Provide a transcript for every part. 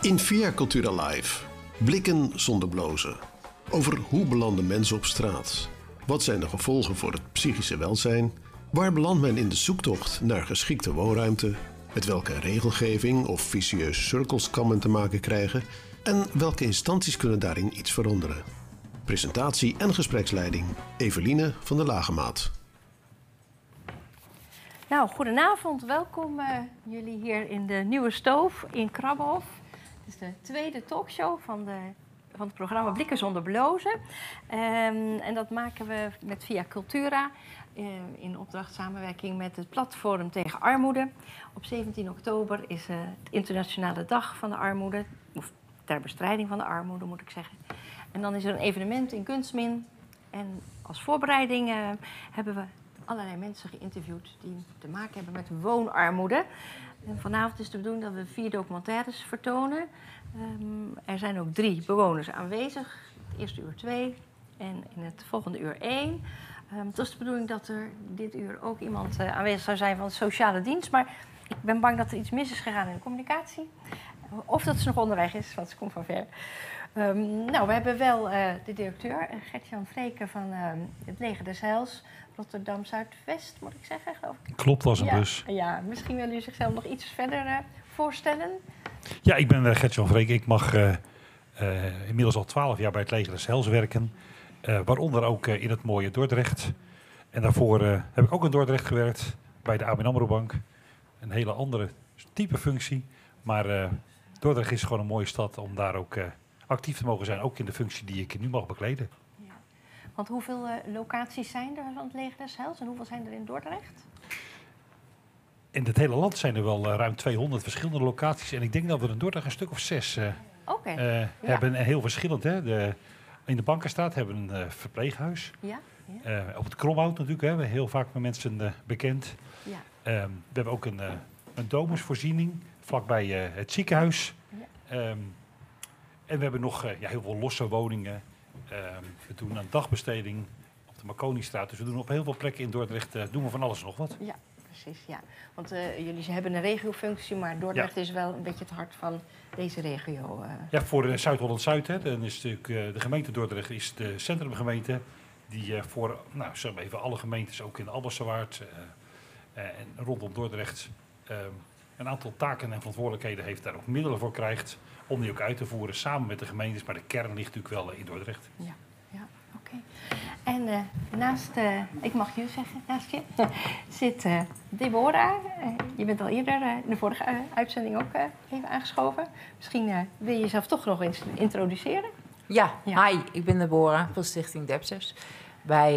In Via Cultura Live. Blikken zonder blozen. Over hoe belanden mensen op straat? Wat zijn de gevolgen voor het psychische welzijn? Waar belandt men in de zoektocht naar geschikte woonruimte? Met welke regelgeving of vicieuze cirkels kan men te maken krijgen? En welke instanties kunnen daarin iets veranderen? Presentatie en gespreksleiding Eveline van der Lagemaat. Nou, goedenavond. Welkom uh, jullie hier in de Nieuwe Stoof in Krabbenhof. Het is de tweede talkshow van, de, van het programma Blikken zonder blozen. Um, en dat maken we met Via Cultura uh, in opdracht samenwerking met het Platform tegen Armoede. Op 17 oktober is uh, het Internationale Dag van de Armoede. Of ter bestrijding van de armoede, moet ik zeggen. En dan is er een evenement in Kunstmin. En als voorbereiding hebben we allerlei mensen geïnterviewd die te maken hebben met woonarmoede. En vanavond is de bedoeling dat we vier documentaires vertonen. Um, er zijn ook drie bewoners aanwezig. Het eerste uur twee en in het volgende uur één. Um, het was de bedoeling dat er dit uur ook iemand uh, aanwezig zou zijn van de sociale dienst. Maar ik ben bang dat er iets mis is gegaan in de communicatie. Of dat ze nog onderweg is, want ze komt van ver. Um, nou, we hebben wel uh, de directeur, Gertjan Vreken van het Leger des Heils, Rotterdam Zuidwest, moet ik zeggen, geloof ik. Klopt, was een ja, bus. Ja, misschien willen jullie zichzelf nog iets verder uh, voorstellen. Ja, ik ben Gertjan Vreken. Ik mag inmiddels al twaalf jaar bij het Leger des Heils werken. waaronder ook in het mooie Dordrecht. En daarvoor heb ik ook in Dordrecht gewerkt, bij de ABN AMRO Bank. Een hele andere type functie. Maar Dordrecht is gewoon een mooie stad om daar ook actief te mogen zijn, ook in de functie die ik nu mag bekleden. Want hoeveel uh, locaties zijn er van het Leger des Heils en hoeveel zijn er in Dordrecht? In het hele land zijn er wel uh, ruim 200 verschillende locaties. En ik denk dat we in Dordrecht een stuk of zes okay. ja. hebben. Heel verschillend. Hè? De, in de Bankenstraat hebben we een verpleeghuis. Ja. ja. op het Kromhout natuurlijk, hè, we heel vaak met mensen bekend. Ja. Ehm, we hebben ook een, een domusvoorziening vlakbij het ziekenhuis. Ja. Um, en we hebben nog ja, heel veel losse woningen. Uh, we doen een dagbesteding op de Marconistraat. Dus we doen op heel veel plekken in Dordrecht uh, doen we van alles nog wat. Ja, precies. Ja. Want uh, jullie hebben een regiofunctie, maar Dordrecht ja. is wel een beetje het hart van deze regio. Ja, voor Zuid-Holland-Zuid, dan is natuurlijk de gemeente Dordrecht is de centrumgemeente. Die voor, nou, zeg maar even alle gemeentes, ook in Albassewaard en rondom Dordrecht, ehm, een aantal taken en verantwoordelijkheden heeft, daar ook middelen voor krijgt om die ook uit te voeren samen met de gemeentes. Maar de kern ligt natuurlijk wel in Dordrecht. Ja, ja oké. Okay. En uh, naast, uh, ik mag je zeggen, naast je zit uh, Deborah. je bent al eerder in de vorige uitzending ook even aangeschoven. Misschien wil je jezelf toch nog eens introduceren? Ja, ja. hi, ik ben Deborah van Stichting Depsers. Wij,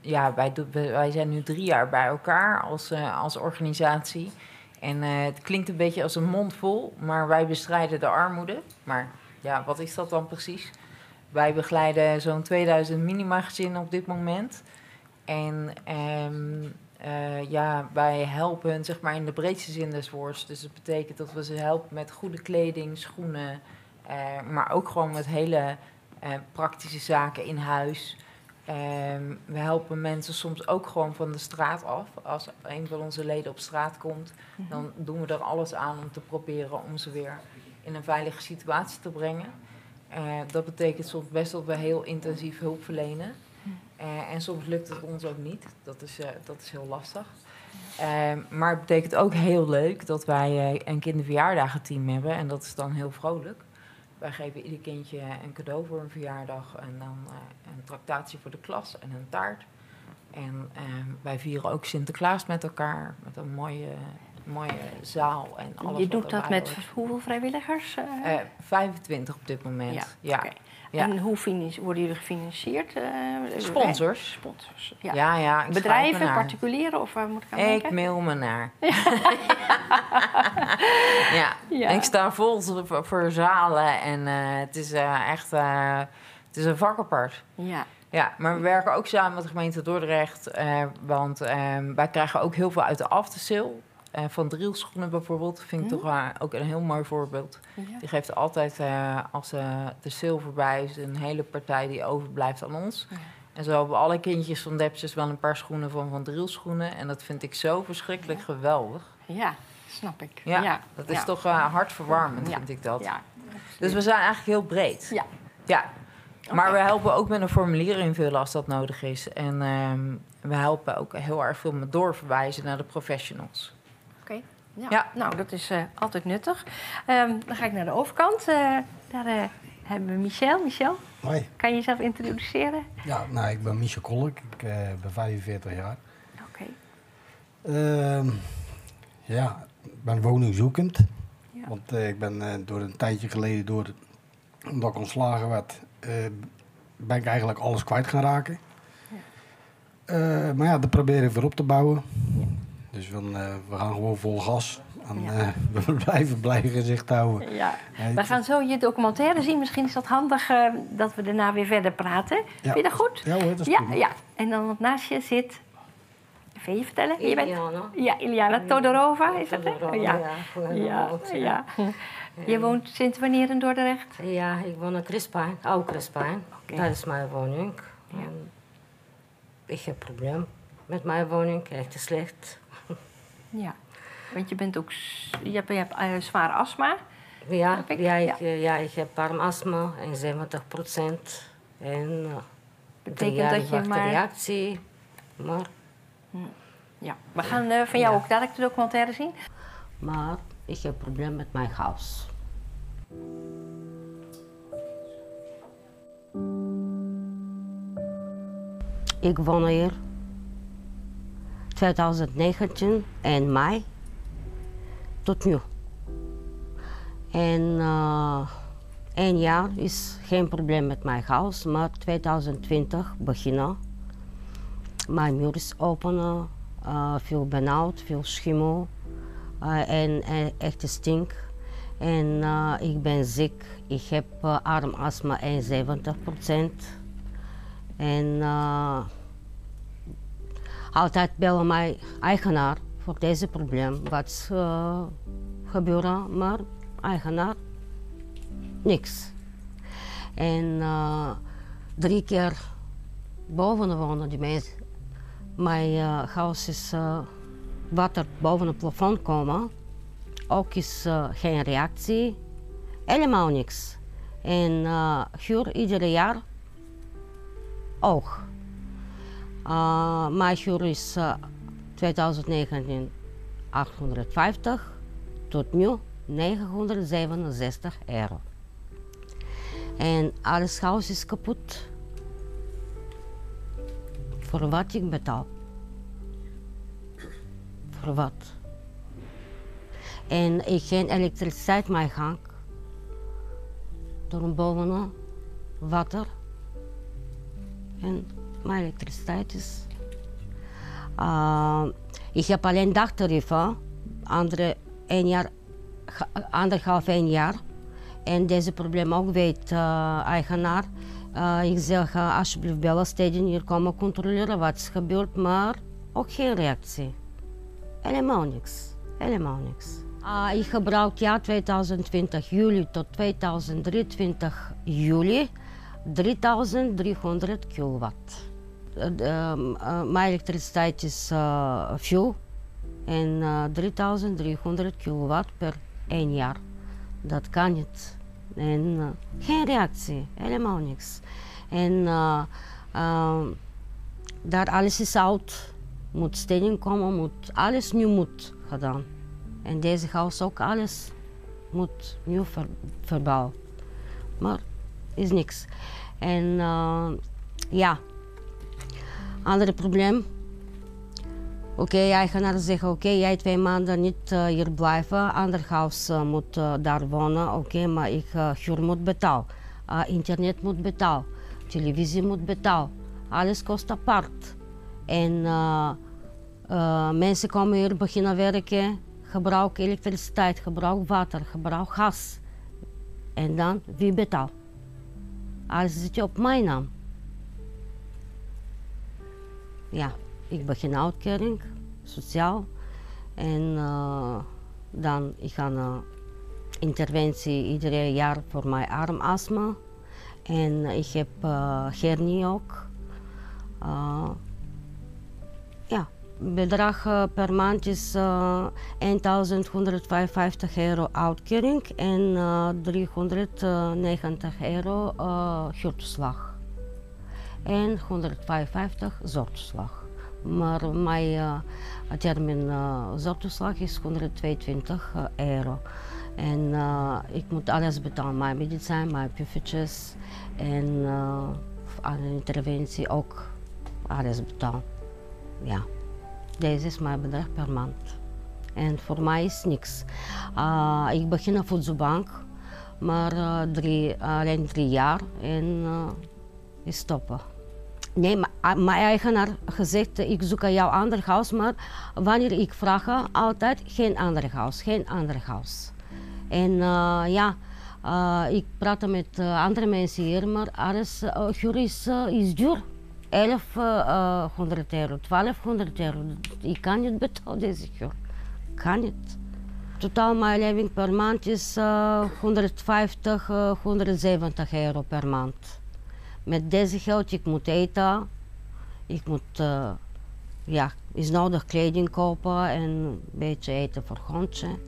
ja, wij, wij zijn nu drie jaar bij elkaar als, als organisatie. En uh, het klinkt een beetje als een mond vol, maar wij bestrijden de armoede. Maar ja, wat is dat dan precies? Wij begeleiden zo'n 2000 minimagezinnen op dit moment. En um, uh, ja, wij helpen zeg maar in de breedste zin des woords. Dus dat betekent dat we ze helpen met goede kleding, schoenen, uh, maar ook gewoon met hele praktische zaken in huis. Um, we helpen mensen soms ook gewoon van de straat af. Als een van onze leden op straat komt, mm -hmm. dan doen we er alles aan om te proberen om ze weer in een veilige situatie te brengen. Uh, dat betekent soms best dat we heel intensief hulp verlenen. Uh, en soms lukt het ons ook niet. Dat is, uh, dat is heel lastig. maar het betekent ook heel leuk dat wij een kinderverjaardagenteam hebben. En dat is dan heel vrolijk. Wij geven ieder kindje een cadeau voor een verjaardag en dan uh, een tractatie voor de klas en een taart. En uh, wij vieren ook Sinterklaas met elkaar, met een mooie, mooie zaal en alles. Je doet dat met hoeveel vrijwilligers? Uh? 25 op dit moment. Ja. ja. Okay. Ja. En hoe worden jullie gefinancierd? Uh, Sponsors. Sponsors. Ja, ja. ja Bedrijven, particulieren of waar moet ik aan Ik denken? mail me naar. ja. ja. Ik sta vol voor, voor zalen en uh, het is uh, echt het is een vak apart. Ja. Ja, maar we werken ook samen met de gemeente Dordrecht, want wij krijgen ook heel veel uit de aftersale. Uh, van drielschoenen bijvoorbeeld, vind ik toch uh, ook een heel mooi voorbeeld. Ja. Die geeft altijd, uh, als de sale voorbij is, een hele partij die overblijft aan ons. Ja. En zo hebben alle kindjes van Depses wel een paar schoenen van Van Driel schoenen. En dat vind ik zo verschrikkelijk geweldig. Ja, snap ik. Ja, dat is toch uh, hartverwarmend, vind ik dat. Ja, Dus we zijn eigenlijk heel breed. Ja. ja. Maar we helpen ook met een formulier invullen als dat nodig is. En ehm, we helpen ook heel erg veel met doorverwijzen naar de professionals. Ja. Ja. Nou, dat is eh, altijd nuttig. Ehm, dan ga ik naar de overkant. Eh, daar eh, hebben we Michel. Michel, Hoi. kan je jezelf introduceren? Ja, nou, ik ben Michel Kolk. Ik eh, ben 45 jaar. Oké. Ehm, ja, ik ben woningzoekend. Ja. Want eh, ik ben eh, door een tijdje geleden, door, omdat ik ontslagen werd, eh, ben ik eigenlijk alles kwijt gaan raken. Eh, maar ja, dat probeer ik weer op te bouwen. Dus van, eh, we gaan gewoon vol gas. En Ja. eh, we blijven blij gezicht houden. Ja. We gaan zo je documentaire zien. Misschien is dat handig eh, dat we daarna weer verder praten. Vind je dat goed? Ja hoor, dat is Ja, prima. ja. En dan wat naast je zit... Even je vertellen? wie Je bent? Iliana. Ja, Iliana Todorova is dat, hè? Ja. ja, Ja, oud, ja. Je woont sinds wanneer in Dordrecht? Ja, ik woon in Crispijn, oude Crispijn. Oké. Dat is mijn woning. En ik heb een probleem met mijn woning, echt slecht. Ja. Want je bent ook... Je hebt, je hebt eh, zwaar astma. Ja, ik? ja, ik, Ja. eh, ja, ik heb armastma en 70 procent. En uh, Betekent dat je maar... reactie. Maar, Ja. We gaan van jou Ja. ook dadelijk de documentaire zien. maar ik heb een probleem met mijn huis. Ik woon hier 2019 in mei tot nu. En eh één jaar is geen probleem met mijn huis, maar 2020 beginnen. Mijn muur is open, eh, veel benauwd, veel schimmel eh, en echte stink. En eh, ik ben ziek, ik heb uh, armastma 71% En altijd bellen mijn eigenaar voor deze probleem. Wat uh, gebeuren, maar eigenaar niks. En uh, drie keer boven wonen die mensen. Mijn uh, huis is water boven het plafond komen. Ook is geen reactie. Helemaal niks. En huur ieder jaar ook. Uh, huur is uh, 2019 850 tot nu 967 euro. En alles huis is kapot. Voor wat ik betaal. Voor wat? En ik geen elektriciteit mijn gang. Door een boven water. En mijn elektriciteit is. Uh, ik heb alleen dagtarieven. Andere een jaar, anderhalf een jaar. En deze probleem ook weet uh, eigenaar. Uh, ik zeg uh, alsjeblieft bellen steden hier komen controleren wat is gebeurd, maar ook geen reactie. Helemaal niks. Helemaal niks. Uh, ik gebruik jaar 2020 juli tot 2023 juli 3300 kilowatt. Mijn elektriciteit is veel en 3300 kilowatt per één jaar. Dat kan niet. En geen reactie, helemaal niks. En daar alles is oud, moet steding komen, moet alles nu moet gedaan. En deze huis ook alles moet nieuw ver, verbouwen. Maar is niks. En ja, andere probleem. Oké, okay, eigenaar zegt, oké, okay, jij twee maanden niet uh, hier blijven, ander huis uh, moet uh, daar wonen, oké, okay, maar ik huur moet betalen, internet moet betalen, televisie moet betalen, alles kost apart. En mensen komen hier beginnen werken, gebruik elektriciteit, gebruik water, gebruik gas. En dan, wie betaalt? Alles zit op mijn naam. Ja ik begin uitkering, sociaal. En uh, dan ik ga uh, interventie ieder jaar voor mijn armastma. En ik heb uh, hernie ook. Uh, ja, bedrag uh, per maand is uh, 1155 euro uitkering en 390 euro huurtoeslag. En 155 zorgtoeslag. Maar mijn termin zorgtoeslag is 122 euro. En ik moet alles betalen, mijn medicijn, mijn puffertjes en aan interventie ook alles betalen. Ja, deze is mijn bedrag per maand. En voor mij is niks. Ik begin op voedselbank, maar drie, alleen drie jaar en ik stoppen. Nee, mijn eigenaar gezegd, ik zoek aan jouw ander huis, maar wanneer ik vraag, altijd geen ander huis, geen ander huis. En uh, ja, uh, ik praat met uh, andere mensen hier, maar alles huur is, is duur. 1100 euro, 1200 euro. Ik kan niet betalen deze huur. Kan niet. Totaal mijn leving per maand is 150, 170 euro per maand. Met deze geld ik moet eten, ik moet ja, is nodig kleding kopen en een beetje eten voor hondje.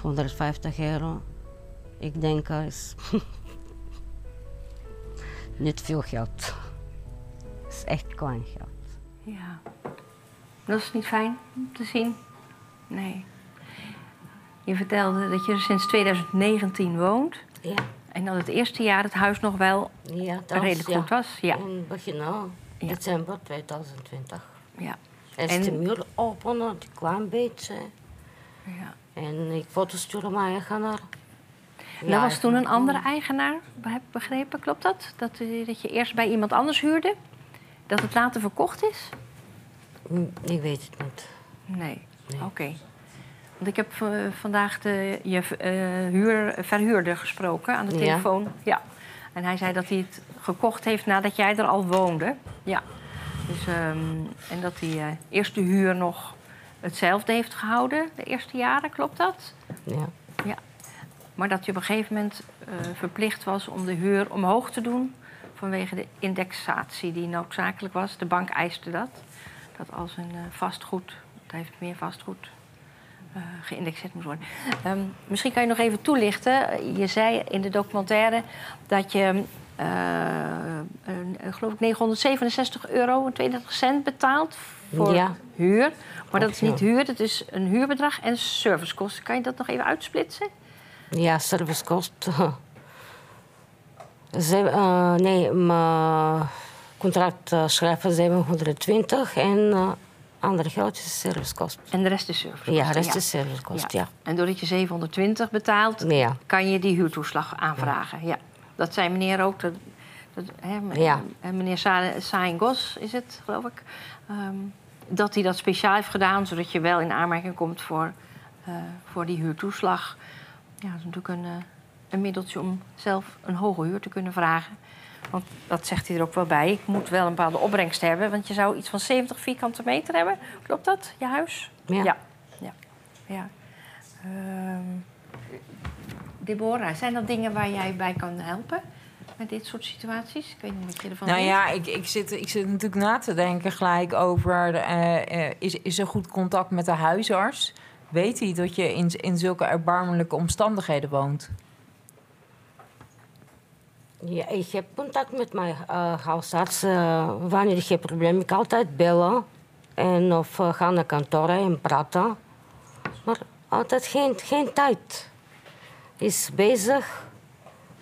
150 euro. Ik denk dat is niet veel geld. Het is echt klein geld. Ja, dat is niet fijn om te zien. Nee. Je vertelde dat je er sinds 2019 woont. Ja. En dat het eerste jaar het huis nog wel ja, redelijk ja. goed was. Ja. In begin Ja. december 2020. Ja. Eerst En- de muur openen, die kwam een beetje. ja. En ik foto's sturen naar mijn eigenaar. Er was toen een andere eigenaar, heb ik begrepen, klopt dat? Dat, eh, dat je eerst bij iemand anders huurde? Dat het later verkocht is? Mm, Ik weet het niet. Nee. Nee. Oké. Ik heb eh, vandaag de, je eh, huur, verhuurder gesproken aan de telefoon. Ja. En hij zei dat hij het gekocht heeft nadat jij er al woonde. Ja. Dus, ehm, en dat hij eh, eerst de huur nog hetzelfde heeft gehouden, de eerste jaren, klopt dat? Ja. Ja. Maar dat je op een gegeven moment verplicht was om de huur omhoog te doen vanwege de indexatie die noodzakelijk was. De bank eiste dat. Dat als een vastgoed, het heeft meer vastgoed, eh, geïndexeerd moest worden. Ehm, misschien kan je nog even toelichten. Je zei in de documentaire dat je, eh, een, eh, geloof ik, 967 euro en 32 cent betaalt voor Ja. huur. Maar dat is niet huur, dat is een huurbedrag en servicekosten. Kan je dat nog even uitsplitsen? Ja, servicekost. Ze, eh, nee, mijn contract schrijven 720 en uh, ander geld is servicekost. En de rest is servicekosten. Ja, rest is servicekost, ja. En doordat je 720 betaalt, Ja. kan je die huurtoeslag aanvragen. Ja. Dat zei meneer ook. Dat, dat, hè, Ja. meneer Sa- Saingos is het, geloof ik. ehm, dat hij dat speciaal heeft gedaan, zodat je wel in aanmerking komt voor, eh, voor die huurtoeslag. Ja, dat is natuurlijk een, eh, een middeltje om zelf een hoge huur te kunnen vragen. Want dat zegt hij er ook wel bij. Ik moet wel een bepaalde opbrengst hebben. Want je zou iets van 70 vierkante meter hebben. Klopt dat, je huis? Ja. Ja. ja. ja. Ehm, Deborah, zijn dat dingen waar jij bij kan helpen? Met dit soort situaties? Ik weet niet wat je ervan Nou ja, ik, ik, zit, ik zit natuurlijk na te denken gelijk over... eh, eh, is, is er goed contact met de huisarts? Weet hij dat je in, in zulke erbarmelijke omstandigheden woont? Ja, ik heb contact met mijn uh, huisarts. Uh, wanneer ik heb probleem, ik altijd bellen. En of uh, gaan naar kantoor en praten. Maar altijd geen, geen tijd. Is bezig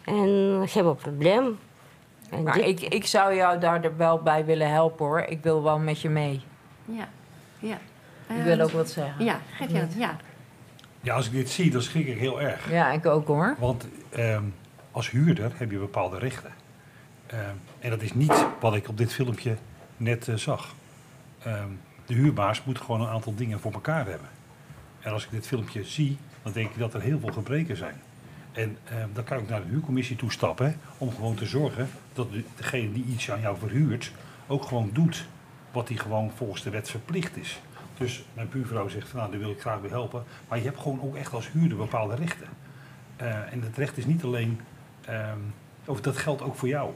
en ik heb een probleem. En Maar dit- ik, ik zou jou daar wel bij willen helpen hoor. Ik wil wel met je mee. Ja. ja. Ik wil ook wat zeggen. Ja, geef je dat? Ja. Ja, als ik dit zie, dan schrik ik heel erg. Ja, ik ook hoor. Want ehm, als huurder heb je bepaalde rechten. Ehm, en dat is niet wat ik op dit filmpje net eh, zag. Ehm, de huurbaas moet gewoon een aantal dingen voor elkaar hebben. En als ik dit filmpje zie, dan denk ik dat er heel veel gebreken zijn. En ehm, dan kan ik naar de huurcommissie toe stappen om gewoon te zorgen dat de- degene die iets aan jou verhuurt ook gewoon doet wat hij gewoon volgens de wet verplicht is. Dus mijn buurvrouw zegt, nou, daar wil ik graag bij helpen. Maar je hebt gewoon ook echt als huurder bepaalde rechten. Eh, en dat recht is niet alleen, ehm, of dat geldt ook voor jou.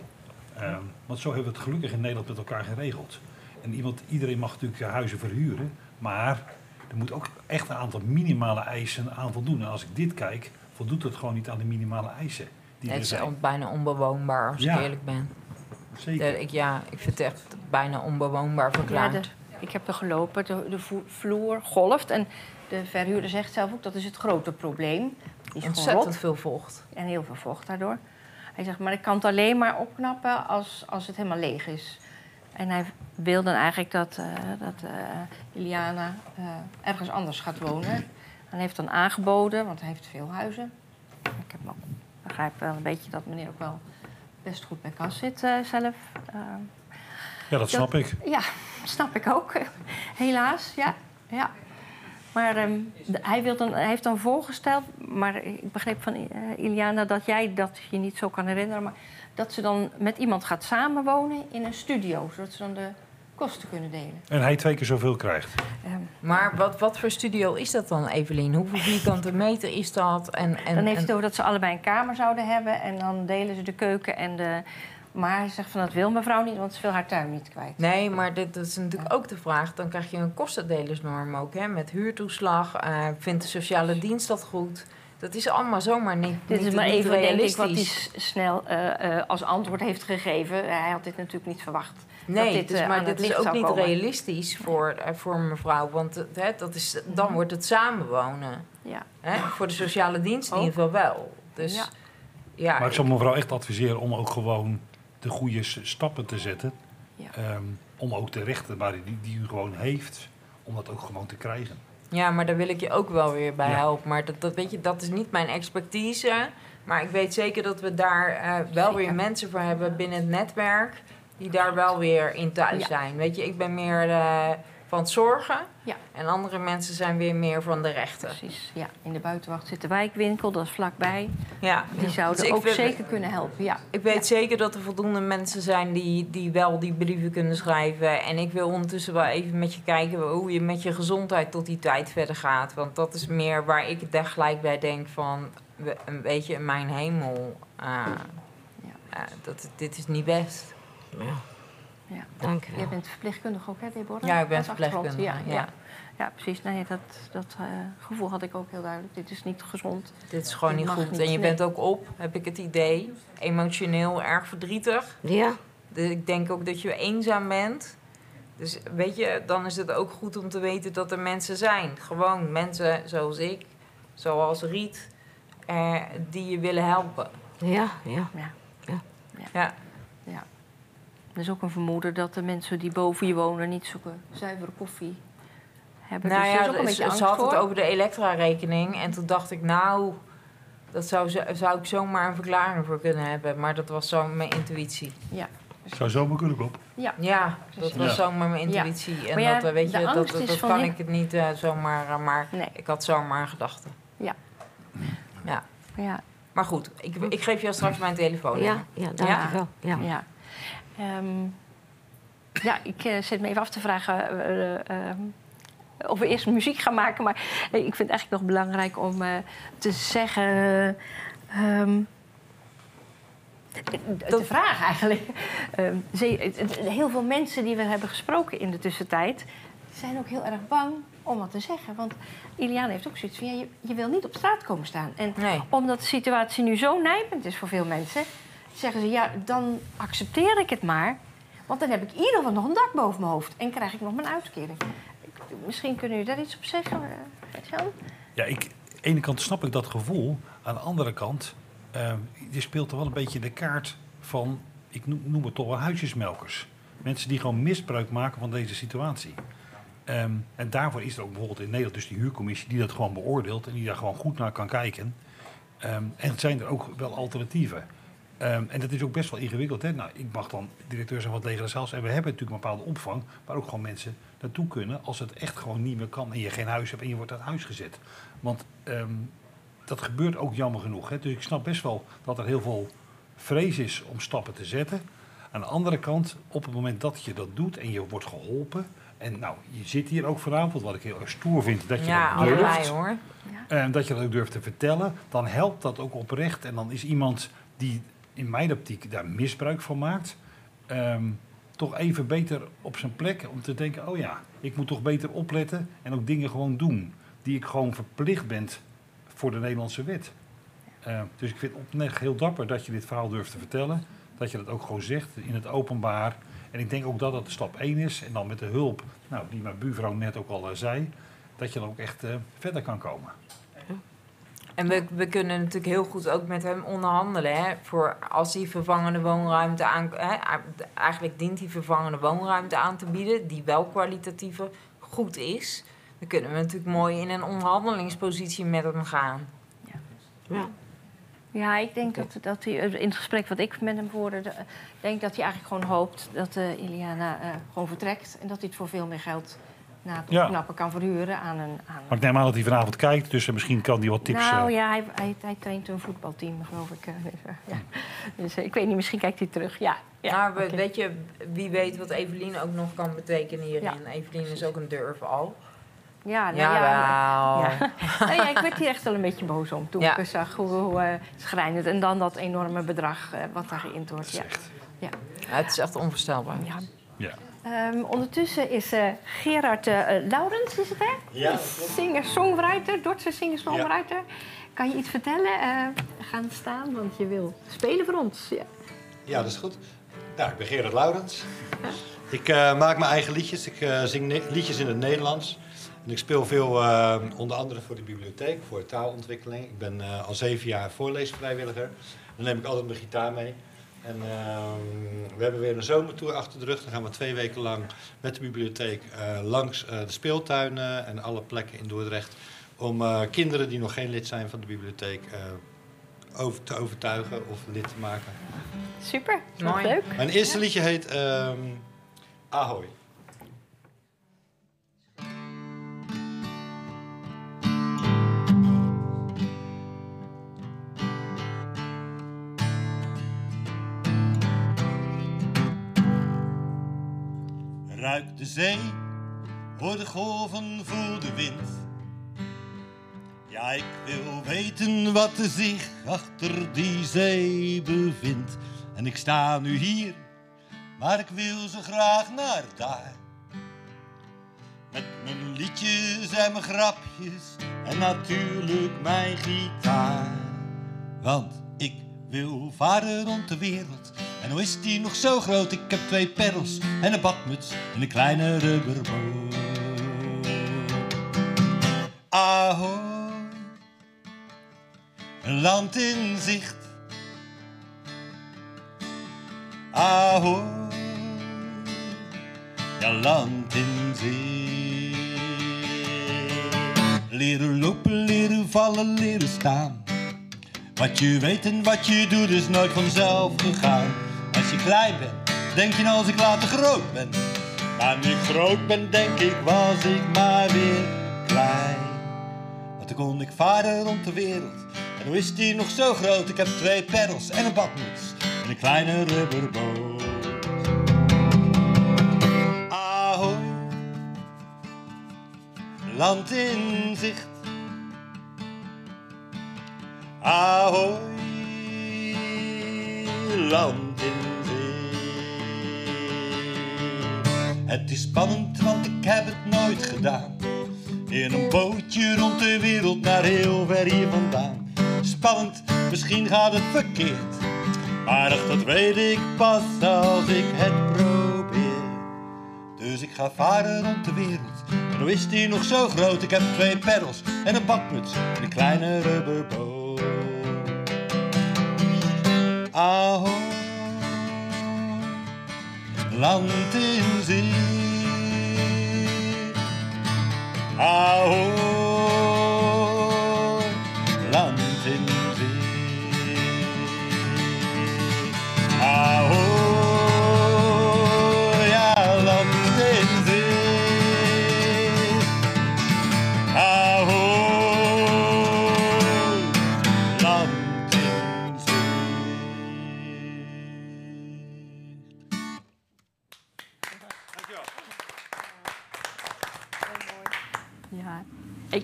Ehm, want zo hebben we het gelukkig in Nederland met elkaar geregeld. En iemand, iedereen mag natuurlijk eh, huizen verhuren, maar er moet ook echt een aantal minimale eisen aan voldoen. En als ik dit kijk, voldoet het gewoon niet aan de minimale eisen die Het er is bijna onbewoonbaar, als Ja. ik eerlijk ben. Zeker. Ja, ik, ja, ik vind het echt bijna onbewoonbaar Ja, verklaard. de- ik heb er gelopen, de, de vloer golft. En de verhuurder zegt zelf ook dat is het grote probleem. Is Ontzettend rot veel vocht. en heel veel vocht daardoor. Hij zegt, maar ik kan het alleen maar opknappen als, als het helemaal leeg is. En hij wil dan eigenlijk dat, eh, dat eh, Iliana eh, ergens anders gaat wonen. En hij heeft dan aangeboden, want hij heeft veel huizen. Ik heb ook, begrijp wel een beetje dat meneer ook wel best goed bij kas zit zelf. Ja, dat snap ik. ja, snap ik ook. Helaas, ja. ja. Maar ehm, hij, wil dan, hij heeft dan voorgesteld, maar ik begreep van eh, Iliana dat jij dat je niet zo kan herinneren, maar dat ze dan met iemand gaat samenwonen in een studio, zodat ze dan de kosten kunnen delen. En hij twee keer zoveel krijgt. Ehm, Maar wat, wat voor studio is dat dan, Evelien? Hoeveel vierkante meter is dat? En, en, dan heeft het over dat ze allebei een kamer zouden hebben en dan delen ze de keuken en de. Maar hij zegt van dat wil mevrouw niet, want ze wil haar tuin niet kwijt. Nee, maar dit, dat is natuurlijk ook de vraag. Dan krijg je een kostendelersnorm ook, hè? Met huurtoeslag. eh vindt de sociale dienst dat goed? Dat is allemaal zomaar niet, Dit niet, is maar even, denk ik, wat hij snel eh, eh, als antwoord heeft gegeven. Hij had dit natuurlijk niet verwacht. Nee, dit, dus, maar dit is ook niet komen. realistisch voor, voor mevrouw. Want hè, dat is, dan Mhm. wordt het samenwonen. Ja. Hè? Voor de sociale dienst in ieder geval wel. Dus Ja. ja, Maar ik zou mevrouw echt adviseren om ook gewoon de goede stappen te zetten. Ja. Ehm, om ook de rechten waar die, die u gewoon heeft, om dat ook gewoon te krijgen. Ja, maar daar wil ik je ook wel weer bij Ja. helpen. Maar dat, dat, weet je, dat is niet mijn expertise. Maar ik weet zeker dat we daar eh, wel Zeker. weer mensen voor hebben binnen het netwerk... die daar wel weer in thuis Ja. zijn. Weet je, ik ben meer eh, van het zorgen... Ja. en andere mensen zijn weer meer van de rechten. Precies, ja. In de buitenwacht zit de wijkwinkel, dat is vlakbij. Ja. Die zouden Dus ook zeker kunnen helpen, ja. Ik weet zeker dat er voldoende mensen zijn die, die wel die brieven kunnen schrijven. En ik wil ondertussen wel even met je kijken hoe je met je gezondheid tot die tijd verder gaat. Want dat is meer waar ik daar gelijk bij denk van, een beetje in mijn hemel. ah, ah, dat, dit is niet best. ja. Dank Jij wel. bent verpleegkundige ook, hè, Deborah? Ja, ik ben verpleegkundige, Ja, ja. ja. ja precies. Nee, dat, dat eh, gevoel had ik ook heel duidelijk. Dit is niet gezond. Dit is gewoon Dit niet goed. niet, En je nee. bent ook op, heb ik het idee, emotioneel erg verdrietig. Ja, Dus ik denk ook dat je eenzaam bent. Dus weet je, dan is het ook goed om te weten dat er mensen zijn. Gewoon mensen zoals ik, zoals Riet, eh, die je willen helpen. ja, ja. Ja, Er is ook een vermoeden dat de mensen die boven je wonen niet zulke zuivere koffie hebben. nou dus ja, is ook een ze- had voor. het over de elektra-rekening. En toen dacht ik, nou, dat zou, zou ik zomaar een verklaring voor kunnen hebben. Maar dat was zo mijn intuïtie. Ja, Zou zomaar kunnen kloppen. ja. Ja, dat was Ja. zomaar mijn Ja. intuïtie. En ja, dat, eh, weet je, dat, dat, kan ik het niet eh, zomaar, eh, maar Nee. ik had zomaar een gedachte. Ja. Ja. Ja, Maar goed, ik, ik geef jou straks mijn telefoon. Ja, ja, dank Ja? u wel. Ja. Ehm, ja, ik eh, zit me even af te vragen eh, eh, ehm, of we eerst muziek gaan maken. Maar ik vind het eigenlijk nog belangrijk om te zeggen... ehm, de- vraag eigenlijk. Heel veel mensen die we hebben gesproken in de tussentijd... zijn ook heel erg bang om wat te zeggen. Want Iliane heeft ook zoiets van... Ja, je, je wil niet op straat komen staan. En Nee. omdat de situatie nu zo nijpend is voor veel mensen... zeggen ze, ja, dan accepteer ik het maar. Want dan heb ik in ieder geval nog een dak boven mijn hoofd. En krijg ik nog mijn uitkering. Misschien kunnen jullie daar iets op zeggen, eh, Gert-Jan? Ja, ik, aan de ene kant snap ik dat gevoel. Aan de andere kant, eh, je speelt toch wel een beetje de kaart van, ik noem, noem het toch wel huisjesmelkers. Mensen die gewoon misbruik maken van deze situatie. Ehm, en daarvoor is er ook bijvoorbeeld in Nederland dus die huurcommissie die dat gewoon beoordeelt en die daar gewoon goed naar kan kijken. Ehm, en zijn er ook wel alternatieven. Ehm, en dat is ook best wel ingewikkeld. Hè? Nou, ik mag dan directeur zijn van het leger Heils. En we hebben natuurlijk een bepaalde opvang waar ook gewoon mensen naartoe kunnen als het echt gewoon niet meer kan en je geen huis hebt en je wordt uit huis gezet. Want ehm, dat gebeurt ook jammer genoeg. Hè? Dus ik snap best wel dat er heel veel vrees is om stappen te zetten. Aan de andere kant, op het moment dat je dat doet en je wordt geholpen. En nou, je zit hier ook vanavond, wat ik heel erg stoer vind, dat je Ja, dat durft. hoor. En dat je dat ook durft te vertellen, dan helpt dat ook oprecht. En dan is iemand die in mijn optiek daar misbruik van maakt, ehm, toch even beter op zijn plek. Om te denken, oh ja, ik moet toch beter opletten en ook dingen gewoon doen. Die ik gewoon verplicht ben voor de Nederlandse wet. Eh, dus ik vind het heel dapper dat je dit verhaal durft te vertellen. Dat je dat ook gewoon zegt in het openbaar. En ik denk ook dat dat stap 1 is. En dan met de hulp, nou, die mijn buurvrouw net ook al eh, zei, dat je dan ook echt eh, verder kan komen. En we, we kunnen natuurlijk heel goed ook met hem onderhandelen. Hè, voor als hij vervangende woonruimte aan. Hè, eigenlijk dient hij vervangende woonruimte aan te bieden, die wel kwalitatiever goed is. Dan kunnen we natuurlijk mooi in een onderhandelingspositie met hem gaan. Ja. Ja, ik denk dat, dat hij in het gesprek wat ik met hem voerde, de- denk dat hij eigenlijk gewoon hoopt dat eh Iliana eh, gewoon vertrekt en dat hij het voor veel meer geld na het Ja. opknappen kan verhuren aan een. Aan Maar ik neem aan dat hij vanavond kijkt, dus misschien kan hij wat tips... nou eh, ja, hij, hij, hij traint een voetbalteam, geloof ik. eh, dus, eh, ja. dus ik weet niet, misschien kijkt hij terug. Ja, ja nou, we- oké. weet je, wie weet wat Evelien ook nog kan betekenen hierin. Ja. Evelien is ook een durf al. Ja, nou, Ja, ja, ja. Nou ja, ik werd hier echt wel een beetje boos om toen Ja. ik zag hoe, hoe eh, schrijnend. En dan dat enorme bedrag eh, wat daar geïnd wordt. Ja. Ja, het is echt onvoorstelbaar. Ja. Ehm, ondertussen is eh, Gerard eh, Laurens, is het hè? Ja, Singer-songwriter, Dordtse singer-songwriter. Kan je iets vertellen? Gaan staan, want je wil spelen voor ons. Ja. Ja, dat is goed. Nou, ik ben Gerard Laurens. Ik maak mijn eigen liedjes. Ik zing liedjes in het Nederlands. En ik speel veel, onder andere voor de bibliotheek, voor taalontwikkeling. Ik ben al zeven jaar voorleesvrijwilliger. Dan neem ik altijd mijn gitaar mee. En ehm, we hebben weer een zomertour achter de rug. Dan gaan we twee weken lang met de bibliotheek eh, langs eh, de speeltuinen en alle plekken in Dordrecht. Om eh, kinderen die nog geen lid zijn van de bibliotheek eh, over te overtuigen of lid te maken. Super, Mooi. leuk. Mijn eerste liedje heet ehm Ahoy. Ruik de zee, hoor de golven, voel de wind. Ja, ik wil weten wat er zich achter die zee bevindt. En ik sta nu hier, maar ik wil zo graag naar daar. Met mijn liedjes en mijn grapjes en natuurlijk mijn gitaar. Want ik wil varen rond de wereld. En hoe is die nog zo groot? Ik heb twee perrels en een badmuts en een kleine rubberboot. Ahoy, een land in zicht. Ahoy, ja land in zicht. Leren lopen, leren vallen, leren staan. Wat je weet en wat je doet is nooit vanzelf gegaan. Je klein bent, denk je nou als ik later groot ben. Maar nu ik groot ben, denk ik, was ik maar weer klein. Want dan kon ik varen rond de wereld. En hoe is die nog zo groot? Ik heb twee peddels en een badmuts en een kleine rubberboot. Ahoy, land in zicht. Ahoy, land in Het is spannend, want ik heb het nooit gedaan. In een bootje rond de wereld naar heel ver hier vandaan. Spannend, misschien gaat het verkeerd. Maar ach, dat weet ik pas als ik het probeer. Dus ik ga varen rond de wereld. En hoe is die nog zo groot? Ik heb twee peddels en een bakmuts en een kleine rubberboot. Ahoy, land in zee. Ahoy,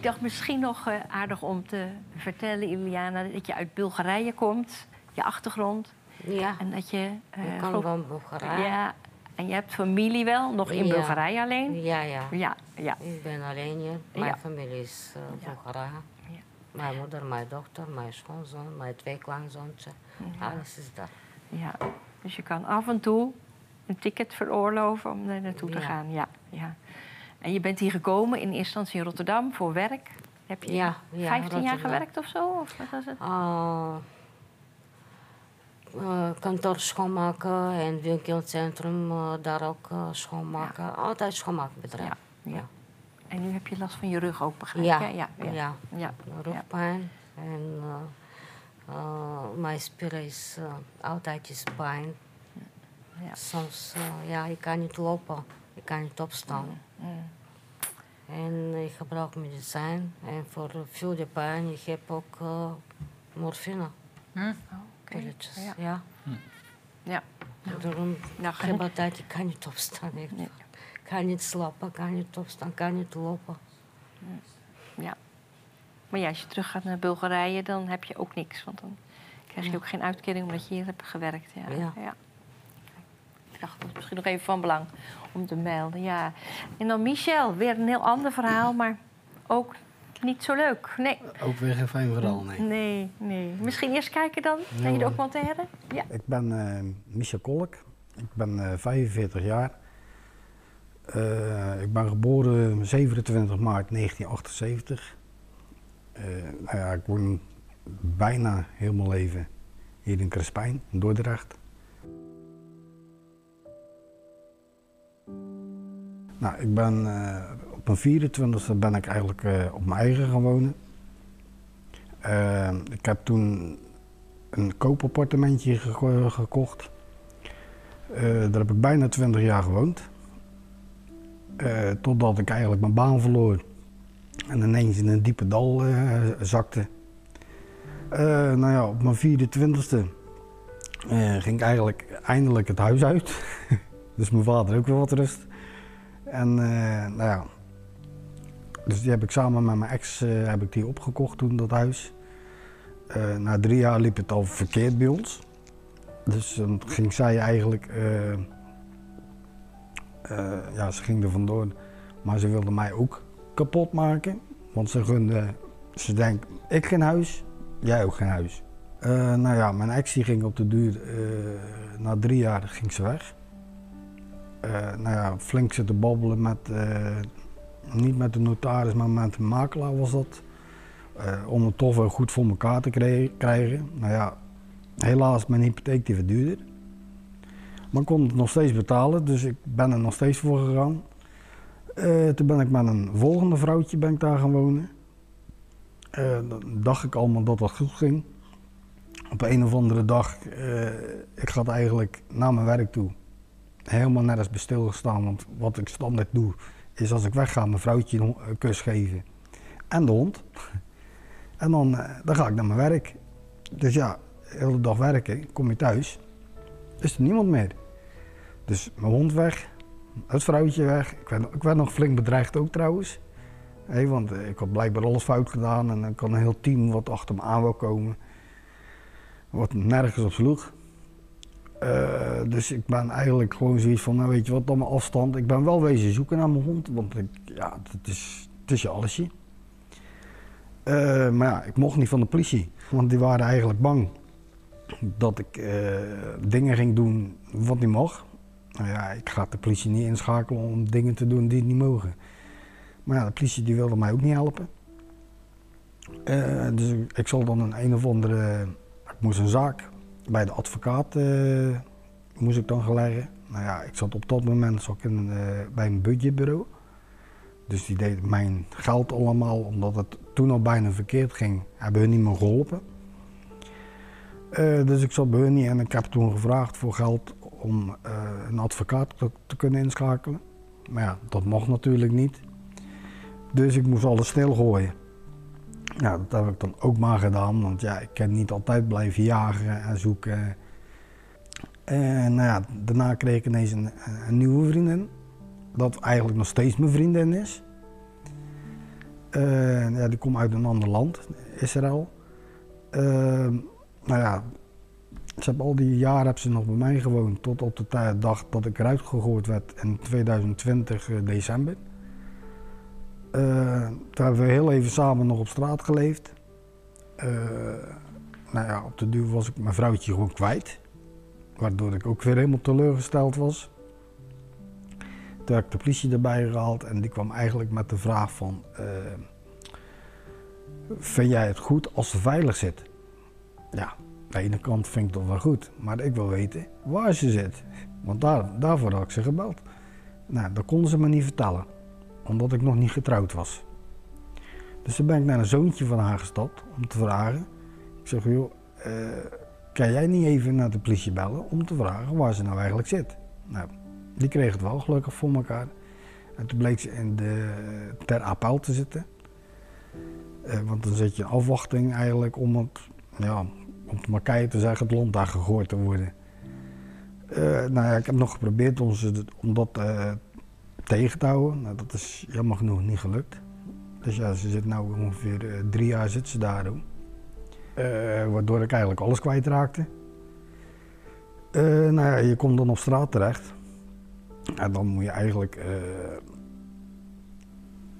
dacht misschien nog eh, aardig om te vertellen, Iliana, dat je uit Bulgarije komt, je achtergrond. Ja, En dat je... eh, ik kan geloof- van Bulgarije. Ja, en je hebt familie wel, nog in Ja. Bulgarije alleen? Ja, ja. Ja, ja. Ik ben alleen hier. Mijn Ja. familie is uh. Bulgarije. Ja. Mijn moeder, mijn dochter, mijn schoonzoon, mijn twee kleinzoontjes. Alles is daar. ja. Dus je kan af en toe een ticket veroorloven om er naartoe te gaan. Ja, ja. En je bent hier gekomen in eerste instantie in Rotterdam voor werk. Heb je Ja, ja, 15 jaar gewerkt of zo? Of wat was het? Uh, uh, kantoor schoonmaken en winkelcentrum uh, daar ook uh, schoonmaken. Altijd schoonmaakbedrijf. Ja, ja. En nu heb je last van je rug ook, begrijp Ja? Ja, ja. ja. ja. Rugpijn en mijn spieren is altijd is pijn. Ja. Soms, ja, ik kan niet lopen, ik kan niet opstaan. Mm. En ik gebruik medicijn. En voor veel de pijn, ik heb ook uh, morfine. Hm? Pilletjes, Ja. ja. Ja. Daarom, Nou, ik heb altijd, ik kan niet opstaan. echt. Nee. Ik kan niet slapen, kan niet opstaan, kan niet lopen. Ja. Maar ja, als je terug gaat naar Bulgarije, dan heb je ook niks. Want dan krijg je ook geen uitkering omdat je hier hebt gewerkt. Ja. Ja. Ik dacht, dat is misschien nog even van belang om te melden. Ja. En dan Michel, weer een heel ander verhaal, maar ook niet zo leuk. Nee. Ook weer geen fijn verhaal, nee. Nee, nee. Misschien eerst kijken dan naar je documentaire? Ja. Ik ben eh Michel Kolk. Ik ben eh 45 jaar. Eh, ik ben geboren 27 maart 1978. Eh, nou ja, ik woon bijna heel mijn leven hier in Crespijn, in Dordrecht. Nou, ik ben eh, op mijn 24e ben ik eigenlijk eh, op mijn eigen gaan wonen. Eh, ik heb toen een koopappartementje geko- gekocht. Daar heb ik bijna 20 jaar gewoond. Totdat ik eigenlijk mijn baan verloor. En ineens in een diepe dal zakte. Nou ja, op mijn 24e eh, ging ik eigenlijk eindelijk het huis uit. dus mijn vader ook weer wat rust. En eh, nou ja, dus die heb ik samen met mijn ex eh, heb ik die opgekocht toen, dat huis. Eh, na drie jaar liep het al verkeerd bij ons. Dus dan ging zij eigenlijk, ja, ze ging er vandoor, maar ze wilde mij ook kapot maken. Want ze gunde, ze denkt, ik geen huis, jij ook geen huis. Nou ja, mijn ex die ging op de duur, na drie jaar ging ze weg. Eh, nou ja, flink zitten babbelen met, eh, niet met de notaris, maar met de makelaar was dat. Eh, om het toch wel goed voor elkaar te krij- krijgen. Nou ja, helaas mijn hypotheek die verduurder. Maar ik kon het nog steeds betalen, dus ik ben er nog steeds voor gegaan. Toen ben ik met een volgende vrouwtje ben ik daar gaan wonen. Dan dacht ik allemaal dat dat goed ging. Op een of andere dag, ik ga eigenlijk naar mijn werk toe. Helemaal nergens bij stilgestaan, want wat ik standaard doe, is als ik wegga mijn vrouwtje een kus geven. En de hond. En dan, eh, dan ga ik naar mijn werk. Dus ja, de hele dag werken, kom je thuis, is er niemand meer. Dus mijn hond weg, het vrouwtje weg. Ik werd, nog flink bedreigd ook trouwens. Hé, want eh, ik had blijkbaar alles fout gedaan en dan kan een heel team wat achter me aan wil komen. Wat nergens op sloeg. Eh, dus ik ben eigenlijk gewoon zoiets van, nou weet je wat, dan mijn afstand. Ik ben wel wezen zoeken naar mijn hond, want ja, het is, het is je allesje. Eh, maar ja, ik mocht niet van de politie, want die waren eigenlijk bang dat ik eh, dingen ging doen wat niet mag. Nou ja, ik ga de politie niet inschakelen om dingen te doen die niet mogen. Maar ja, de politie die wilde mij ook niet helpen. Eh, dus ik, ik zal dan een een of andere, ik moest een zaak bij de advocaat eh, moest ik dan gaan leggen. Nou ja, ik zat op dat moment zat in, eh, bij een budgetbureau. Dus die deed mijn geld allemaal, omdat het toen al bijna verkeerd ging, hebben hun niet meer geholpen. Eh, dus ik zat bij hun niet en ik heb toen gevraagd voor geld om een advocaat te, te kunnen inschakelen. Maar ja, dat mocht natuurlijk niet. Dus ik moest alles stilgooien. Ja, dat heb ik dan ook maar gedaan, want ja, ik kan niet altijd blijven jagen en zoeken. En nou ja, daarna kreeg ik ineens een, een nieuwe vriendin, dat eigenlijk nog steeds mijn vriendin is. Ja, die komt uit een ander land, Israël. Eh, nou ja, Ze al die jaren hebben ze nog bij mij gewoond, tot op de dag dat ik eruit gegooid werd in 2020 eh, december. Eh, toen hebben we heel even samen nog op straat geleefd. Eh, nou ja, op de duur was ik mijn vrouwtje gewoon kwijt. Waardoor ik ook weer helemaal teleurgesteld was. Toen heb ik de politie erbij gehaald en die kwam eigenlijk met de vraag van... eh, vind jij het goed als ze veilig zit? Ja, aan de ene kant vind ik dat wel goed, maar ik wil weten waar ze zit. Want daar, daarvoor had ik ze gebeld. Nou, dat konden ze me niet vertellen, omdat ik nog niet getrouwd was. Dus toen ben ik naar een zoontje van haar gestapt om te vragen. Ik zeg, joh, eh, kan jij niet even naar de politie bellen om te vragen waar ze nou eigenlijk zit? Nou, die kreeg het wel gelukkig voor elkaar. En toen bleek ze in de, ter appel te zitten. Eh, want dan zit je in afwachting eigenlijk om het, ja, om het maar te zeggen, het land daar gegooid te worden. Eh, nou ja, ik heb nog geprobeerd om, ze, om dat tegen. Nou, dat is jammer genoeg niet gelukt. Dus ja, ze zit nu ongeveer eh, drie jaar zit ze daar. hoor. Eh, waardoor ik eigenlijk alles kwijtraakte. Eh nou ja, je komt dan op straat terecht. En dan moet je eigenlijk,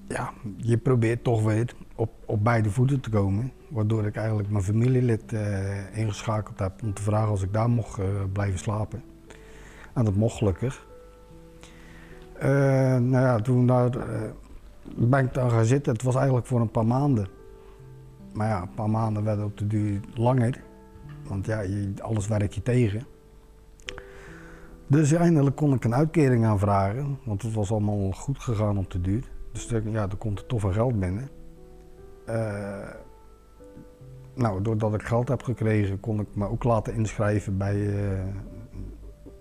ja, je probeert toch weer op, op beide voeten te komen. Waardoor ik eigenlijk mijn familielid ingeschakeld heb om te vragen als ik daar mocht blijven slapen. En dat mocht gelukkig. Eh, nou ja, toen daar, eh, ben ik daar gaan zitten. Het was eigenlijk voor een paar maanden. Maar ja, een paar maanden werden op de duur langer. Want ja, je, alles werkt je tegen. Dus eindelijk kon ik een uitkering aanvragen, want het was allemaal goed gegaan op de duur. Dus ja, er komt er toch geld binnen. Eh, nou, doordat ik geld heb gekregen, kon ik me ook laten inschrijven bij,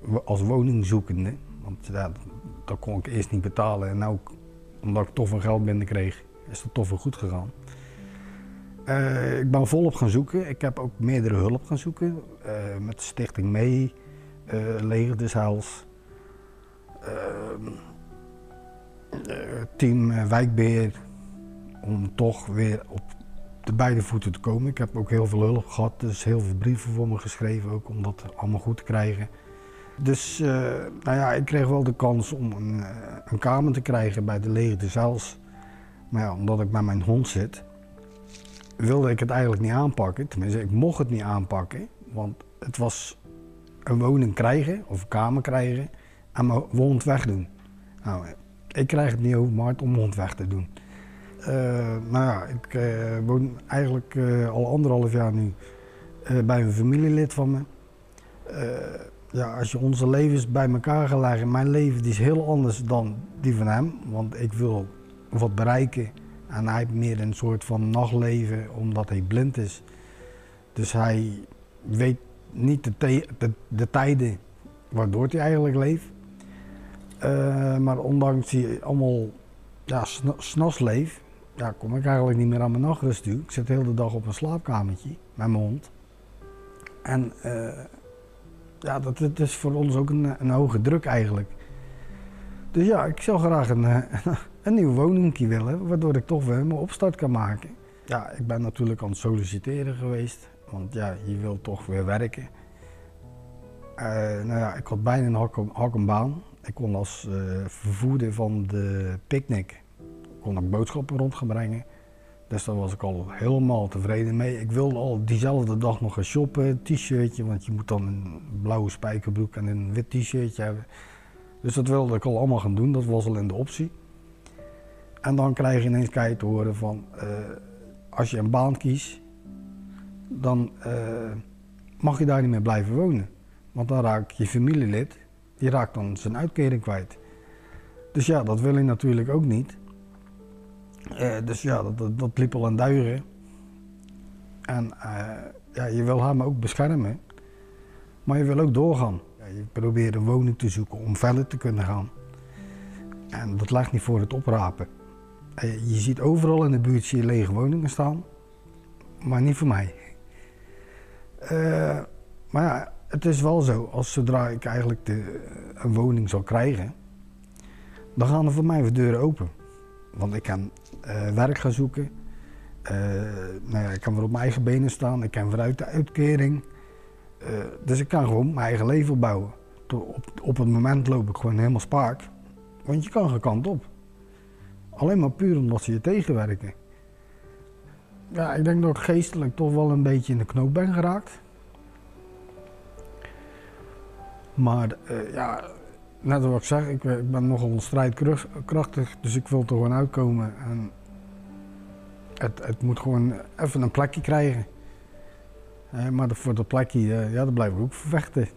wo- als woningzoekende. Want ja, dat, kon ik eerst niet betalen en nou, omdat ik toch veel geld binnenkreeg, is dat toch wel goed gegaan. Eh, ik ben volop gaan zoeken. Ik heb ook meerdere hulp gaan zoeken. eh, met de Stichting Mee, eh Leger des Heils, team Wijkbeheer. Om toch weer op de beide voeten te komen. Ik heb ook heel veel hulp gehad, dus heel veel brieven voor me geschreven ook om dat allemaal goed te krijgen. Dus eh, nou ja, ik kreeg wel de kans om een, eh, een kamer te krijgen bij de Leger Heils. Maar ja, omdat ik bij mijn hond zit, wilde ik het eigenlijk niet aanpakken. Tenminste, ik mocht het niet aanpakken. Want het was een woning krijgen of een kamer krijgen en mijn hond wegdoen. Nou, ik krijg het niet over mijn om mijn hond weg te doen. Nou ja, ik woon eigenlijk al anderhalf jaar nu bij een familielid van me. Ja, als je onze levens bij elkaar gaat leggen, mijn leven die is heel anders dan die van hem. Want ik wil wat bereiken en hij heeft meer een soort van nachtleven omdat hij blind is. Dus hij weet niet de, de, de tijden waardoor hij eigenlijk leeft. Eh, maar ondanks hij allemaal ja, sn- s'nachts leeft, ja, kom ik eigenlijk niet meer aan mijn nachtrust toe. Ik zit de hele dag op een slaapkamertje met mijn hond. En eh, ja, dat, dat is voor ons ook een, een hoge druk eigenlijk. Dus ja, ik zou graag een, eh, een nieuw woningje willen, waardoor ik toch weer mijn opstart kan maken. Ja, ik ben natuurlijk aan het solliciteren geweest, want ja, je wilt toch weer werken. Eh, nou ja, ik had bijna een hak, baan. Ik kon als eh, vervoerder van de picknick kon ik boodschappen rond gaan brengen. Dus daar was ik al helemaal tevreden mee. Ik wilde al diezelfde dag nog gaan shoppen, t-shirtje, want je moet dan een blauwe spijkerbroek en een wit t-shirtje hebben. Dus dat wilde ik al allemaal gaan doen, dat was al in de optie. En dan krijg je ineens keihard te horen van, eh, als je een baan kiest, dan eh, mag je daar niet meer blijven wonen. Want dan raakt je familielid, die raakt dan zijn uitkering kwijt. Dus ja, dat wil je natuurlijk ook niet. Eh, dus ja, dat, dat, liep al aan duigen. En eh, ja, je wil hem ook beschermen, maar je wil ook doorgaan. Ja, je probeert een woning te zoeken om verder te kunnen gaan. En dat ligt niet voor het oprapen. Eh, je ziet overal in de buurt je lege woningen staan, maar niet voor mij. Maar ja, het is wel zo, als zodra ik eigenlijk de, een woning zal krijgen, dan gaan er voor mij weer deuren open. Want ik kan eh, werk gaan zoeken. Eh, nou ja, ik kan weer op mijn eigen benen staan. Ik kan weer uit de uitkering. Eh, dus ik kan gewoon mijn eigen leven opbouwen. Op, op het moment loop ik gewoon helemaal spaak. Want je kan geen kant op. Alleen maar puur omdat ze je tegenwerken. Ja, ik denk dat ik geestelijk toch wel een beetje in de knoop ben geraakt. Maar ja, net wat ik zeg, ik, ik ben nogal strijdkrachtig, dus ik wil er gewoon uitkomen. En het, het moet gewoon even een plekje krijgen. Eh, maar voor dat plekje, eh, ja, daar blijf ik ook voor vechten.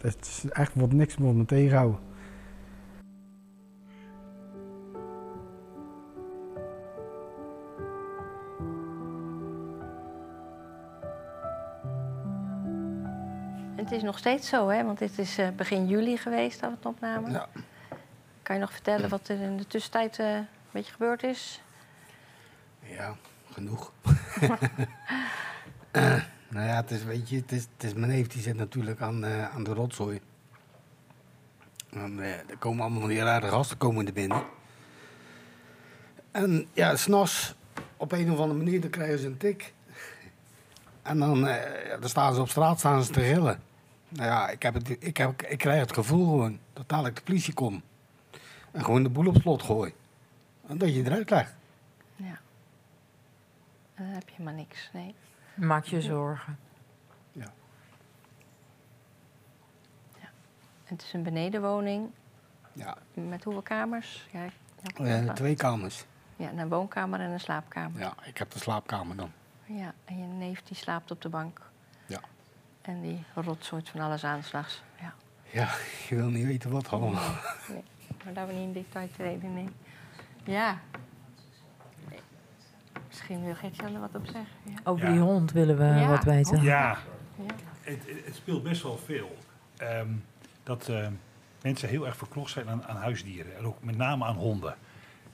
Het is echt wat niks meer me tegenhouden. En het is nog steeds zo, hè? Want dit is eh, begin juli geweest dat we het opnamen. Ja. Kan je nog vertellen wat er in de tussentijd eh, een beetje gebeurd is? Ja, genoeg. nou ja, het is, weet je, het is, het is mijn neef die zit natuurlijk aan, eh, aan de rotzooi. En, eh, er komen allemaal van die rare gasten komen er binnen. En ja, s'nachts op een of andere manier dan krijgen ze een tik. En dan, eh, ja, dan staan ze op straat staan ze te gillen. Nou ja, ik, heb het, ik, heb, ik krijg het gevoel gewoon dat dadelijk de politie komt. En gewoon de boel op slot gooi. En dat je eruit legt. Ja. Dan heb je maar niks, nee. Maak je zorgen. En het is een benedenwoning Ja, met hoeveel kamers? Ja, ja, Eh, twee kamers. Ja, een woonkamer en een slaapkamer. Ja, ik heb de slaapkamer dan. Ja, en je neef die slaapt op de bank. Ja. En die rotzooit van alles aanslags. Ja. Ja, je wil niet weten wat allemaal. Nee, maar daar we niet in detail treden, nee. Ja. Misschien wil Gertjan er wat op zeggen. Ja. Over Ja. die hond willen we Ja. wat weten. Ja, Ja. het, het- speelt best wel veel. Ehm, dat eh, mensen heel erg verknocht zijn aan, aan huisdieren. En ook met name aan honden.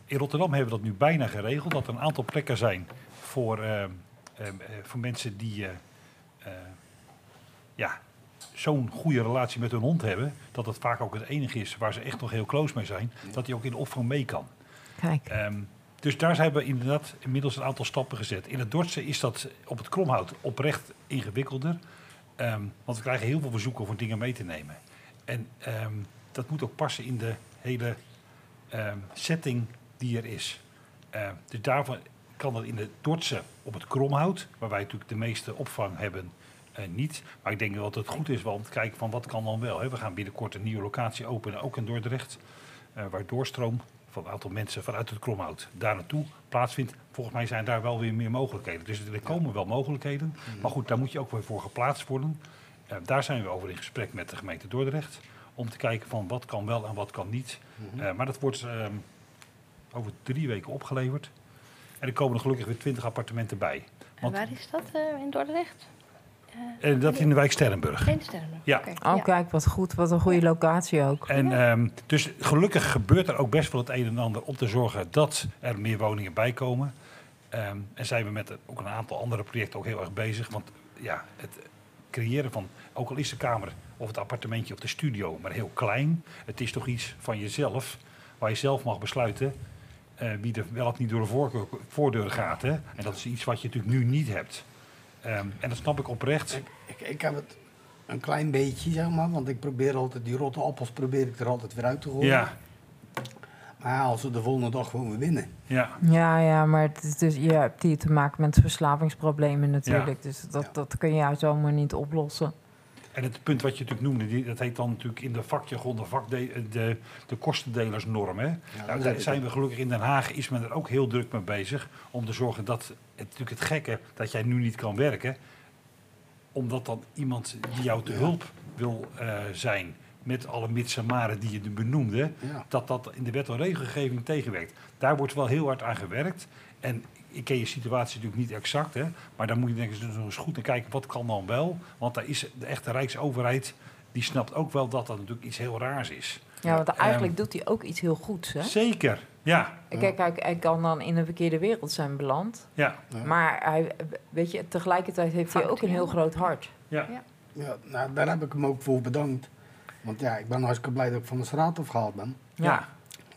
In Rotterdam hebben we dat nu bijna geregeld. Dat er een aantal plekken zijn voor, ehm, ehm, eh, voor mensen die eh, eh, ja, zo'n goede relatie met hun hond hebben. Dat het vaak ook het enige is waar ze echt nog heel close mee zijn. Dat hij ook in de opvang mee kan. Kijk, Ehm, dus daar zijn we inderdaad inmiddels een aantal stappen gezet. In het Dordtse is dat op het Kromhout oprecht ingewikkelder. Ehm, want we krijgen heel veel verzoeken voor dingen mee te nemen. En ehm, dat moet ook passen in de hele ehm, setting die er is. Dus daarvoor kan dat in het Dordtse op het Kromhout, waar wij natuurlijk de meeste opvang hebben, eh, niet. Maar ik denk wel dat het goed is, want kijken van wat kan dan wel. We gaan binnenkort een nieuwe locatie openen, ook in Dordrecht. eh, waar doorstroom van een aantal mensen vanuit het Kromhout daar naartoe plaatsvindt. Volgens mij zijn daar wel weer meer mogelijkheden. Dus er komen wel mogelijkheden. Maar goed, daar moet je ook weer voor geplaatst worden. Daar zijn we over in gesprek met de gemeente Dordrecht. Om te kijken van wat kan wel en wat kan niet. Eh, maar dat wordt ehm, over drie weken opgeleverd. En er komen er gelukkig weer twintig appartementen bij. En waar is dat eh, in Dordrecht? En dat in de wijk Sterrenburg. Geen sterren. Ja. Oh kijk, wat goed. Wat een goede locatie ook. En ehm, dus gelukkig gebeurt er ook best wel het een en ander om te zorgen dat er meer woningen bij komen. Ehm, en zijn we met ook een aantal andere projecten ook heel erg bezig. Want ja, het creëren van, ook al is de kamer of het appartementje of de studio maar heel klein. Het is toch iets van jezelf, waar je zelf mag besluiten eh, wie er wel of niet door de voordeur gaat. Hè? En dat is iets wat je natuurlijk nu niet hebt. Ehm, en dat snap ik oprecht. Ik, ik, ik heb het een klein beetje, zeg maar, want ik probeer altijd, die rotte appels probeer ik er altijd weer uit te gooien. Ja, Maar ja, als we de volgende dag gewoon weer winnen. ja. Ja, ja, maar het is dus, je hebt hier te maken met verslavingsproblemen natuurlijk. Dus dat, Ja. dat kun je zomaar niet oplossen. En het punt wat je natuurlijk noemde, die, dat heet dan natuurlijk in de vakjargon de, vakde, de, de kostendelersnorm. Hè? nou, dat daar zijn we gelukkig in Den Haag, is men er ook heel druk mee bezig. Om te zorgen dat, natuurlijk het gekke, dat jij nu niet kan werken. Omdat dan iemand die jou te hulp wil eh, zijn, met alle mits en maren die je benoemde, Ja. dat dat in de wet en regelgeving tegenwerkt. Daar wordt wel heel hard aan gewerkt. En ik ken je situatie natuurlijk niet exact, hè, maar daar moet je denk ik dus nog eens goed naar kijken, wat kan dan wel? Want daar is de echte Rijksoverheid, die snapt ook wel dat dat natuurlijk iets heel raars is. Ja, want eigenlijk Ehm, doet hij ook iets heel goeds. Hè? Zeker, ja. Kijk, kijk, hij kan dan in een verkeerde wereld zijn beland. Ja, Ja. Maar hij, weet je, tegelijkertijd heeft hij ook een hij heel groot hart. ja. Ja. Ja, nou, daar heb ik hem ook voor bedankt. Want ja, ik ben hartstikke blij dat ik van de straat afgehaald ben. Ja, Ja. ja.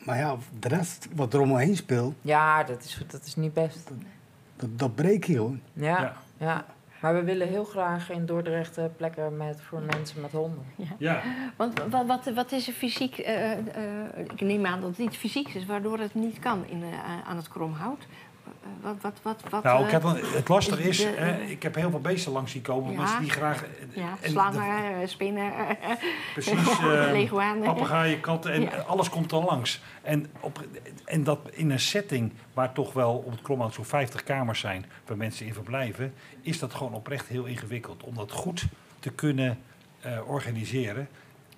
Maar ja, de rest wat er om me heen speelt, dat, is, dat is niet best. dat, dat breek je gewoon. Ja, Ja. Maar we willen heel graag in Dordrecht eh, plekken met, voor mensen met honden. Ja. Want wat, wat, wat is er fysiek? eh, eh, ik neem aan dat het iets fysieks is, waardoor het niet kan in, aan het kromhout. Wat, wat, wat, wat, Nou, eh, ik heb, het lastige is, de- hè, ik heb heel veel beesten langs zien komen. Ja. Mensen die graag... ja, eh, spinnen, eh, Precies, eh, leguanen. papegaaien, katten en Ja. alles komt er langs. En, op, en dat in een setting waar toch wel op het Kromhout zo'n 50 kamers zijn waar mensen in verblijven, is dat gewoon oprecht heel ingewikkeld om dat goed te kunnen organiseren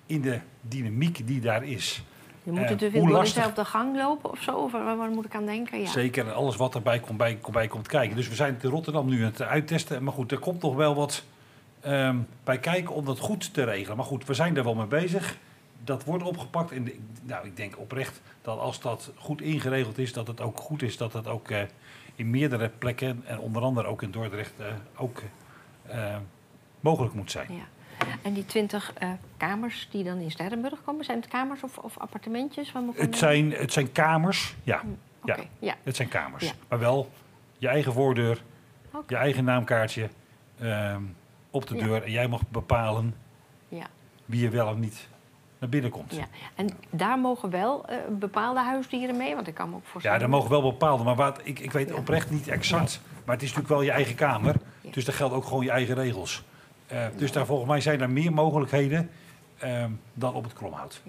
in de dynamiek die daar is. Je moet hoe veel door lastig- dezelfde gang lopen of zo? Of waar, waar moet ik aan denken? Ja. Zeker, en alles wat erbij komt, bij, bij komt kijken. Dus we zijn in Rotterdam nu aan het uittesten. Maar goed, er komt nog wel wat ehm, bij kijken om dat goed te regelen. Maar goed, we zijn daar wel mee bezig. Dat wordt opgepakt. En ik- nou, ik denk oprecht dat als dat goed ingeregeld is, dat het ook goed is dat het ook eh, in meerdere plekken, en onder andere ook in Dordrecht, eh, ook eh, mogelijk moet zijn. Ja. En die twintig eh, kamers die dan in Sterrenburg komen, zijn het kamers of, of appartementjes? Waar Het zijn, het zijn kamers, ja. Oké, ja. ja. Het zijn kamers. Ja. Maar wel je eigen voordeur, je eigen naamkaartje ehm, op de Ja. deur. En jij mag bepalen Ja. wie er wel of niet naar binnen komt. Ja. En daar mogen wel eh, bepaalde huisdieren mee? Want ik kan me ook Ja, voorstellen... daar mogen wel bepaalde. Maar wat, ik, ik weet Ja. oprecht niet exact. Maar het is natuurlijk wel je eigen kamer. Ja. Dus daar geldt ook gewoon je eigen regels. Eh, dus daar, volgens mij zijn er meer mogelijkheden ehm, dan op het kromhout.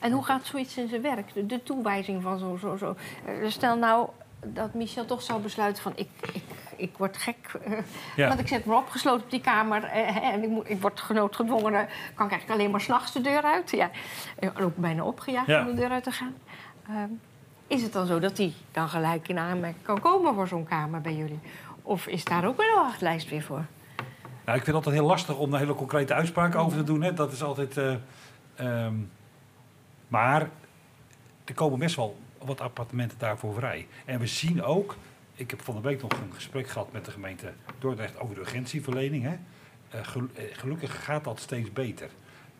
En hoe gaat zoiets in zijn werk? De, de toewijzing van zo... zo, zo. Eh, stel nou dat Michel toch zou besluiten van... ik, ik, ik word gek, eh, Ja. want ik zet me opgesloten op die kamer... en ik, moet, ik word genoodgedwongen, kan ik eigenlijk alleen maar s'nachts de deur uit. Ja. En ook bijna opgejaagd Ja. om de deur uit te gaan. Ehm, is het dan zo dat die dan gelijk in aanmerking kan komen voor zo'n kamer bij jullie? Of is daar ook een wachtlijst weer voor? Nou, ik vind het altijd heel lastig om daar hele concrete uitspraken over te doen. Hè. Dat is altijd. eh, ehm, maar er komen best wel wat appartementen daarvoor vrij. En we zien ook. Ik heb van de week nog een gesprek gehad met de gemeente Dordrecht over de urgentieverlening. Hè. Eh, eh, gelukkig gaat dat steeds beter.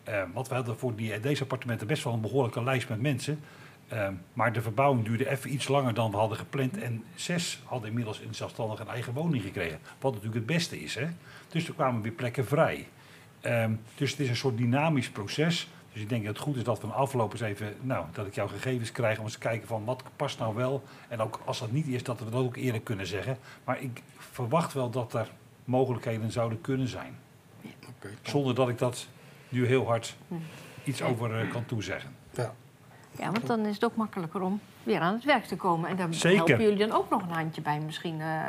Eh, want we hadden voor die, deze appartementen best wel een behoorlijke lijst met mensen. Ehm, maar de verbouwing duurde even iets langer dan we hadden gepland. En zes hadden inmiddels in zelfstandig een eigen woning gekregen. Wat natuurlijk het beste is. Hè? Dus er kwamen weer plekken vrij. Ehm, dus het is een soort dynamisch proces. Dus ik denk dat het goed is dat we een afloop eens even, nou, dat ik jouw gegevens krijg om eens te kijken van wat past nou wel. En ook als dat niet is, dat we dat ook eerlijk kunnen zeggen. Maar ik verwacht wel dat er mogelijkheden zouden kunnen zijn. Oké, Zonder dat ik dat nu heel hard iets over eh, kan toezeggen. Ja. Ja, want dan is het ook makkelijker om weer aan het werk te komen. En daar Zeker. helpen jullie dan ook nog een handje bij misschien. eh,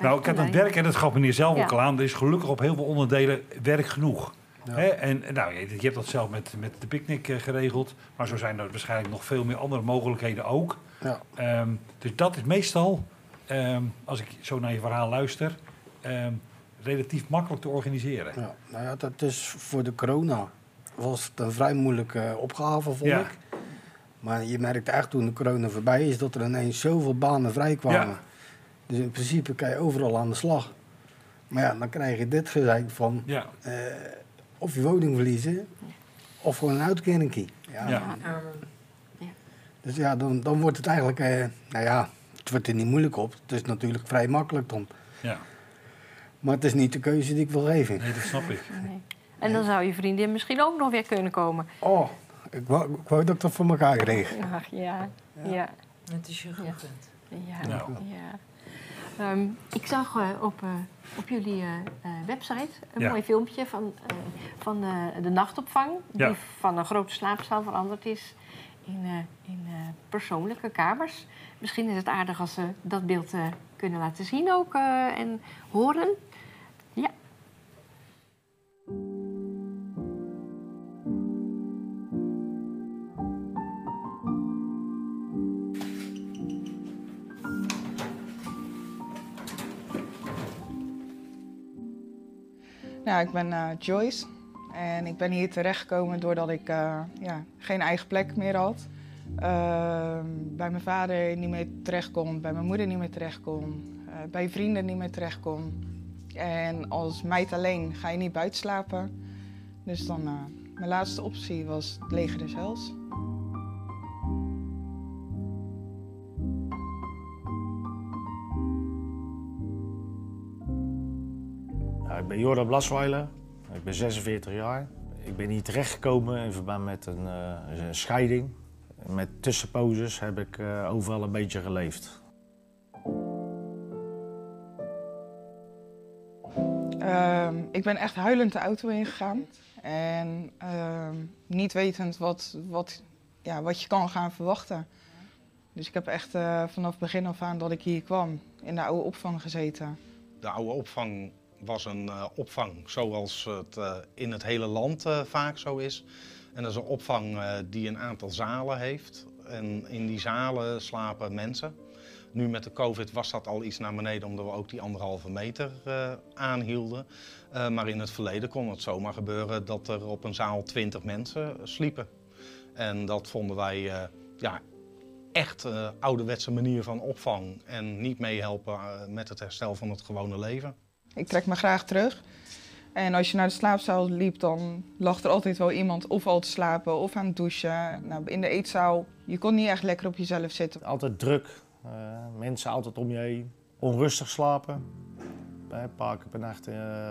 Nou, ik heb het werk, en dat gaf meneer zelf Ja. ook al aan, er is gelukkig op heel veel onderdelen werk genoeg. Ja. En nou, je, je hebt dat zelf met, met de picknick eh, geregeld, maar zo zijn er waarschijnlijk nog veel meer andere mogelijkheden ook. Ja. Ehm, dus dat is meestal, ehm, als ik zo naar je verhaal luister, ehm, relatief makkelijk te organiseren. Ja, nou ja, dat is voor de corona was het een vrij moeilijke opgave, vond Ja. ik. Maar je merkte echt toen de corona voorbij is dat er ineens zoveel banen vrijkwamen. Ja. Dus in principe kan je overal aan de slag. Maar ja, dan krijg je dit gezeik van Ja, eh, of je woning verliezen of gewoon een uitkering. Ja. Ja. Dus ja, dan, dan wordt het eigenlijk, eh, nou ja, het wordt er niet moeilijk op. Het is natuurlijk vrij makkelijk dan. ja. Maar het is niet de keuze die ik wil geven. Nee, dat snap ik. Nee. En dan zou je vriendin misschien ook nog weer kunnen komen. Oh, ik wou, ik wou dat ik dat voor elkaar kreeg. Ach ja, ja, Het is je gegund. ja. Nou. ja. Ehm, ik zag eh, op, eh, op jullie eh, website een Ja. mooi filmpje van, van de nachtopvang. Ja. Die van een grote slaapzaal veranderd is in, in persoonlijke kamers. Misschien is het aardig als ze dat beeld kunnen laten zien ook en horen. Ja. Ik ben eh, Joyce en ik ben hier terechtgekomen doordat ik eh, ja, geen eigen plek meer had. Ehm, bij mijn vader niet meer terecht kon, bij mijn moeder niet meer terecht kon, eh, bij vrienden niet meer terecht kon. En als meid alleen ga je niet buiten slapen. Dus dan, mijn laatste optie was het leger des Hels. Ja, ik ben Jordan Blasweiler, ik ben 46 jaar. Ik ben hier terechtgekomen in verband met een, uh, een scheiding. Met tussenposes heb ik uh, overal een beetje geleefd. Uh, ik ben echt huilend de auto ingegaan. En ehm, niet wetend wat, wat, ja, wat je kan gaan verwachten. Dus ik heb echt uh, vanaf begin af aan dat ik hier kwam in de oude opvang gezeten. De oude opvang was een uh, opvang zoals het uh, in het hele land vaak zo is. En dat is een opvang die een aantal zalen heeft. En in die zalen slapen mensen. Nu met de COVID was dat al iets naar beneden omdat we ook die anderhalve meter aanhielden. maar in het verleden kon het zomaar gebeuren dat er op een zaal twintig mensen sliepen. En dat vonden wij ja, echt ouderwetse manier van opvang en niet meehelpen met het herstel van het gewone leven. Ik trek me graag terug. En als je naar de slaapzaal liep, dan lag er altijd wel iemand of al te slapen of aan het douchen. Nou, in de eetzaal, je kon niet echt lekker op jezelf zitten. Altijd druk, uh, mensen altijd om je heen, onrustig slapen. Een paar keer per nacht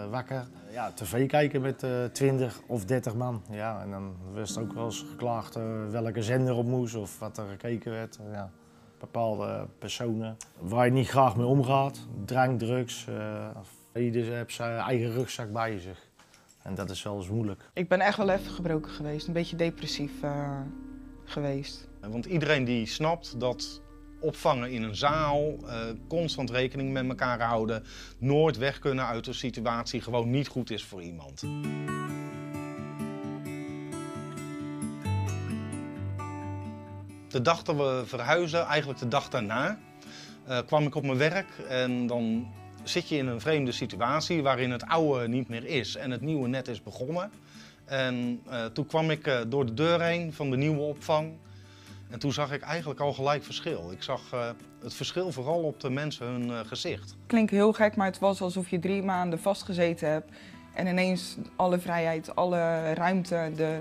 wakker. Ja, tv kijken met uh, 20 of 30 man. Ja, en dan werd ook wel eens geklaagd welke zender op moest of wat er gekeken werd. Ja, bepaalde personen waar je niet graag mee omgaat. Drank, drugs. Uh, ieder heeft zijn eigen rugzak bij zich. En dat is wel eens moeilijk. Ik ben echt wel even gebroken geweest. Een beetje depressief geweest. Want iedereen die snapt dat opvangen in een zaal, uh, constant rekening met elkaar houden, nooit weg kunnen uit een situatie, gewoon niet goed is voor iemand. De dag dat we verhuizen, eigenlijk de dag daarna, uh, kwam ik op mijn werk en dan zit je in een vreemde situatie waarin het oude niet meer is en het nieuwe net is begonnen. En uh, toen kwam ik door de deur heen van de nieuwe opvang. En toen zag ik eigenlijk al gelijk verschil. Ik zag uh, het verschil vooral op de mensen hun gezicht. Klinkt heel gek, maar het was alsof je drie maanden vastgezeten hebt. En ineens alle vrijheid, alle ruimte. De...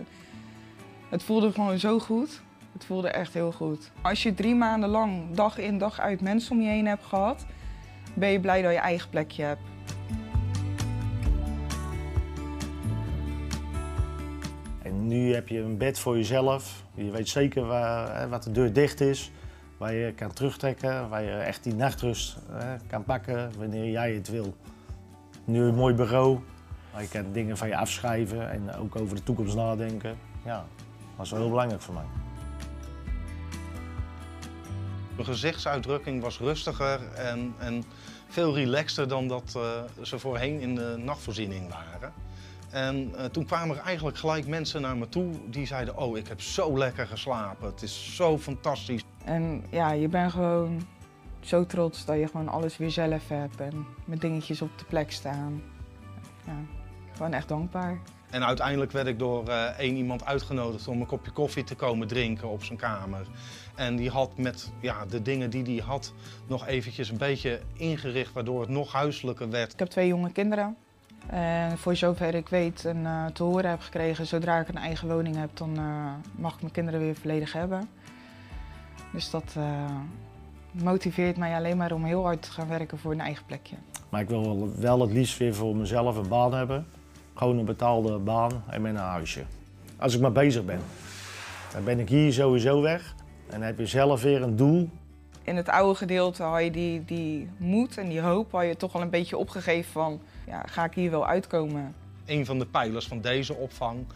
Het voelde gewoon zo goed. Het voelde echt heel goed. Als je drie maanden lang, dag in dag uit, mensen om je heen hebt gehad... ben je blij dat je eigen plekje hebt. En nu heb je een bed voor jezelf. Je weet zeker waar, wat de deur dicht is, waar je kan terugtrekken, waar je echt die nachtrust hè, kan pakken wanneer jij het wil. Nu een mooi bureau, waar je kan dingen van je afschrijven en ook over de toekomst nadenken. Ja, dat is wel heel belangrijk voor mij. Mijn gezichtsuitdrukking was rustiger en, en veel relaxter dan dat uh, ze voorheen in de nachtvoorziening waren. En uh, toen kwamen er eigenlijk gelijk mensen naar me toe die zeiden: Oh, ik heb zo lekker geslapen. Het is zo fantastisch. En ja, je bent gewoon zo trots dat je gewoon alles weer zelf hebt en met dingetjes op de plek staan. Ja, gewoon echt dankbaar. En uiteindelijk werd ik door uh, één iemand uitgenodigd om een kopje koffie te komen drinken op zijn kamer. En die had met ja, de dingen die hij had nog eventjes een beetje ingericht, waardoor het nog huiselijker werd. Ik heb twee jonge kinderen. En voor zover ik weet en uh, te horen heb gekregen, zodra ik een eigen woning heb, dan uh, mag ik mijn kinderen weer volledig hebben. Dus dat uh, motiveert mij alleen maar om heel hard te gaan werken voor een eigen plekje. Maar ik wil wel het liefst weer voor mezelf een baan hebben. Gewoon een betaalde baan en met een huisje. Als ik maar bezig ben. Dan ben ik hier sowieso weg. En dan heb je zelf weer een doel. In het oude gedeelte had je die, die moed en die hoop had je toch al een beetje opgegeven van ja, ga ik hier wel uitkomen? Een van de pijlers van deze opvang,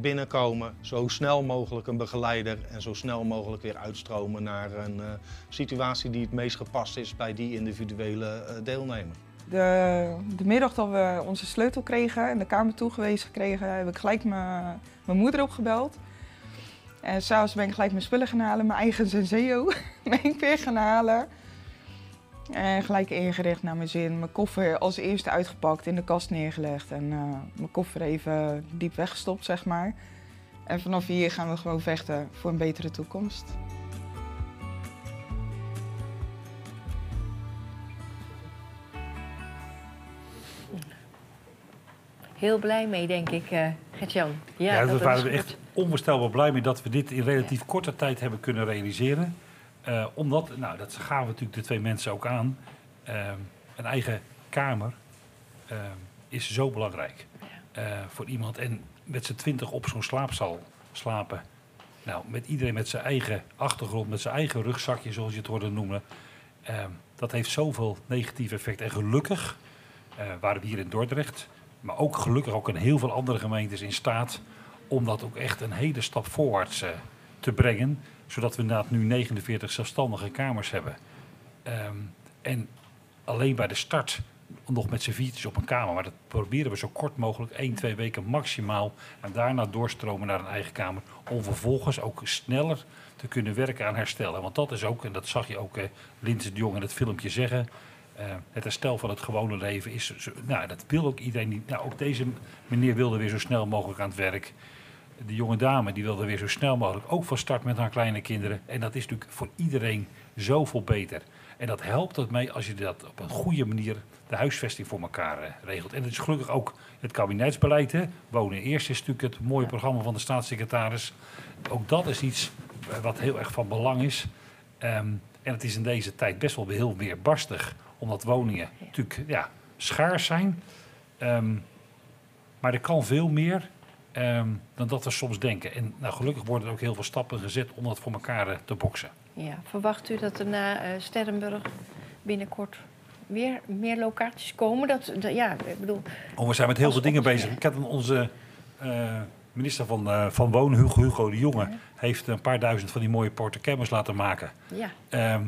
binnenkomen, zo snel mogelijk een begeleider en zo snel mogelijk weer uitstromen naar een uh, situatie die het meest gepast is bij die individuele uh, deelnemer. De, de, middag dat we onze sleutel kregen en de kamer toegewezen kregen, heb ik gelijk mijn moeder opgebeld. En s'avonds ben ik gelijk mijn spullen gaan halen, mijn eigen Senseo ben ik weer gaan halen. En gelijk ingericht naar mijn zin. Mijn koffer als eerste uitgepakt, in de kast neergelegd. En uh, mijn koffer even diep weggestopt, zeg maar. En vanaf hier gaan we gewoon vechten voor een betere toekomst. Heel blij mee, denk ik, uh, Gert-Jan. Ja, ja, daar waren we echt onvoorstelbaar blij mee dat we dit in relatief ja. korte tijd hebben kunnen realiseren. Uh, omdat, nou, dat gaven natuurlijk de twee mensen ook aan, uh, een eigen kamer eh, is zo belangrijk eh, voor iemand. En met z'n twintig op zo'n slaapzaal slapen. Nou, met iedereen met zijn eigen achtergrond, met zijn eigen rugzakje, zoals je het hoorde noemen. Dat heeft zoveel negatieve effecten. En gelukkig eh, waren we hier in Dordrecht, maar ook gelukkig ook in heel veel andere gemeentes in staat om dat ook echt een hele stap voorwaarts eh, te brengen. Zodat we inderdaad nu 49 zelfstandige kamers hebben. Ehm, en alleen bij de start nog met z'n viertjes op een kamer. Maar dat proberen we zo kort mogelijk, één, twee weken maximaal. En daarna doorstromen naar een eigen kamer. Om vervolgens ook sneller te kunnen werken aan herstellen. Want dat is ook, en dat zag je ook eh, Lindsay de Jong in het filmpje zeggen. Eh, het herstel van het gewone leven is. Zo, nou, dat wil ook iedereen niet. Nou, ook deze meneer wilde weer zo snel mogelijk aan het werk. De jonge dame die wilde weer zo snel mogelijk ook van start met haar kleine kinderen. En dat is natuurlijk voor iedereen zoveel beter. En dat helpt het mee als je dat op een goede manier de huisvesting voor elkaar eh, regelt. En het is gelukkig ook het kabinetsbeleid. Hè. Wonen eerst is natuurlijk het mooie programma van de staatssecretaris. Ook dat is iets eh, wat heel erg van belang is. Ehm, en het is in deze tijd best wel heel weerbarstig. Omdat woningen natuurlijk ja, schaars zijn. Ehm, maar er kan veel meer ehm, dan dat we soms denken. En nou, gelukkig worden er ook heel veel stappen gezet om dat voor elkaar eh, te boksen. Ja, verwacht u dat er na eh, Sterrenburg binnenkort weer meer locaties komen? Dat, dat- ja, ik bedoel... Oh, we zijn met heel veel dingen bezig. Ik heb onze eh, minister van, eh, van Wonen, Hugo, Hugo de Jonge, heeft een paar duizend van die mooie portecammers laten maken. Ja, Ehm,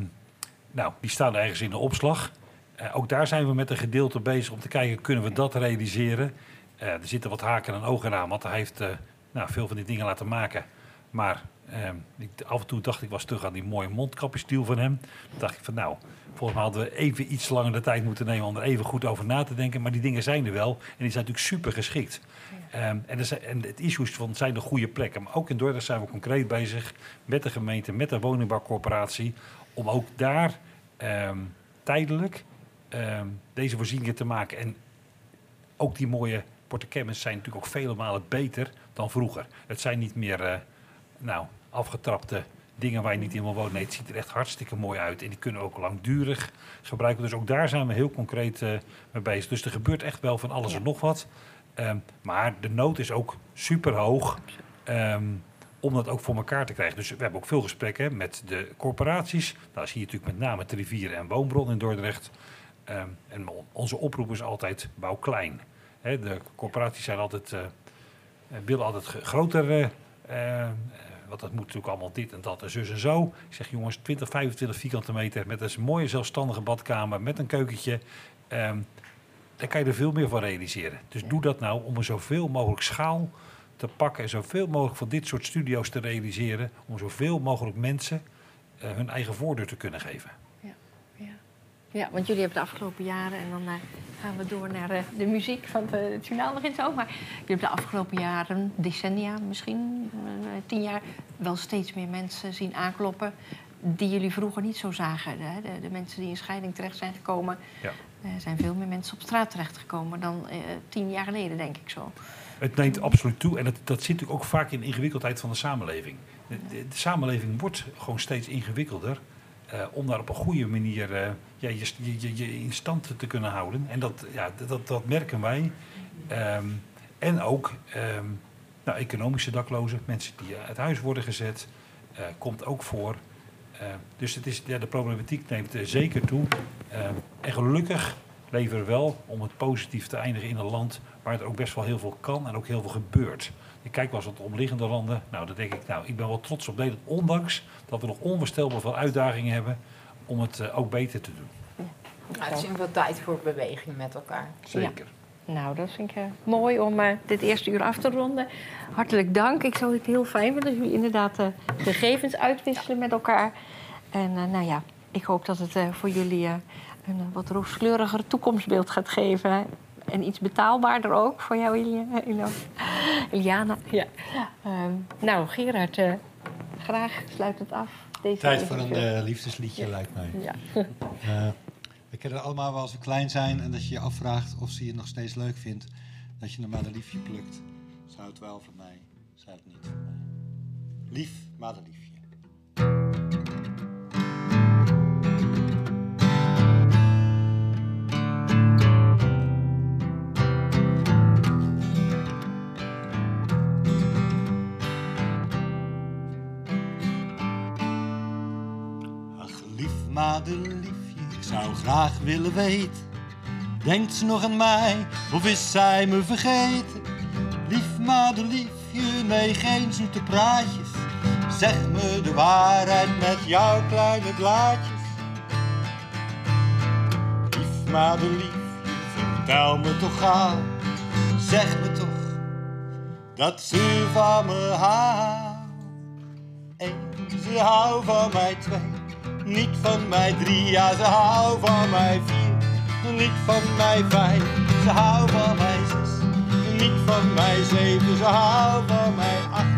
nou, die staan ergens in de opslag. Eh, ook daar zijn we met een gedeelte bezig om te kijken, kunnen we dat realiseren? Eh, er zitten wat haken en ogen aan, want hij heeft eh, nou, veel van die dingen laten maken. Maar ehm, ik, af en toe dacht ik, was terug aan die mooie mondkapjesdeal van hem. Toen dacht ik van nou, volgens mij hadden we even iets langer de tijd moeten nemen om er even goed over na te denken. Maar die dingen zijn er wel en die zijn natuurlijk super geschikt. Ehm, en, er zijn, en het issues van zijn de goede plekken. Maar ook in Dordrecht zijn we concreet bezig met de gemeente, met de woningbouwcorporatie. Om ook daar ehm, tijdelijk deze voorzieningen te maken. En ook die mooie portecammers zijn natuurlijk ook vele malen beter dan vroeger. Het zijn niet meer eh, nou, afgetrapte dingen waar je niet in wil wonen. Nee, het ziet er echt hartstikke mooi uit. En die kunnen ook langdurig gebruiken. Dus ook daar zijn we heel concreet eh, mee bezig. Dus er gebeurt echt wel van alles en nog wat. Ehm, maar de nood is ook super hoog. ehm, om dat ook voor elkaar te krijgen. Dus we hebben ook veel gesprekken met de corporaties. Nou, zie je natuurlijk met name het rivieren en woonbron in Dordrecht. Ehm, en on- onze oproep is altijd bouw klein. De corporaties zijn altijd, eh, eh, willen altijd groter. eh, want dat moet natuurlijk allemaal dit en dat en zus en zo. Ik zeg jongens, 20, 25 vierkante meter met een mooie zelfstandige badkamer, met een keukentje. Ehm, daar kan je er veel meer van realiseren. Dus doe dat nou om er zoveel mogelijk schaal te pakken en zoveel mogelijk van dit soort studio's te realiseren. Om zoveel mogelijk mensen hun eigen voordeur te kunnen geven. Ja, want jullie hebben de afgelopen jaren... en dan eh, gaan we door naar eh, de muziek, want eh, het journaal begint zo. Maar jullie hebben de afgelopen jaren, decennia misschien, tien jaar... wel steeds meer mensen zien aankloppen die jullie vroeger niet zo zagen. Hè? De, de mensen die in scheiding terecht zijn gekomen... Ja. Er zijn veel meer mensen op straat terechtgekomen dan eh, tien jaar geleden, denk ik zo. Het neemt absoluut toe en dat, dat zit natuurlijk ook vaak in de ingewikkeldheid van de samenleving. De, de- de samenleving wordt gewoon steeds ingewikkelder om daar op een goede manier je, je, in stand te kunnen houden. En dat, ja, dat- dat, merken wij. Ehm, en ook ehm, nou, economische daklozen, mensen die uit huis worden gezet, eh, komt ook voor. Eh, dus het is, ja, de problematiek neemt eh, zeker toe. Ehm, en gelukkig leven we wel om het positief te eindigen in een land waar er ook best wel heel veel kan en ook heel veel gebeurt. Ik kijk wel eens naar de omliggende landen. Nou, dan denk ik, nou, ik ben wel trots op Nederland, ondanks dat we nog onvoorstelbaar veel uitdagingen hebben om het eh, ook beter te doen. Nou, het is wel tijd voor beweging met elkaar. Zeker. Nou, dat vind ik eh, mooi om eh, dit eerste uur af te ronden. Hartelijk dank. Ik zou het heel fijn vinden dat jullie inderdaad eh, gegevens uitwisselen met elkaar. En eh, nou ja, ik hoop dat het eh, voor jullie eh, een wat rooskleuriger toekomstbeeld gaat geven. En iets betaalbaarder ook voor jou, Iliana. Ja. Ehm, nou, Gerard, eh, graag sluit het af. Deze Tijd voor een liefdesliedje, lijkt mij. Ja. We kennen het allemaal wel als we klein zijn en dat je je afvraagt of ze je nog steeds leuk vindt. Dat je maar een liefje plukt. Zou het wel van mij, Zou het niet van mij. Lief, madeliefje. Ach. Lief, madeliefje zou graag willen weten. Denkt ze nog aan mij of is zij me vergeten? Lief madeliefje, nee geen zoete praatjes. Zeg me de waarheid met jouw kleine blaadjes. Lief madeliefje, vertel me toch gauw. Zeg me toch dat ze van me houdt. Eén, ze houdt van mij twee. Niet van mij drie, ja ze houdt van mij vier. Niet van mij vijf, ze houdt van mij zes. Niet van mij zeven, ze houdt van mij acht.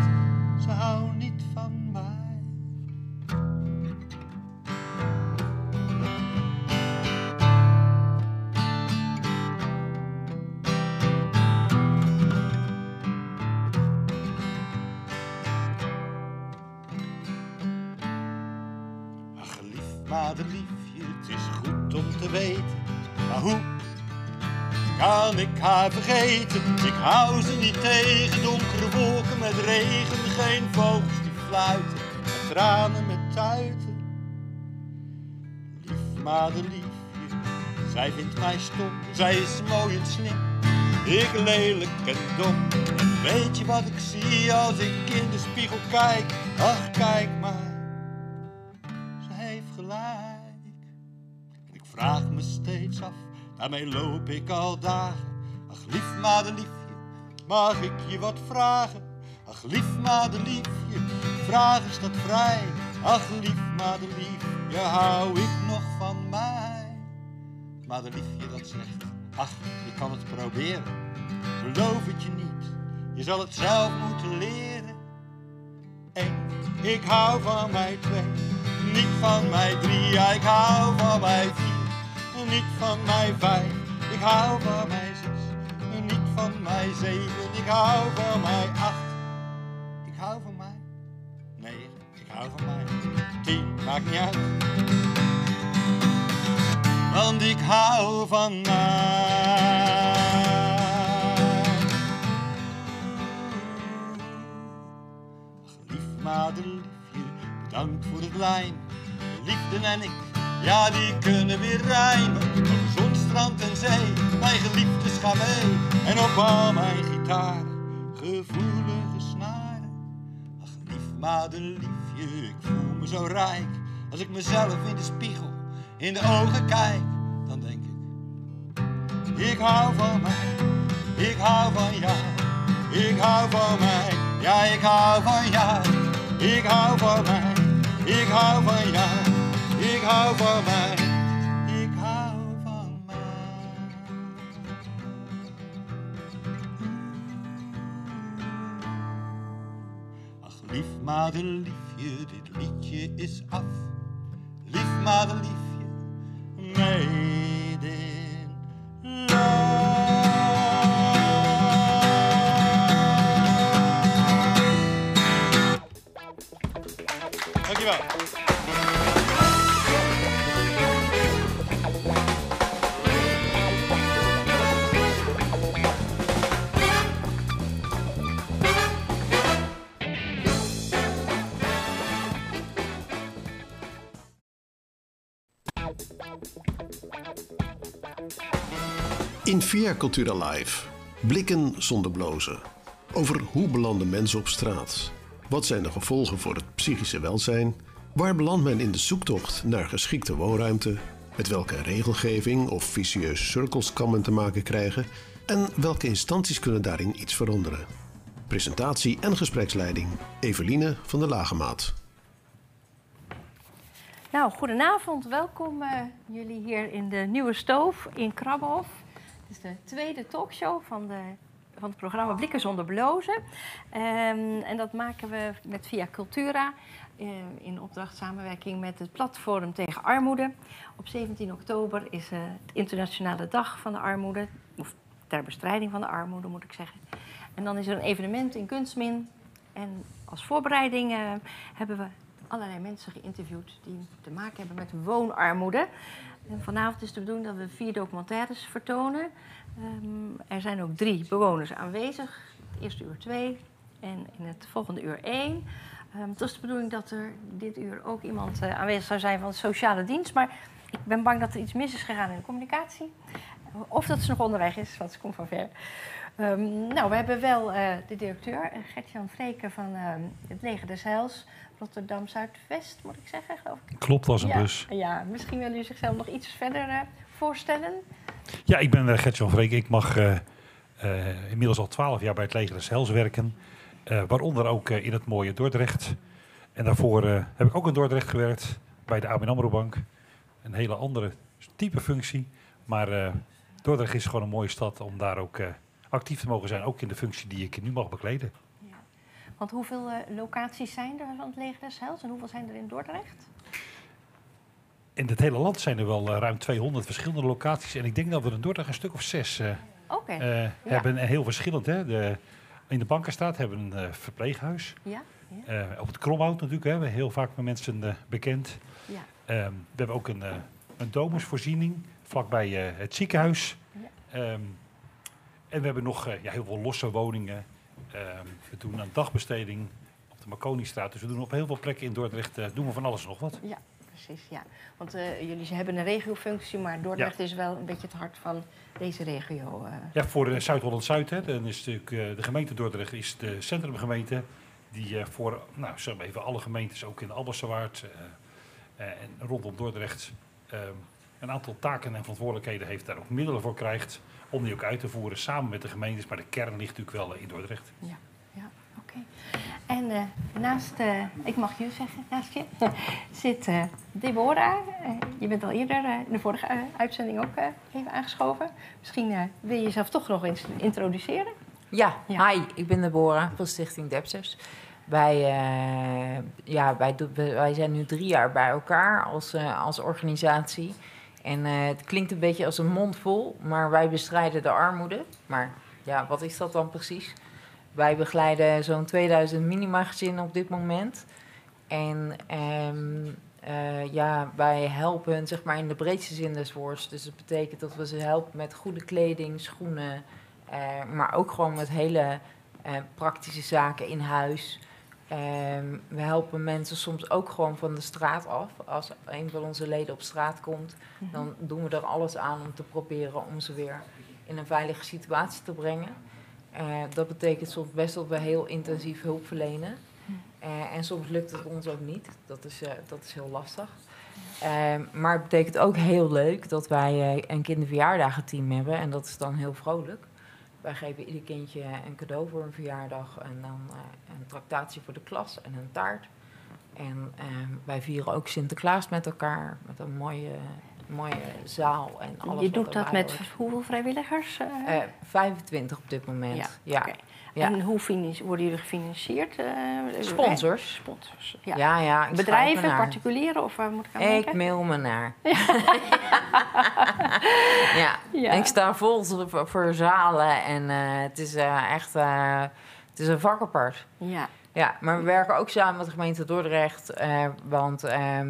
Ik haar vergeten? Ik hou ze niet tegen, donkere wolken met regen. Geen vogels die fluiten, en tranen met tuiten. Lief madeliefje, zij vindt mij stom. Zij is mooi en slim, ik lelijk en dom. Weet je wat ik zie als ik in de spiegel kijk? Ach, kijk maar ze heeft gelijk. Ik vraag me steeds af, daarmee loop ik al dagen. Ach, lief madeliefje, mag ik je wat vragen? Ach, lief madeliefje, vraag is dat vrij. Ach, lief madeliefje, hou ik nog van mij? Madeliefje dat zegt, ach, je kan het proberen. Beloof het je niet, je zal het zelf moeten leren. Eén, ik hou van mij twee. Niet van mij drie, ik hou van mij vier. Niet van mij vijf, ik hou van mij zes. Niet van mij zeven, ik hou van mij acht. Ik hou van mij negen, ik hou van mij tien, maakt niet uit. Want ik hou van mij. Lief madeliefje, bedankt voor het lijm. De liefde en ik, ja die kunnen weer rijmen. Over zon, strand en zee, mijn geliefdes gaan mee. En op al mijn gitaar, gevoelige snaren. Ach lief madeliefje, ik voel me zo rijk. Als ik mezelf in de spiegel, in de ogen kijk, dan denk ik. Ik hou van mij, ik hou van jou. Ik hou van mij, ja ik hou van jou. Ik hou van mij, ik hou van jou. Ik hou van mij, ik hou van mij. Ach lief madeliefje, dit liedje is af. Lief madeliefje, made in Dankjewel. In Via Cultura Live. Blikken zonder blozen. Over hoe belanden mensen op straat? Wat zijn de gevolgen voor het psychische welzijn? Waar belandt men in de zoektocht naar geschikte woonruimte? Met welke regelgeving of vicieuze cirkels kan men te maken krijgen? En welke instanties kunnen daarin iets veranderen? Presentatie en gespreksleiding Eveline van der Lagemaat. Nou, goedenavond. Welkom eh, jullie hier in de Nieuwe Stoof in Krabbenhof. Het is de tweede talkshow van, de, van het programma Blikken zonder blozen. Ehm, en dat maken we met Via Cultura eh, in opdracht samenwerking met het Platform tegen Armoede. Op 17 oktober is eh, het Internationale Dag van de Armoede. Of ter bestrijding van de armoede, moet ik zeggen. En dan is er een evenement in Kunstmin. En als voorbereiding hebben we allerlei mensen geïnterviewd die te maken hebben met woonarmoede. En vanavond is de bedoeling dat we vier documentaires vertonen. Ehm, er zijn ook drie bewoners aanwezig. Het eerste uur twee en in het volgende uur één. Ehm, het was de bedoeling dat er dit uur ook iemand eh, aanwezig zou zijn van de sociale dienst. Maar ik ben bang dat er iets mis is gegaan in de communicatie. Of dat ze nog onderweg is, want ze komt van ver. Ehm, nou, we hebben wel eh, de directeur, Gert-Jan Vreken van het Leger des Heils. Rotterdam Zuidwest, moet ik zeggen, geloof ik. Klopt, was een ja, bus. Ja, misschien wil u zichzelf nog iets verder eh, voorstellen. Ja, ik ben uh, Gert-Jan Vreek. Ik mag uh, uh, inmiddels al twaalf jaar bij het Leger des werken. waaronder ook in het mooie Dordrecht. En daarvoor heb ik ook in Dordrecht gewerkt bij de ABN AMRO Bank. Een hele andere type functie. Maar Dordrecht is gewoon een mooie stad om daar ook actief te mogen zijn. Ook in de functie die ik nu mag bekleden. Want hoeveel locaties zijn er van het Leger des Heils en hoeveel zijn er in Dordrecht? in het hele land zijn er wel uh, ruim 200 verschillende locaties. En ik denk dat we in Dordrecht een stuk of zes okay. ja. hebben. En heel verschillend. Hè? De, in de Bankenstraat hebben we een verpleeghuis. Ja, ja. op het Kromhout natuurlijk hè, hebben we heel vaak met mensen bekend. Ja. Um, we hebben ook een, een domusvoorziening vlakbij het ziekenhuis. Ja. Um, en we hebben nog ja, heel veel losse woningen. Um, we doen een dagbesteding op de Marconistraat. Dus we doen op heel veel plekken in Dordrecht doen we van alles nog wat. Ja precies. Ja. Want uh, jullie hebben een regiofunctie, maar Dordrecht ja. is wel een beetje het hart van deze regio. Uh. Ja, voor Zuid-Holland-Zuid, dan is natuurlijk de gemeente Dordrecht is de centrumgemeente. Die voor, nou, zeg maar even alle gemeentes, ook in de Albassewaard en rondom Dordrecht, een aantal taken en verantwoordelijkheden heeft, daar ook middelen voor krijgt. Om die ook uit te voeren samen met de gemeentes. Maar de kern ligt natuurlijk wel in Dordrecht. Ja, ja oké. Okay. En uh, naast, uh, ik mag je zeggen, naast je, zit uh, Deborah. je bent al eerder in de vorige uitzending ook even aangeschoven. Misschien wil je jezelf toch nog eens introduceren? Ja, ja. hi, ik ben Deborah van Stichting Depsers. Wij, ja, wij, wij zijn nu drie jaar bij elkaar als, als organisatie. En het klinkt een beetje als een mond vol, maar wij bestrijden de armoede. Maar ja, wat is dat dan precies? Wij begeleiden zo'n 2000 minimagezinnen op dit moment. En um, uh, ja, wij helpen hen zeg maar in de breedste zin des woords. Dus dat betekent dat we ze helpen met goede kleding, schoenen, uh, maar ook gewoon met hele praktische zaken in huis. Um, we helpen mensen soms ook gewoon van de straat af. Als een van onze leden op straat komt, mm-hmm. dan doen we er alles aan om te proberen om ze weer in een veilige situatie te brengen. Uh, dat betekent soms best dat we heel intensief hulp verlenen. Uh, en soms lukt het ons ook niet. Dat is, uh, dat is heel lastig. maar het betekent ook heel leuk dat wij een kinderverjaardagenteam hebben. En dat is dan heel vrolijk. Wij geven ieder kindje een cadeau voor een verjaardag. En dan een tractatie voor de klas en een taart. En wij vieren ook Sinterklaas met elkaar. Met een mooie mooie zaal en alles. Je doet dat met hoeveel vrijwilligers? Uh? Uh, 25 op dit moment. Ja. ja. Okay. Ja. En hoe worden jullie gefinancierd? Uh, Sponsors. Sponsors. Ja, ja. ja Bedrijven, particulieren of waar moet ik aan Ik denken? mail me naar. ja. ja. Ik sta vol voor, voor zalen en het is echt het is een vak apart. Ja. Ja, maar we werken ook samen met de gemeente Dordrecht. want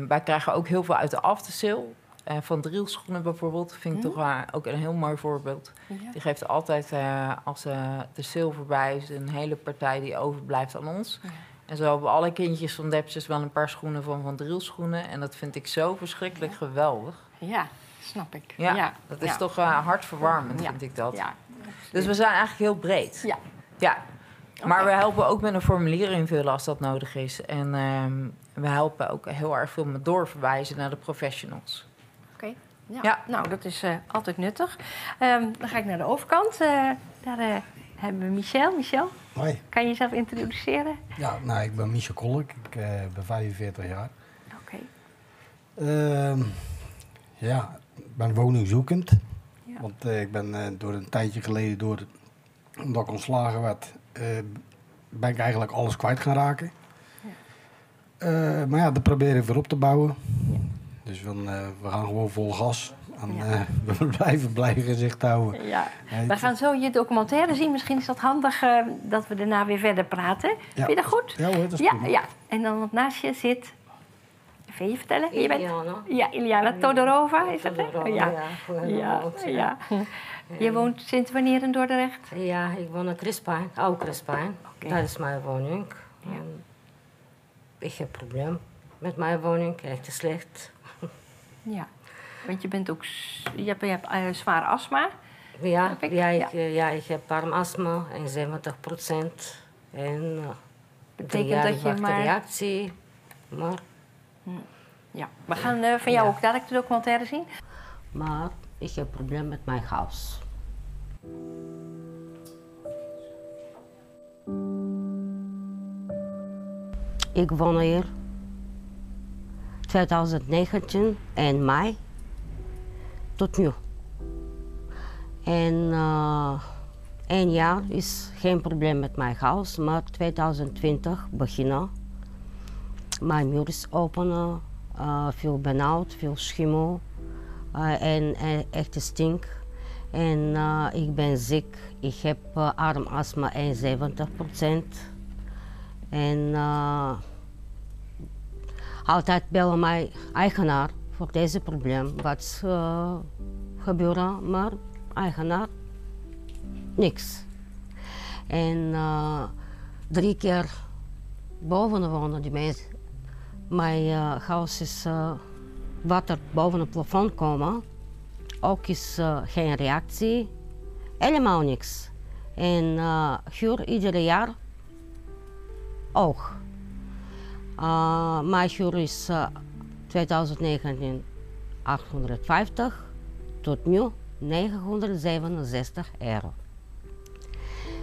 wij krijgen ook heel veel uit de aftersale. Uh, van drielschoenen bijvoorbeeld, vind ik hm? toch uh, ook een heel mooi voorbeeld. Ja. Die geeft altijd, uh, als de sale voorbij is, een hele partij die overblijft aan ons. Ja. En zo hebben alle kindjes van Depsers wel een paar schoenen van Van Drielschoenen. En dat vind ik zo verschrikkelijk ja. geweldig. Ja, snap ik. Ja, dat is toch hartverwarmend, vind ik dat. Ja. Dus we zijn eigenlijk heel breed. Ja. ja. Maar we helpen ook met een formulier invullen als dat nodig is. En um, we helpen ook heel erg veel met doorverwijzen naar de professionals. Ja. ja. Nou, dat is uh, altijd nuttig. Um, dan ga ik naar de overkant. Uh, daar uh, hebben we Michel. Michel, Hoi. kan je jezelf introduceren? Ja, nou, ik ben Michel Kolk. Ik ben 45 jaar. Oké. Okay. ja, ik ben woningzoekend. Ja. Want ik ben door een tijdje geleden, door, omdat ik ontslagen werd, ben ik eigenlijk alles kwijt gaan raken. Ja. maar ja, dat probeer ik weer op te bouwen. Ja. Dus we, uh, we gaan gewoon vol gas. En, ja. uh, we blijven blij gezicht houden. Ja. We gaan zo je documentaire zien. Misschien is dat handig uh, dat we daarna weer verder praten. Ja. Vind je dat goed? Ja hoor, dat is ja, prima. ja. En dan wat naast je zit... Wil je vertellen? wie Je bent? Iliana. Ja, Iliana Todorova is dat, hè? Ja. ja. Ja, ja. Je woont sinds wanneer in Dordrecht? Ja, ik woon in Crispijn, Oud Crispijn. Oké. Dat is mijn woning. Ja. Ik heb een probleem met mijn woning, echt slecht. Ja, want je bent ook, je hebt, je hebt eh, zwaar astma. Ja, ik? ja, ik, Ja. eh, ja, ik heb armastma en 70 procent. En uh, Betekent dat je maar- reactie. Maar, Ja, we gaan eh, van jou Ja. ook dadelijk de documentaire zien. maar ik heb een probleem met mijn huis. Ik woon hier 2019 in mei tot nu. En eh één jaar is geen probleem met mijn huis, maar 2020 beginnen. Mijn muur is open, eh, veel benauwd, veel schimmel eh, en echte stink. En eh, ik ben ziek, ik heb uh, armastma 71 En altijd bellen mij eigenaar voor deze probleem. Wat uh, gebeuren, maar eigenaar niks. En uh, drie keer boven wonen die mensen. Mijn uh, huis is water boven het plafond komen. Ook is geen reactie. Helemaal niks. En huur ieder jaar ook. Uh, mijn huur is uh, 2019 850 tot nu 967 euro.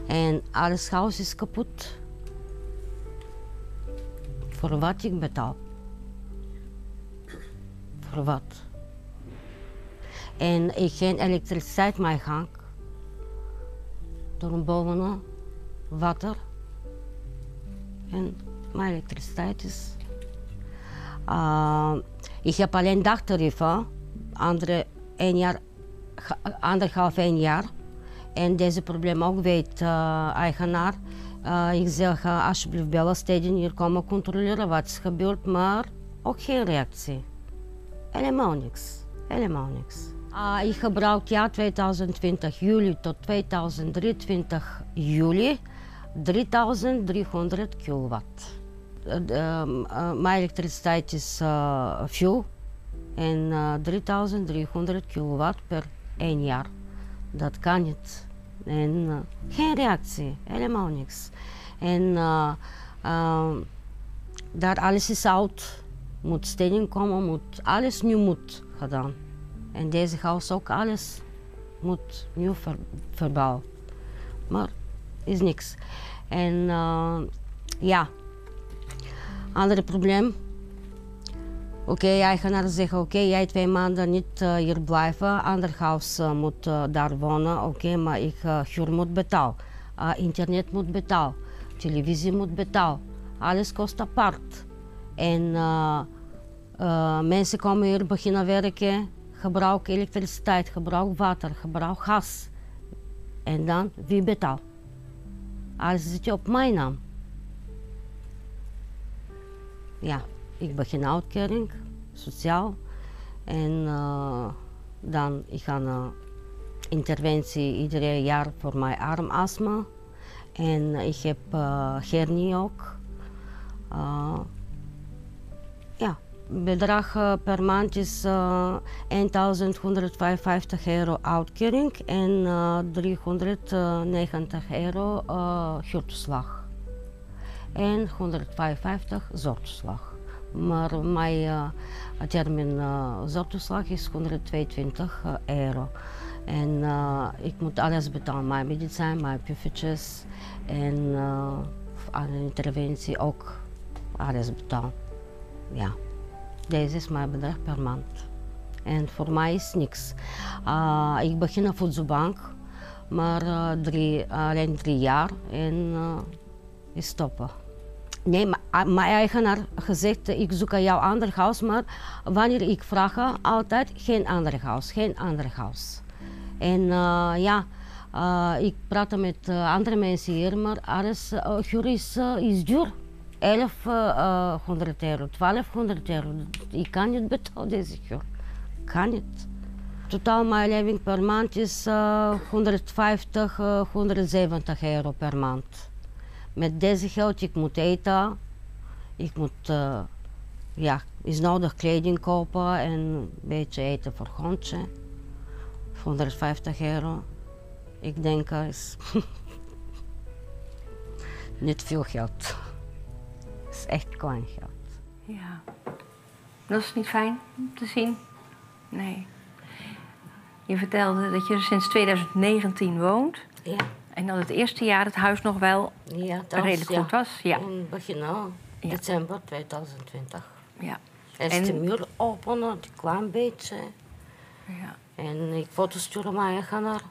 En alles huis is kapot. Voor wat ik betaal. Voor wat? En ik geen elektriciteit mijn gang. Door een boven water. En mijn elektriciteit is. Uh, ik heb alleen dagtarieven. Andere een jaar, anderhalf een jaar. En deze probleem ook weet uh, eigenaar. Uh, ik zeg uh, alsjeblieft bellen steden hier komen controleren wat is gebeurd, maar ook geen reactie. Helemaal niks. Helemaal niks. Uh, ik gebruik ja 2020 juli tot 2023 juli 3300 kilowatt. Mijn elektriciteit is veel en 3300 kilowatt per één jaar. Dat kan niet. En geen reactie, helemaal niks. En uh, daar alles is oud, moet steding komen, moet alles nieuw moet gedaan. En deze huis ook alles moet nieuw ver, verbouwen. Maar is niks. En ja, andere probleem. Oké, okay, eigenaar zegt oké, okay, jij twee maanden niet uh, hier blijven, ander huis uh, moet uh, daar wonen, oké, okay, maar ik huur moet betalen, internet moet betalen, televisie moet betalen, alles kost apart. En mensen komen hier beginnen werken, gebruiken elektriciteit, gebruiken water, gebruiken gas. En dan, wie betaalt? Alles zit op mijn naam. Ja ik begin uitkering, sociaal. En uh, dan ik ga een interventie ieder jaar voor mijn armastma. En ik heb uh, hernie ook. Uh, ja, bedrag per maand is 1155 euro uitkering en 390 euro huurtoeslag. En 155 zorgtoeslag. Maar mijn uh, termijn uh, zorgtoeslag is 122 euro. En ik moet alles betalen, mijn medicijn, mijn puffertjes en uh, alle interventie ook alles betalen. Ja, deze is mijn bedrag per maand. En voor mij is niks. Ik begin een voedselbank, maar drie, alleen drie jaar en is stoppen. Nee, mijn eigenaar gezegd, ik zoek jouw ander huis, maar wanneer ik vraag, altijd geen ander huis, geen ander huis. En uh, ja, uh, ik praat met uh, andere mensen hier, maar alles huur is, duur. 1100 euro, 1200 euro. Ik kan niet betalen deze huur. Kan niet. Totaal mijn leving per maand is 150, 170 euro per maand. Met deze geld ik moet eten, Ik moet uh, ja, is nodig kleding kopen en een beetje eten voor hondje. 150 euro. Ik denk dat is niet veel geld. Het is echt klein geld. Ja, dat is niet fijn om te zien. Nee. Je vertelde dat je er sinds 2019 woont. Ja. En dat het eerste jaar het huis nog wel ja, redelijk goed was. Ja. In begin al, december 2020. Ja. En de muur openen, die kwam een beetje. Ja. En ik foto's sturen naar mijn eigenaar.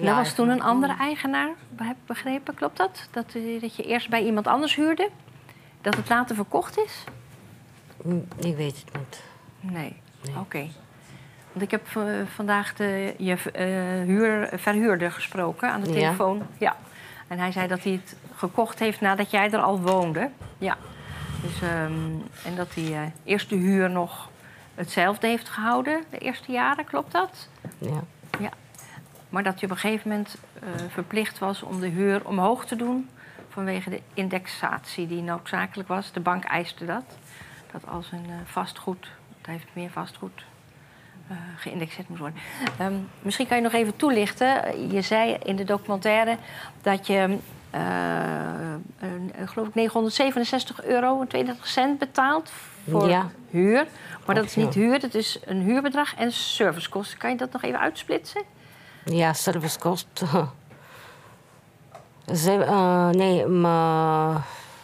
Ja, was toen een andere eigenaar, heb ik begrepen, klopt dat? Dat, dat je eerst bij iemand anders huurde? Dat het later verkocht is? Ik weet het niet. Nee, oké. Want ik heb vandaag de, je uh, huur, verhuurder gesproken aan de telefoon. Ja. En hij zei dat hij het gekocht heeft nadat jij er al woonde. Ja. Dus, um, en dat hij uh, eerst de huur nog hetzelfde heeft gehouden, de eerste jaren, klopt dat? Ja. ja. Maar dat je op een gegeven moment uh, verplicht was om de huur omhoog te doen vanwege de indexatie die noodzakelijk was. De bank eiste dat. Dat als een uh, vastgoed, het heeft meer vastgoed, geïndexeerd moet worden. Um, misschien kan je nog even toelichten. Je zei in de documentaire dat je, uh, een, geloof ik, 967 euro en 32 cent betaalt voor ja. huur. Maar dat is niet huur, dat is een huurbedrag en servicekosten. Kan je dat nog even uitsplitsen? Ja, servicekosten. Ze, uh, nee, mijn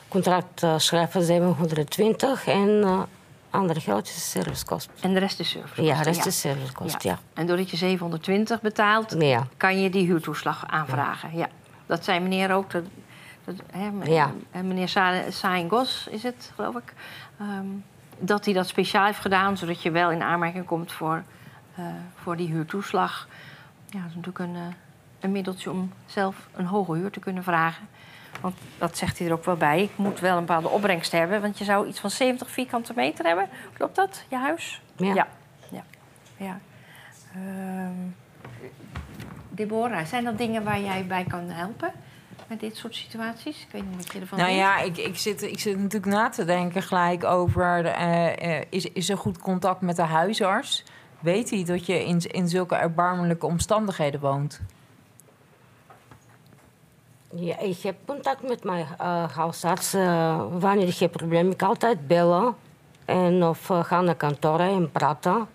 contract schrijven 720 en uh, andere geld is servicekost. En de rest is servicekost? Ja, de rest ja. is servicekost, ja. ja. En doordat je 720 betaalt, ja. kan je die huurtoeslag aanvragen. Ja. Dat zei meneer ook. Dat, dat, hè, ja. Meneer Saingos is het, geloof ik. Um, dat hij dat speciaal heeft gedaan, zodat je wel in aanmerking komt voor, uh, voor die huurtoeslag. Ja, dat is natuurlijk een, uh, een middeltje om zelf een hoge huur te kunnen vragen. Want dat zegt hij er ook wel bij. Ik moet wel een bepaalde opbrengst hebben. Want je zou iets van 70 vierkante meter hebben. Klopt dat, je huis? Ja. Ja. ja. ja. Um, Deborah, zijn er dingen waar jij bij kan helpen? Met dit soort situaties? Ik weet niet wat je ervan Nou ja, ik, ik, zit, ik zit natuurlijk na te denken gelijk over... Uh, uh, is, is er goed contact met de huisarts? Weet hij dat je in, in zulke erbarmelijke omstandigheden woont? Ja, ik heb contact met mijn uh, huisarts. Uh, wanneer ik heb probleem, ik altijd bellen. En of uh, gaan naar kantoor en praten.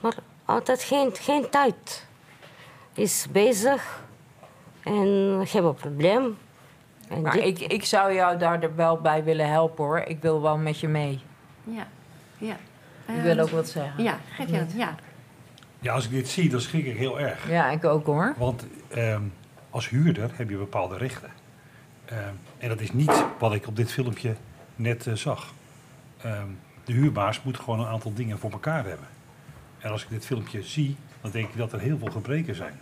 Maar altijd geen, geen tijd. Is bezig en ik heb een probleem. En maar dit- ik, ik zou jou daar wel bij willen helpen hoor. Ik wil wel met je mee. Ja, ja. Ik wil ook wat zeggen. Ja, Gert-Jan, ja. Ja, als ik dit zie, dan schrik ik heel erg. Ja, ik ook hoor. Want ehm, als huurder heb je bepaalde rechten. Ehm, en dat is niet wat ik op dit filmpje net eh, zag. Ehm, de huurbaas moet gewoon een aantal dingen voor elkaar hebben. En als ik dit filmpje zie, dan denk ik dat er heel veel gebreken zijn.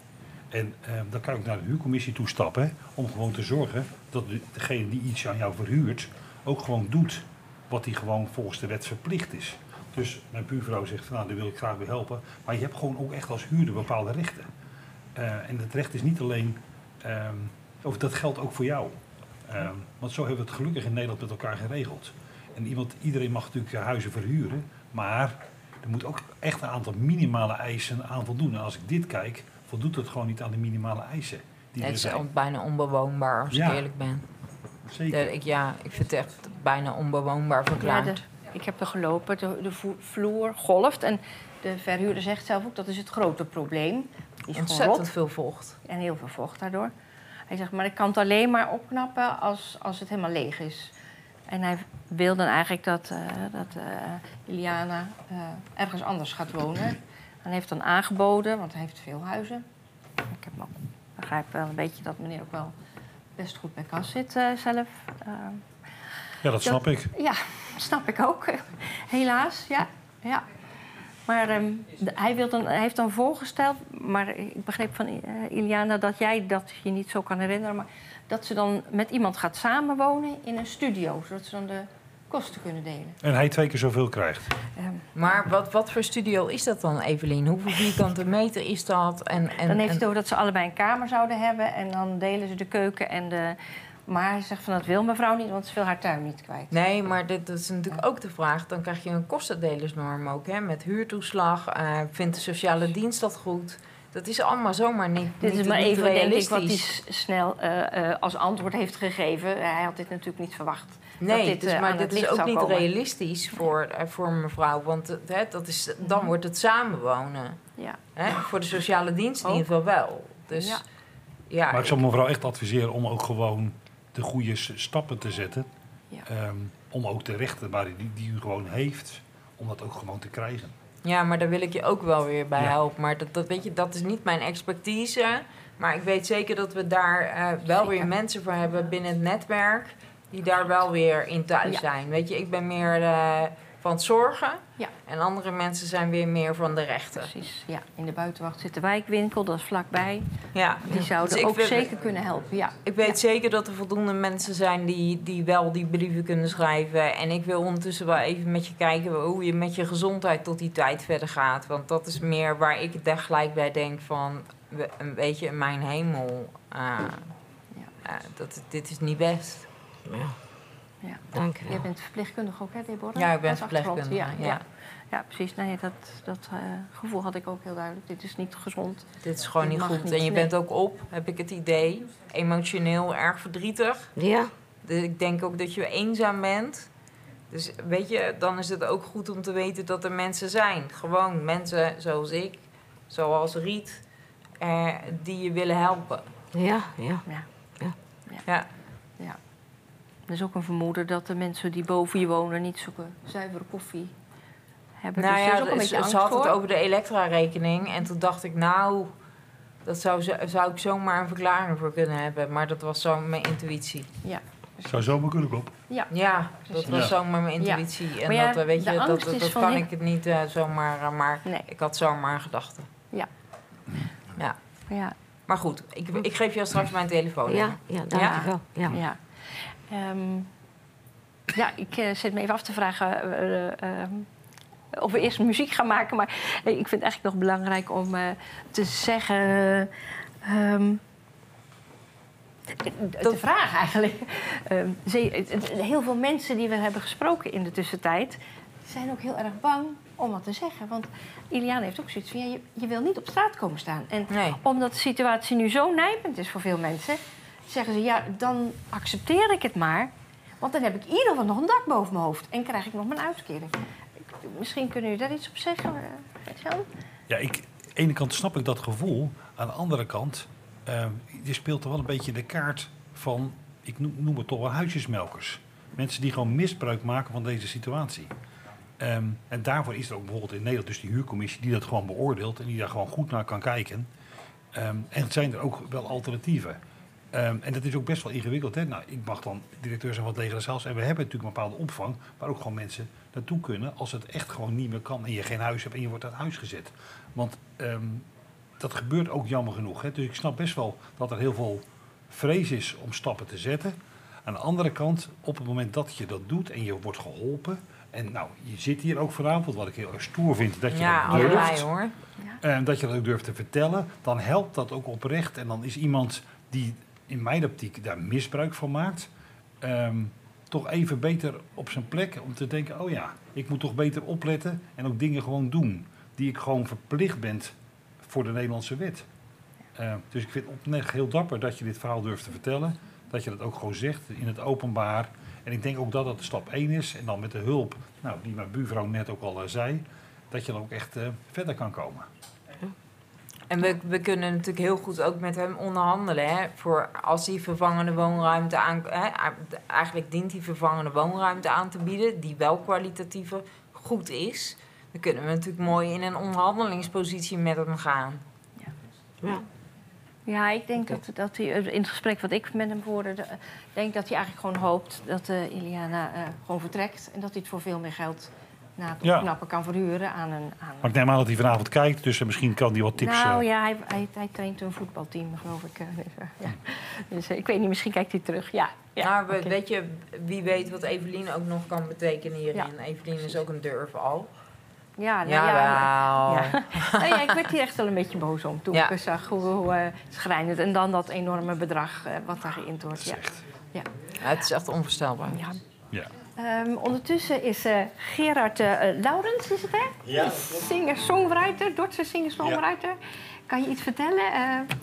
En ehm, dan kan ik naar de huurcommissie toe stappen om gewoon te zorgen dat de- degene die iets aan jou verhuurt ook gewoon doet wat hij gewoon volgens de wet verplicht is. Dus mijn buurvrouw zegt, nou, daar wil ik graag bij helpen. Maar je hebt gewoon ook echt als huurder bepaalde rechten. En het recht is niet alleen, ehm, of dat geldt ook voor jou. Ehm, want zo hebben we het gelukkig in Nederland met elkaar geregeld. En iemand, iedereen mag natuurlijk huizen verhuren, maar er moet ook echt een aantal minimale eisen aan voldoen. En als ik dit kijk, voldoet het gewoon niet aan de minimale eisen die Het er is zijn. bijna onbewoonbaar als Ja. ik eerlijk ben. Zeker. Ik, ja, ik vind het echt bijna onbewoonbaar Ja, verklaard. de, ik heb er gelopen, de, de vloer golft. En de verhuurder zegt zelf ook, dat is het grote probleem. Die is Ontzettend rot veel vocht. en heel veel vocht daardoor. Hij zegt, maar ik kan het alleen maar opknappen als, als het helemaal leeg is. En hij wil dan eigenlijk dat, eh, dat eh, Iliana eh, ergens anders gaat wonen. En hij heeft dan aangeboden, want hij heeft veel huizen. Ik heb ook, begrijp wel een beetje dat meneer ook wel best goed bij kas zit zelf. Ja, dat snap ik. ja, snap ik ook. Helaas, ja. ja. Maar ehm, hij, wil dan, hij heeft dan voorgesteld, maar ik begreep van eh, Iliana dat jij dat je niet zo kan herinneren, maar dat ze dan met iemand gaat samenwonen in een studio, zodat ze dan de kosten kunnen delen. En hij twee keer zoveel krijgt. Ehm, Maar wat, wat voor studio is dat dan, Evelien? Hoeveel vierkante meter is dat? En, en, dan heeft en- het over dat ze allebei een kamer zouden hebben en dan delen ze de keuken en de, Maar hij zegt van dat wil mevrouw niet, want ze wil haar tuin niet kwijt. Nee, maar dit, dat is natuurlijk ook de vraag. Dan krijg je een kostendelersnorm ook, hè? Met huurtoeslag. eh vindt de sociale dienst dat goed? Dat is allemaal zomaar niet, Dit niet, is maar even, denk ik, realistisch. wat hij snel eh, eh, als antwoord heeft gegeven. Hij had dit natuurlijk niet verwacht. dat Nee, dit, dus, maar dit is ook niet komen. realistisch voor, voor mevrouw. Want hè, dat is, dan wordt het samenwonen. Ja. Hè? Voor de sociale dienst in ieder geval wel. Dus Ja. ja, maar ik zou mevrouw echt adviseren om ook gewoon de goede stappen te zetten. Ja. Ehm, om ook de rechten waar die, die u gewoon heeft, om dat ook gewoon te krijgen. Ja, maar daar wil ik je ook wel weer bij Ja. helpen. Maar dat, dat, weet je, dat is niet mijn expertise. Maar ik weet zeker dat we daar eh, wel weer mensen voor hebben binnen het netwerk. Die daar wel weer in thuis Ja. zijn. Weet je, ik ben meer eh, van het zorgen. Ja. En andere mensen zijn weer meer van de rechten. Precies, ja. In de buitenwacht zit de wijkwinkel, dat is vlakbij. Ja. Die zouden Dus ook zeker kunnen helpen, ja. Ik weet zeker dat er voldoende mensen zijn die, die wel die brieven kunnen schrijven. En ik wil ondertussen wel even met je kijken hoe je met je gezondheid tot die tijd verder gaat. Want dat is meer waar ik daar gelijk bij denk van, een beetje mijn hemel. eh, eh, dat, dit is niet best. ja. Dank je Jij wel. bent verpleegkundige ook, hè, Deborah? Ja, ik ben verpleegkundige, Ja, ja. ja. ja precies. Nee, dat dat eh, gevoel had ik ook heel duidelijk. Dit is niet gezond. Dit is gewoon Dit niet goed. niet, En je nee. bent ook op, heb ik het idee. Emotioneel erg verdrietig. Ja, Dus ik denk ook dat je eenzaam bent. Dus weet je, dan is het ook goed om te weten dat er mensen zijn. Gewoon mensen zoals ik, zoals Riet, eh, die je willen helpen. ja, ja. Ja. Ja, Er is ook een vermoeden dat de mensen die boven je wonen niet zulke zuivere koffie hebben. nou dus ja, is ook een ze- beetje ze had het over de elektra-rekening. En toen dacht ik, nou, dat zou, zou ik zomaar een verklaring voor kunnen hebben. Maar dat was zo mijn intuïtie. Ja, Zou zomaar kunnen kloppen. ja. Ja, dat was Ja. zomaar mijn Ja. intuïtie. En ja, dat, eh, weet je, dat, dat, kan ik het niet eh, zomaar, eh, maar Nee. ik had zomaar een gedachte. Ja. Ja. Ja, Maar goed, ik, ik geef jou straks mijn telefoon. Ja, ja, dank Ja. Ja. Ehm, ja, ik eh, zit me even af te vragen eh, eh, ehm, of we eerst muziek gaan maken. Maar ik vind het eigenlijk nog belangrijk om te zeggen... ehm, de vraag eigenlijk. Ehm, heel veel mensen die we hebben gesproken in de tussentijd... zijn ook heel erg bang om wat te zeggen. Want Iliane heeft ook zoiets van... Ja, je, je wil niet op straat komen staan. En Nee. omdat de situatie nu zo nijpend is voor veel mensen... zeggen ze, ja, dan accepteer ik het maar. Want dan heb ik in ieder geval nog een dak boven mijn hoofd. En krijg ik nog mijn uitkering. Misschien kunnen jullie daar iets op zeggen, eh, Jan? Ja, ik, aan de ene kant snap ik dat gevoel. Aan de andere kant, eh, je speelt er wel een beetje de kaart van, ik noem, noem het toch wel huisjesmelkers. Mensen die gewoon misbruik maken van deze situatie. Ehm, en daarvoor is er ook bijvoorbeeld in Nederland dus die huurcommissie die dat gewoon beoordeelt en die daar gewoon goed naar kan kijken. Ehm, en zijn er ook wel alternatieven. Ehm, en dat is ook best wel ingewikkeld. Hè? Nou, ik mag dan directeur zijn van het leger zelfs. En we hebben natuurlijk een bepaalde opvang waar ook gewoon mensen naartoe kunnen als het echt gewoon niet meer kan en je geen huis hebt en je wordt uit huis gezet. Want ehm, dat gebeurt ook jammer genoeg. Hè? Dus ik snap best wel dat er heel veel vrees is om stappen te zetten. Aan de andere kant, op het moment dat je dat doet en je wordt geholpen. En nou, je zit hier ook vanavond, wat ik heel erg stoer vind, dat je Ja, dat durft. hoor. En dat je dat ook durft te vertellen, dan helpt dat ook oprecht. En dan is iemand die in mijn optiek daar misbruik van maakt, ehm, toch even beter op zijn plek om te denken: oh ja, ik moet toch beter opletten en ook dingen gewoon doen die ik gewoon verplicht ben voor de Nederlandse wet. Eh, dus ik vind het heel dapper dat je dit verhaal durft te vertellen. Dat je dat ook gewoon zegt in het openbaar. En ik denk ook dat dat stap 1 is. En dan met de hulp, nou, die mijn buurvrouw net ook al eh, zei, dat je dan ook echt eh, verder kan komen. En we, we kunnen natuurlijk heel goed ook met hem onderhandelen. Hè, voor als hij vervangende woonruimte aan. Hè, eigenlijk dient hij vervangende woonruimte aan te bieden, die wel kwalitatiever goed is. Dan kunnen we natuurlijk mooi in een onderhandelingspositie met hem gaan. Ja. Ja, ik denk dat, dat hij in het gesprek wat ik met hem voerde, de- ik denk dat hij eigenlijk gewoon hoopt dat eh Iliana eh, gewoon vertrekt en dat hij het voor veel meer geld na het Ja. opknappen kan verhuren aan een. Aan Maar ik neem aan dat hij vanavond kijkt, dus misschien kan hij wat tips... nou eh, ja, hij, hij, hij traint een voetbalteam, geloof ik. eh, ja. dus eh, ik weet niet, misschien kijkt hij terug. Ja, ja nou, we- oké. weet je, wie weet wat Evelien ook nog kan betekenen hierin. Ja. Evelien is ook een durf al. Ja, nou, Jawel. ja, ja. Nou ja, ik werd hier echt wel een beetje boos om toen Ja. ik zag hoe, hoe eh, schrijnend. En dan dat enorme bedrag eh, wat daar geïnd wordt. Ja. Ja. Ja, het is echt onvoorstelbaar. Ja. Ehm, ondertussen is eh, Gerard eh, Laurens, is het hè? Ja, Singer-songwriter, Dordtse singer-songwriter. Kan je iets vertellen?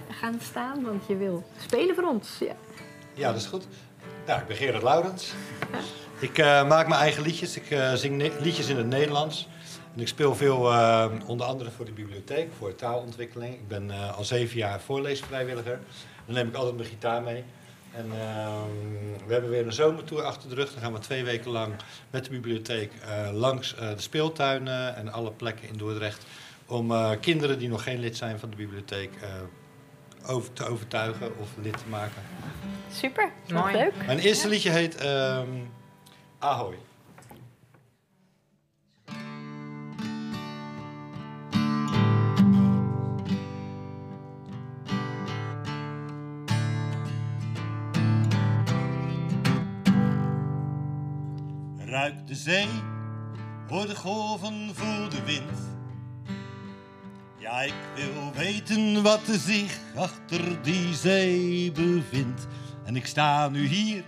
Gaan staan, want je wil spelen voor ons. Ja. Ja, dat is goed. Nou, ik ben Gerard Laurens. Ik maak mijn eigen liedjes. Ik zing liedjes in het Nederlands. En ik speel veel, onder andere voor de bibliotheek, voor taalontwikkeling. Ik ben al zeven jaar voorleesvrijwilliger. Dan neem ik altijd mijn gitaar mee. En ehm, we hebben weer een zomertour achter de rug. Dan gaan we twee weken lang met de bibliotheek eh, langs eh, de speeltuinen en alle plekken in Dordrecht. Om eh, kinderen die nog geen lid zijn van de bibliotheek eh, over, te overtuigen of lid te maken. Super, Mooi. leuk. Mijn eerste liedje heet ehm Ahoy. Ruik de zee, hoor de golven, voel de wind. Ja, ik wil weten wat er zich achter die zee bevindt. En ik sta nu hier,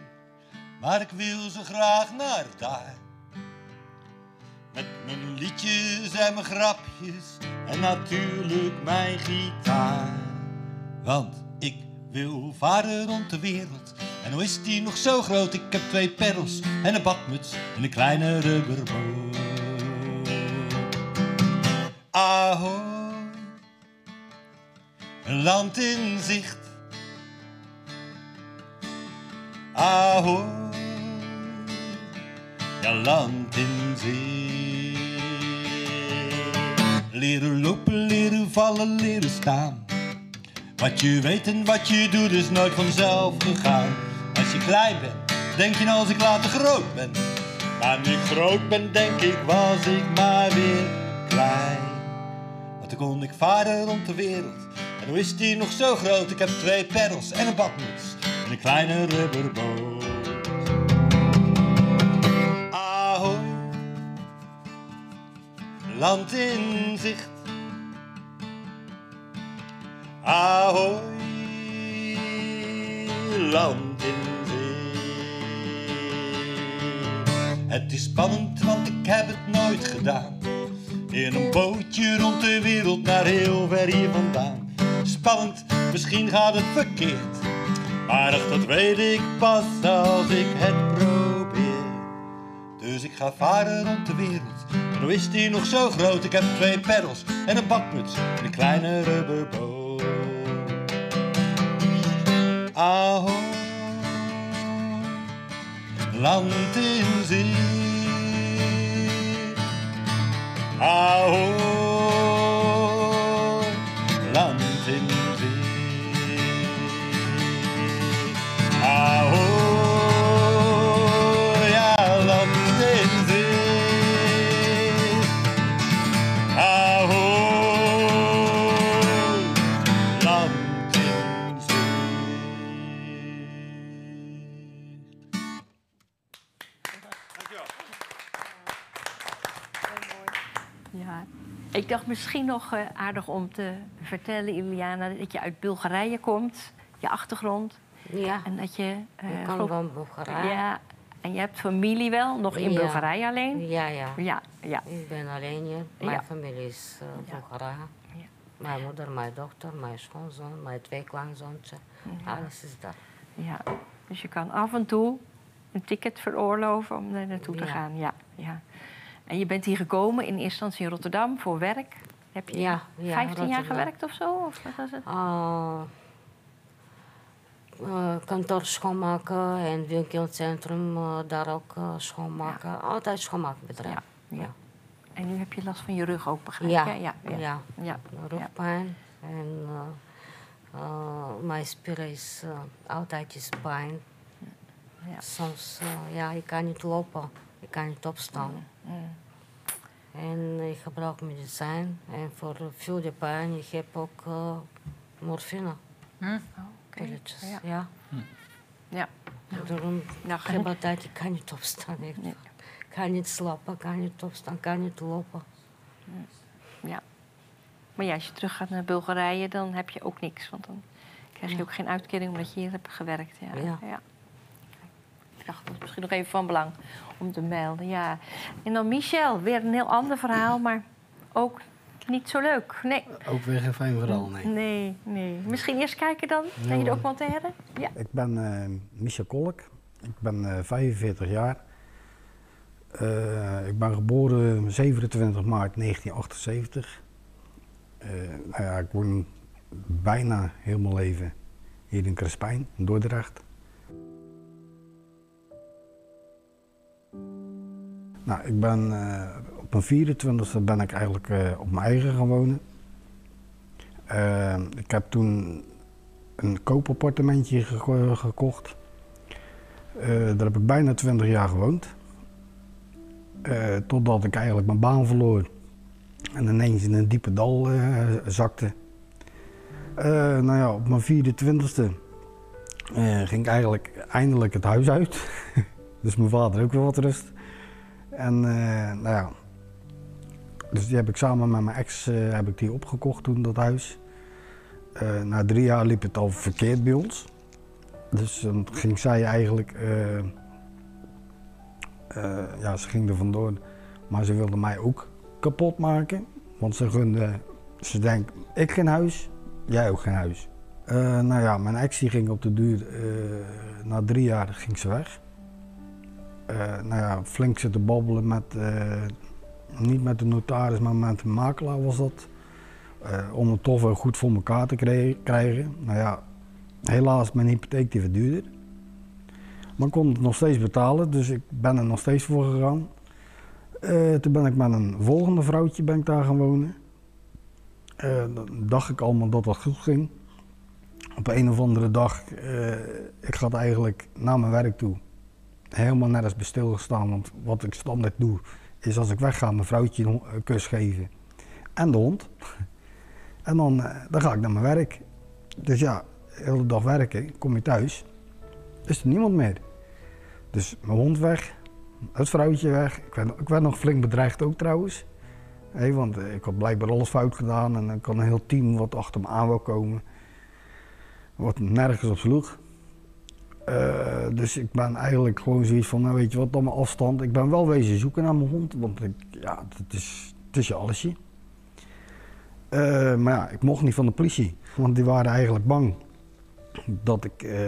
maar ik wil zo graag naar daar. Met mijn liedjes en mijn grapjes en natuurlijk mijn gitaar. Want ik wil varen rond de wereld. En hoe is die nog zo groot? Ik heb twee perrels en een badmuts en een kleine rubberboot. Ahoy, een land in zicht. Ahoy, ja land in zicht. Leren lopen, leren vallen, leren staan. Wat je weet en wat je doet is nooit vanzelf gegaan. Klein bent, denk je nou als ik later groot ben. Maar nu ik groot ben, denk ik, was ik maar weer klein. Want toen kon ik varen rond de wereld. En hoe is die nog zo groot? Ik heb twee perrels en een badmuts en een kleine rubberboot. Ahoy, land in zicht. Ahoy, land in Het is spannend, want ik heb het nooit gedaan. In een bootje rond de wereld naar heel ver hier vandaan. Spannend, misschien gaat het verkeerd. Maar dat weet ik pas als ik het probeer. Dus ik ga varen rond de wereld. En hoe is die nog zo groot? Ik heb twee perrels en een badmuts en een kleine rubberboot. Ahoy, land in zee. Ik dacht misschien nog eh, aardig om te vertellen, Iliana, dat je uit Bulgarije komt, je achtergrond. Ja, En dat je. eh, ik kan van Bulgarije. Ja, en je hebt familie wel, nog in Ja. Bulgarije alleen? Ja, ja. Ja, ja. Ik ben alleen hier. Mijn familie is uh. Bulgarije. Ja. Mijn moeder, mijn dochter, mijn schoonzoon, mijn twee kleinzoontjes. Alles is daar. ja. Dus je kan af en toe een ticket veroorloven om er naartoe te gaan. Ja, ja. En je bent hier gekomen in eerste instantie in Rotterdam voor werk. Heb je Ja, ja, 15 jaar gewerkt of zo? Of wat was het? Uh, uh, kantoor schoonmaken en winkelcentrum uh, daar ook uh, schoonmaken. Altijd schoonmaakbedrijf. Ja, ja. En nu heb je last van je rug ook, begrijp Ja, je? Ja, ja. ja. ja. Rugpijn en mijn spieren is altijd is pijn. Ja. Soms ja, ik kan niet lopen, ik kan niet opstaan. En ik gebruik medicijn. En voor veel de pijn, ik heb ook uh, morfine. Hm? Oké. pilletjes. Ja. Ja. Ja. Daarom Nou, heb ik altijd, ik kan niet opstaan. Ik Nee. kan niet slapen, kan niet opstaan, kan niet lopen. Ja. Maar ja, als je terug gaat naar Bulgarije, dan heb je ook niks. Want dan krijg je ook geen uitkering omdat je hier hebt gewerkt. Ja. Ja. Ja. Dacht, dat is misschien nog even van belang om te melden. Ja. En dan Michel, weer een heel ander verhaal, maar ook niet zo leuk. Nee. Ook weer geen fijn verhaal, nee. Nee, nee. Misschien eerst kijken dan Ja, naar je documentaire? Ja. Ik ben eh, Michel Kolk. Ik ben eh, 45 jaar. Eh, ik ben geboren 27 maart 1978. Eh, nou ja, ik woon bijna heel mijn leven hier in Crespijn, in Dordrecht. Nou, ik ben eh, op mijn 24e ben ik eigenlijk eh, op mijn eigen gaan wonen. Eh, ik heb toen een koopappartementje ge- gekocht. Daar heb ik bijna 20 jaar gewoond. Totdat ik eigenlijk mijn baan verloor. En ineens in een diepe dal zakte. Nou ja, op mijn 24e eh, ging ik eigenlijk eindelijk het huis uit. dus mijn vader ook weer wat rust. En eh, nou ja, dus die heb ik samen met mijn ex eh, heb ik die opgekocht toen, dat huis. Eh, na drie jaar liep het al verkeerd bij ons. Dus dan ging zij eigenlijk, ja, ze ging er vandoor, maar ze wilde mij ook kapot maken. Want ze gunde, ze denkt, ik geen huis, jij ook geen huis. Nou ja, mijn ex ging op de duur, na drie jaar ging ze weg. Eh, nou ja, flink zitten babbelen met, eh, niet met de notaris, maar met de makelaar was dat. Eh, om het toch wel goed voor elkaar te krij- krijgen. Nou ja, helaas, mijn hypotheek die verduurde. Maar ik kon het nog steeds betalen, dus ik ben er nog steeds voor gegaan. Toen ben ik met een volgende vrouwtje ben ik daar gaan wonen. Dan dacht ik allemaal dat dat goed ging. Op een of andere dag, ik ga eigenlijk naar mijn werk toe. Helemaal nergens bij stilgestaan, want wat ik standaard doe, is als ik wegga mijn vrouwtje een kus geven. En de hond. En dan, eh, dan ga ik naar mijn werk. Dus ja, de hele dag werken, kom je thuis, is er niemand meer. Dus mijn hond weg, het vrouwtje weg. Ik werd, ik werd nog flink bedreigd ook trouwens. Hé, want eh, ik had blijkbaar alles fout gedaan en dan kan een heel team wat achter me aan wil komen. Wat nergens op sloeg. Eh, dus ik ben eigenlijk gewoon zoiets van, nou weet je wat, dan mijn afstand. Ik ben wel wezen zoeken naar mijn hond, want ik, ja, het is, het is je allesje. Eh, maar ja, ik mocht niet van de politie, want die waren eigenlijk bang dat ik eh,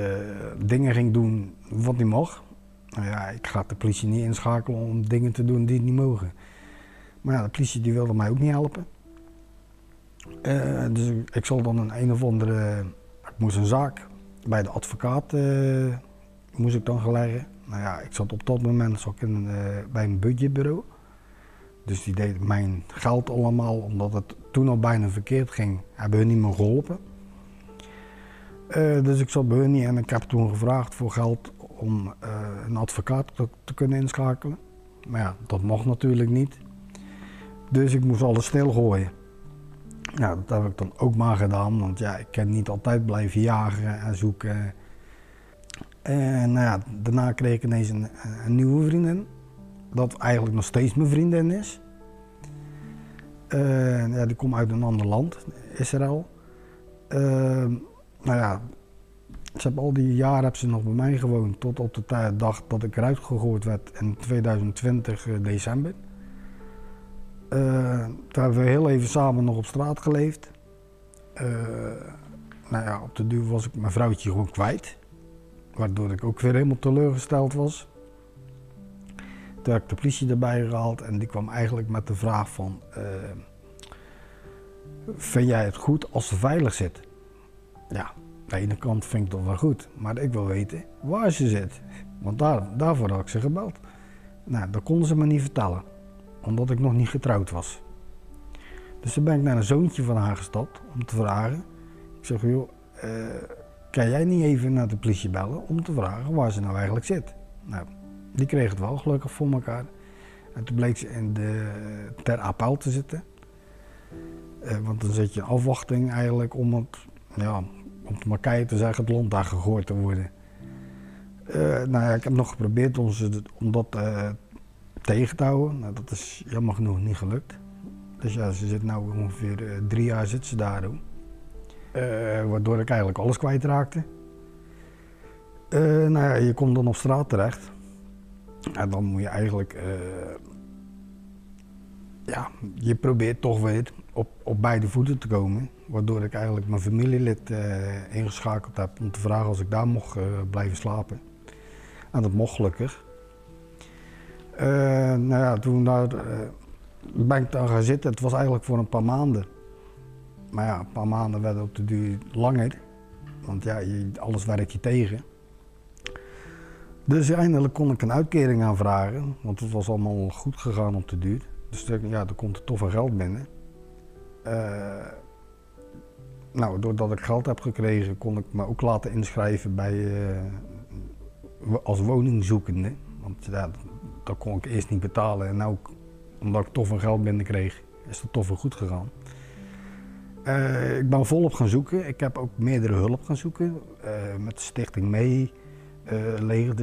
dingen ging doen wat niet mag. Nou ja, ik ga de politie niet inschakelen om dingen te doen die niet mogen. Maar ja, de politie die wilde mij ook niet helpen. Dus ik, ik zal dan een een of andere... Ik moest een zaak bij de advocaat eh, moest ik dan gaan leggen. Nou ja, ik zat op dat moment zat in, eh, bij een budgetbureau. Dus die deed mijn geld allemaal, omdat het toen al bijna verkeerd ging, hebben hun niet meer geholpen. Eh, dus ik zat bij hun niet en ik heb toen gevraagd voor geld om een advocaat te, te kunnen inschakelen. Maar ja, dat mocht natuurlijk niet. Dus ik moest alles stilgooien. Nou, dat heb ik dan ook maar gedaan, want ja, ik kan niet altijd blijven jagen en zoeken. En nou ja, daarna kreeg ik ineens een, een nieuwe vriendin, dat eigenlijk nog steeds mijn vriendin is. Ja, die komt uit een ander land, Israël. Eh, nou ja, ze hebben al die jaren hebben ze nog bij mij gewoond, tot op de dag dat ik eruit gegooid werd in 2020 eh, december. Eh, toen hebben we heel even samen nog op straat geleefd. Eh, nou ja, op de duur was ik mijn vrouwtje gewoon kwijt. Waardoor ik ook weer helemaal teleurgesteld was. Toen heb ik de politie erbij gehaald en die kwam eigenlijk met de vraag van... eh, vind jij het goed als ze veilig zit? Ja, aan de ene kant vind ik dat wel goed. Maar ik wil weten waar ze zit. Want daar, daarvoor had ik ze gebeld. Nou, dat konden ze me niet vertellen omdat ik nog niet getrouwd was. Dus toen ben ik naar een zoontje van haar gestapt om te vragen. Ik zeg, joh, eh, kan jij niet even naar de politie bellen om te vragen waar ze nou eigenlijk zit? Nou, die kreeg het wel gelukkig voor elkaar. En toen bleek ze in de ter appel te zitten. Eh, want dan zit je in afwachting eigenlijk om het, ja, om het maar keihard te zeggen, het land daar gegooid te worden. Eh, nou ja, ik heb nog geprobeerd om, ze, dat tegen. Nou, dat is jammer genoeg niet gelukt. Dus ja, ze zit nu ongeveer eh, drie jaar zit ze daar. hoor. Eh, waardoor ik eigenlijk alles kwijtraakte. Eh, nou ja, je komt dan op straat terecht. En dan moet je eigenlijk... ja, je probeert toch weer op, op beide voeten te komen. Waardoor ik eigenlijk mijn familielid ingeschakeld heb om te vragen als ik daar mocht blijven slapen. En dat mocht gelukkig. Eh, nou ja, toen daar, eh, ben ik dan gaan zitten. Het was eigenlijk voor een paar maanden. Maar ja, een paar maanden werden op de duur langer. Want ja, alles werkt je tegen. Dus eindelijk kon ik een uitkering aanvragen. Want het was allemaal goed gegaan op de duur. Dus ja, er komt er toch geld binnen. Eh, nou, doordat ik geld heb gekregen, kon ik me ook laten inschrijven bij, wo- als woningzoekende. Want ja, dat kon ik eerst niet betalen. En nou, omdat ik toch veel geld binnenkreeg, is dat toch wel goed gegaan. Eh, ik ben volop gaan zoeken. Ik heb ook meerdere hulp gaan zoeken. eh, met stichting mee, eh Leger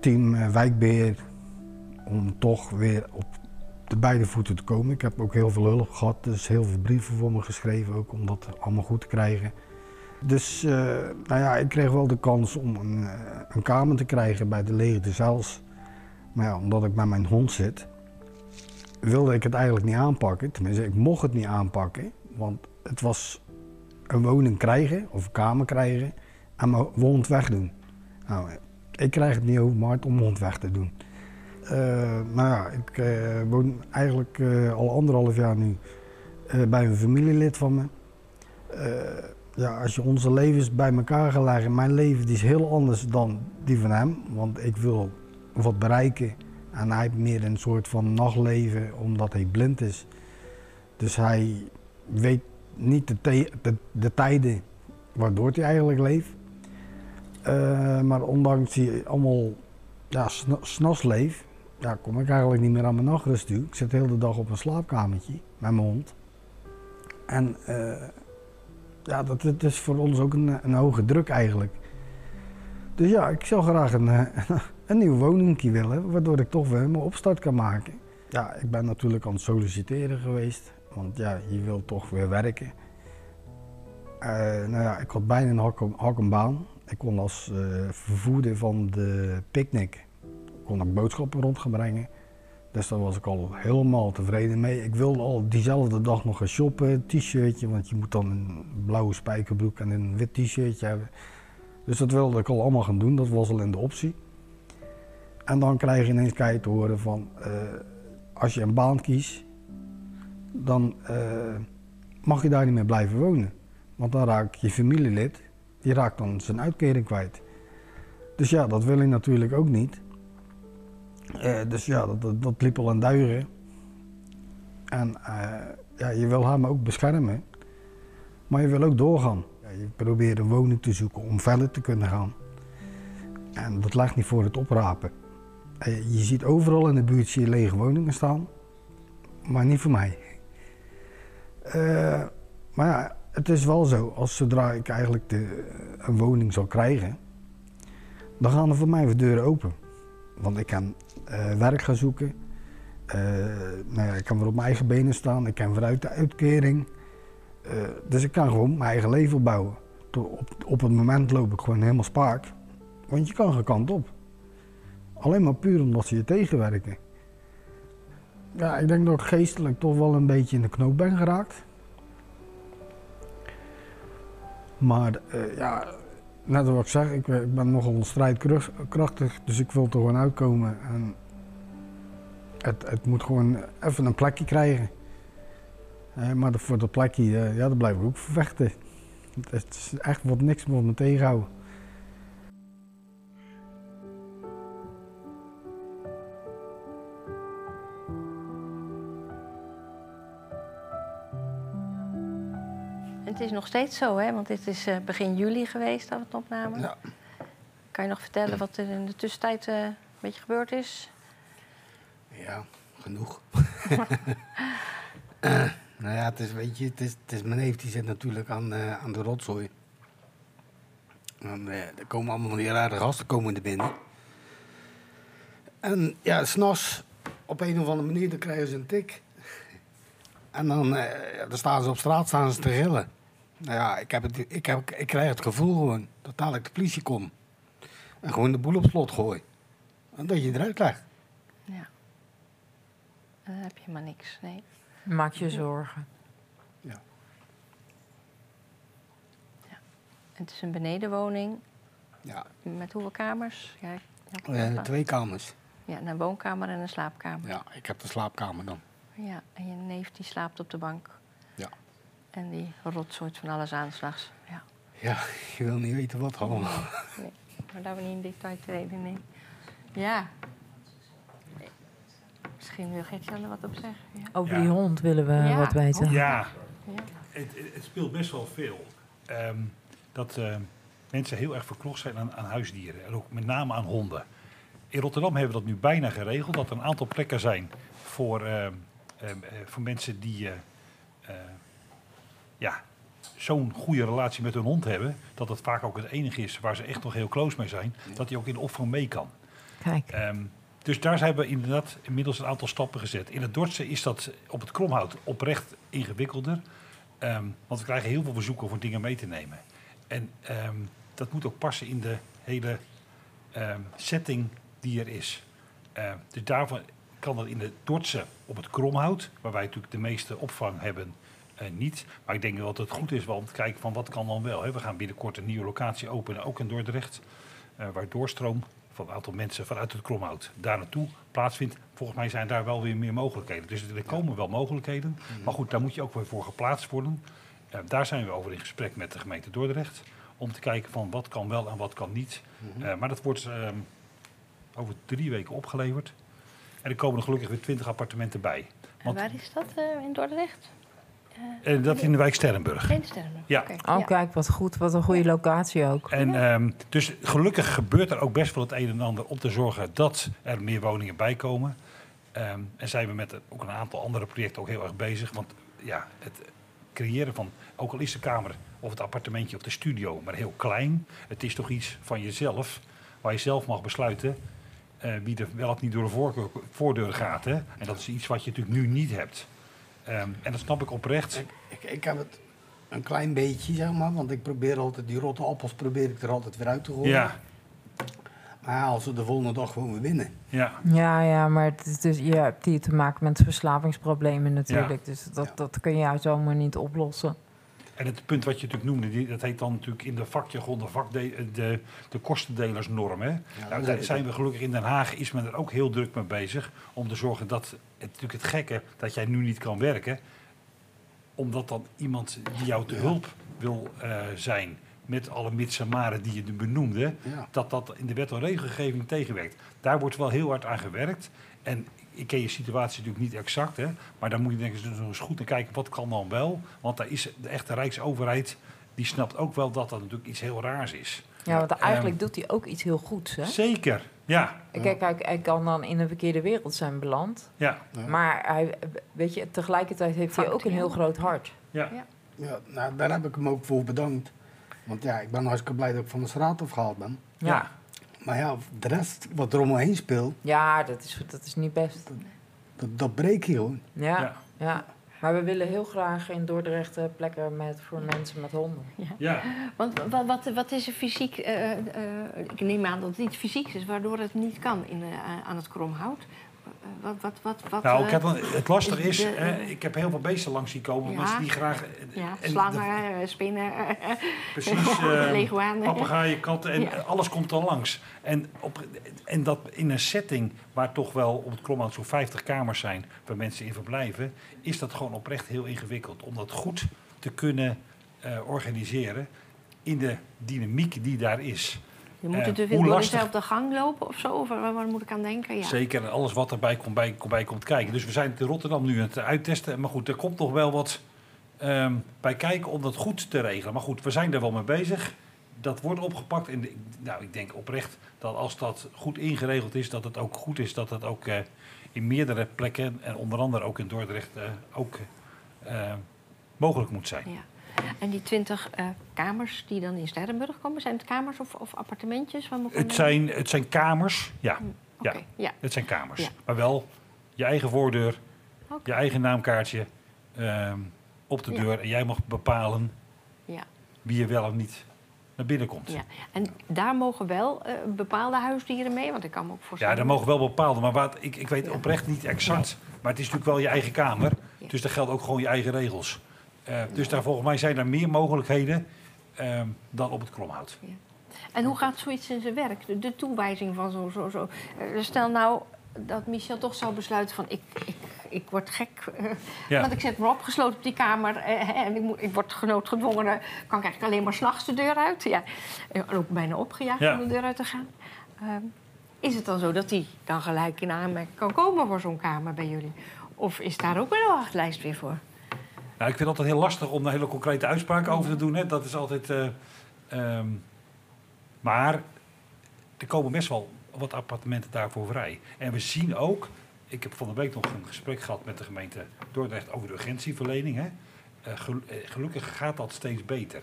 team Wijkbeheer. Om toch weer op de beide voeten te komen. Ik heb ook heel veel hulp gehad, dus heel veel brieven voor me geschreven ook om dat allemaal goed te krijgen. Dus eh, nou ja, ik kreeg wel de kans om een, eh, een kamer te krijgen bij de Leger Heils. Maar ja, omdat ik bij mijn hond zit, wilde ik het eigenlijk niet aanpakken. Tenminste, ik mocht het niet aanpakken, want het was een woning krijgen of een kamer krijgen en mijn hond wegdoen. Nou, ik krijg het niet over hart om mijn hond weg te doen. Eh, nou ja, ik woon eigenlijk al anderhalf jaar nu bij een familielid van me. Ja, als je onze levens bij elkaar gaat leggen, mijn leven die is heel anders dan die van hem. Want ik wil wat bereiken en hij heeft meer een soort van nachtleven omdat hij blind is. Dus hij weet niet de, de, de tijden waardoor hij eigenlijk leeft. Eh, maar ondanks hij allemaal ja, sna- s'nachts leeft, ja, kom ik eigenlijk niet meer aan mijn nachtrust toe. Ik zit de hele dag op een slaapkamertje met mijn hond. En eh, ja, dat, dat is voor ons ook een, een hoge druk eigenlijk. Dus ja, ik zou graag een, eh, een nieuw woningje willen, waardoor ik toch weer mijn opstart kan maken. Ja, ik ben natuurlijk aan het solliciteren geweest, want ja, je wilt toch weer werken. Eh, nou ja, ik had bijna een hak, baan. Ik kon als eh, vervoerder van de picknick kon ik boodschappen rond gaan brengen. Dus daar was ik al helemaal tevreden mee. Ik wilde al diezelfde dag nog gaan shoppen, t-shirtje, want je moet dan een blauwe spijkerbroek en een wit t-shirtje hebben. Dus dat wilde ik al allemaal gaan doen, dat was al in de optie. En dan krijg je ineens kei te horen van, eh, als je een baan kiest, dan eh, mag je daar niet meer blijven wonen. Want dan raakt je familielid, die raakt dan zijn uitkering kwijt. Dus ja, dat wil je natuurlijk ook niet. Eh, dus ja, dat, dat, liep al aan duigen. En eh, ja, je wil hem ook beschermen, maar je wil ook doorgaan. Ja, je probeert een woning te zoeken om verder te kunnen gaan. En dat ligt niet voor het oprapen. Eh, je ziet overal in de buurt zie je lege woningen staan, maar niet voor mij. Maar ja, het is wel zo, als zodra ik eigenlijk de, een woning zal krijgen, dan gaan er voor mij weer deuren open. Want ik kan werk gaan zoeken. Eh, nou ja, ik kan weer op mijn eigen benen staan. Ik kan weer uit de uitkering. Eh, dus ik kan gewoon mijn eigen leven opbouwen. Op, op het moment loop ik gewoon helemaal spaak. Want je kan geen kant op. Alleen maar puur omdat ze je tegenwerken. Ja, ik denk dat ik geestelijk toch wel een beetje in de knoop ben geraakt. Maar eh, ja, net wat ik zeg, ik, ik ben nogal strijdkrachtig, dus ik wil er gewoon uitkomen. En het, het moet gewoon even een plekje krijgen. Maar voor dat plekje, eh, ja, daar blijf ik ook vechten. Het, is echt wat niks wat me tegenhouden. Het is nog steeds zo, hè? Want dit is eh, begin juli geweest dat we het opnamen. Ja. Kan je nog vertellen wat er in de tussentijd eh, een beetje gebeurd is? Ja, genoeg. nou ja, het is, weet je, het is, het is mijn neef die zit natuurlijk aan, eh, aan de rotzooi. En, eh, er komen allemaal van die rare gasten komen er binnen. En ja, s'nachts, op een of andere manier, dan krijgen ze een tik. En dan, eh, dan staan ze op straat staan ze te gillen. Nou ja, ik, heb het, ik, heb, ik krijg het gevoel gewoon dat dadelijk de politie komt. En gewoon de boel op slot gooit. En dat je eruit legt. Ja. Dan heb je maar niks, nee. Maak je zorgen. Het is een benedenwoning. Ja. Met hoeveel kamers? Ja, Eh, twee kamers. Ja, een woonkamer en een slaapkamer. Ja, ik heb de slaapkamer dan. Ja, en je neef die slaapt op de bank. En die rotzooit van alles aanslags. Ja. Ja, je wil niet weten wat allemaal. Nee, maar daar we niet in detail treden, nee. Ja. Nee. Misschien wil Gertjan er wat op zeggen. Ja. Over Ja. die hond willen we Ja. wat weten. Ja, Ja. het, het- speelt best wel veel. Ehm, dat eh, mensen heel erg verknocht zijn aan, aan huisdieren. En ook met name aan honden. In Rotterdam hebben we dat nu bijna geregeld. Dat er een aantal plekken zijn voor, ehm, ehm, eh, voor mensen die eh, eh, ja, zo'n goede relatie met hun hond hebben. Dat het vaak ook het enige is waar ze echt nog heel close mee zijn. Dat die ook in de opvang mee kan. Kijk. Ehm, dus daar zijn we inderdaad inmiddels een aantal stappen gezet. In het Dordtse is dat op het Kromhout oprecht ingewikkelder. Ehm, want we krijgen heel veel verzoeken voor dingen mee te nemen. En ehm, dat moet ook passen in de hele ehm, setting die er is. Ehm, dus daarvoor kan dat in de Dordtse op het Kromhout, waar wij natuurlijk de meeste opvang hebben, niet. Maar ik denk wel dat het goed is om te kijken van wat kan dan wel. Hè. We gaan binnenkort een nieuwe locatie openen, ook in Dordrecht. eh, waar doorstroom van een aantal mensen vanuit het Kromhout daar naartoe plaatsvindt. Volgens mij zijn daar wel weer meer mogelijkheden. Dus er komen wel mogelijkheden. Maar goed, daar moet je ook weer voor geplaatst worden. Eh, daar zijn we over in gesprek met de gemeente Dordrecht. Om te kijken van wat kan wel en wat kan niet. Eh, maar dat wordt ehm, over drie weken opgeleverd. En er komen er gelukkig weer 20 appartementen bij. En Want, waar is dat eh, in Dordrecht? En dat in de wijk Sterrenburg. Geen sterren. Ja. Oh, ja. kijk, wat goed. Wat een goede locatie ook. En, ehm, dus gelukkig gebeurt er ook best wel het een en ander om te zorgen dat er meer woningen bij komen. Ehm, en zijn we met een- ook een aantal andere projecten ook heel erg bezig. Want ja, het creëren van, ook al is de kamer of het appartementje of de studio maar heel klein. Het is toch iets van jezelf, waar je zelf mag besluiten eh, wie er wel of niet door de voordeur gaat. Hè? En dat is iets wat je natuurlijk nu niet hebt. Ehm, en dat snap ik oprecht. Ik, ik, ik heb het een klein beetje, zeg maar. Want ik probeer altijd, die rotte appels probeer ik er altijd weer uit te gooien. Ja, Maar ja, als we de volgende dag gewoon weer winnen. ja. Ja, ja, maar het is dus, je hebt hier te maken met verslavingsproblemen natuurlijk. Dus dat, Ja. dat kun je zomaar niet oplossen. En het punt wat je natuurlijk noemde, die, dat heet dan natuurlijk in de vakjargon de, vakde, de, de kostendelersnorm. Hè? nou, dat daar zijn we gelukkig in Den Haag, is men er ook heel druk mee bezig. Om te zorgen dat, het, natuurlijk het gekke, dat jij nu niet kan werken. Omdat dan iemand die jou te hulp wil eh, zijn, met alle mits en maren die je benoemde, Ja. dat dat in de wet en regelgeving tegenwerkt. Daar wordt wel heel hard aan gewerkt. En ik ken je situatie natuurlijk niet exact, hè, maar daar moet je denk ik dus nog eens goed naar kijken, wat kan dan wel? Want daar is de echte Rijksoverheid, die snapt ook wel dat dat natuurlijk iets heel raars is. Ja, want eigenlijk Ehm, doet hij ook iets heel goeds. Hè? Zeker, ja. Kijk, hij, hij kan dan in een verkeerde wereld zijn beland. Ja, Maar hij, weet je, tegelijkertijd heeft hij ook een heel groot hart. ja. Ja. Ja, nou, daar heb ik hem ook voor bedankt. Want ja, ik ben hartstikke blij dat ik van de straat afgehaald ben. Ja, Maar ja, de rest wat er omheen speelt, ja dat, is, dat is niet best. dat, dat breek je gewoon. Ja, Ja. Maar we willen heel graag in Dordrecht plekken met, voor mensen met honden. ja. Want wat, wat, wat is er fysiek? eh, eh, ik neem aan dat het niet fysiek is, waardoor het niet kan in, eh, aan het kromhout. Wat, wat, wat, wat, Nou, eh, ik heb, het lastige is, de- hè, ik heb heel veel beesten langs zien komen. Ja. Mensen die graag... ja, slangen, eh, spinnen, eh, Precies, leguanen. papegaaien, katten en Ja. alles komt dan langs. En, op, en dat in een setting waar toch wel op het Kromhout zo'n 50 kamers zijn waar mensen in verblijven, is dat gewoon oprecht heel ingewikkeld om dat goed te kunnen organiseren in de dynamiek die daar is. Je moet het dus weer door lastig- dezelfde gang lopen of zo? Of waar, waar moet ik aan denken? Ja. Zeker, en alles wat erbij komt, bij, komt, bij komt kijken. Dus we zijn het in Rotterdam nu aan het uittesten. Maar goed, er komt nog wel wat ehm, bij kijken om dat goed te regelen. Maar goed, we zijn er wel mee bezig. Dat wordt opgepakt. En de- nou, ik denk oprecht dat als dat goed ingeregeld is, dat het ook goed is dat het ook eh, in meerdere plekken, en onder andere ook in Dordrecht, eh, ook eh, mogelijk moet zijn. Ja. En die twintig eh, kamers die dan in Sterrenburg komen, zijn het kamers of, of appartementjes? Waar Het zijn, het zijn kamers, ja. Oké, ja. ja. Het zijn kamers. Ja. Maar wel je eigen voordeur, je eigen naamkaartje ehm, op de Ja. deur. En jij mag bepalen Ja. wie er wel of niet naar binnen komt. Ja. En daar mogen wel eh, bepaalde huisdieren mee, want ik kan me ook Ja, voorstellen... daar mogen wel bepaalde, maar wat, ik, ik weet oprecht niet exact. Maar het is natuurlijk wel je eigen kamer, dus daar geldt ook gewoon je eigen regels. Eh, dus daar, volgens mij zijn er meer mogelijkheden ehm, dan op het kromhout. En hoe gaat zoiets in zijn werk? De, de toewijzing van zo, zo, zo. Eh, stel nou dat Michel toch zou besluiten van ik, ik, ik word gek. eh, Ja. Want ik zet me opgesloten op die kamer en ik, moet, ik word genoodgedwongen. kan ik eigenlijk alleen maar s'nachts de deur uit. Ja. En ook bijna opgejaagd Ja. om de deur uit te gaan. Ehm, is het dan zo dat die dan gelijk in aanmerking kan komen voor zo'n kamer bij jullie? Of is daar ook een wachtlijst weer voor? Nou, ik vind het altijd heel lastig om daar hele concrete uitspraken over te doen. Hè. Dat is altijd. eh, ehm, maar er komen best wel wat appartementen daarvoor vrij. En we zien ook. Ik heb van de week nog een gesprek gehad met de gemeente Dordrecht over de urgentieverlening. Hè. Eh, eh, gelukkig gaat dat steeds beter.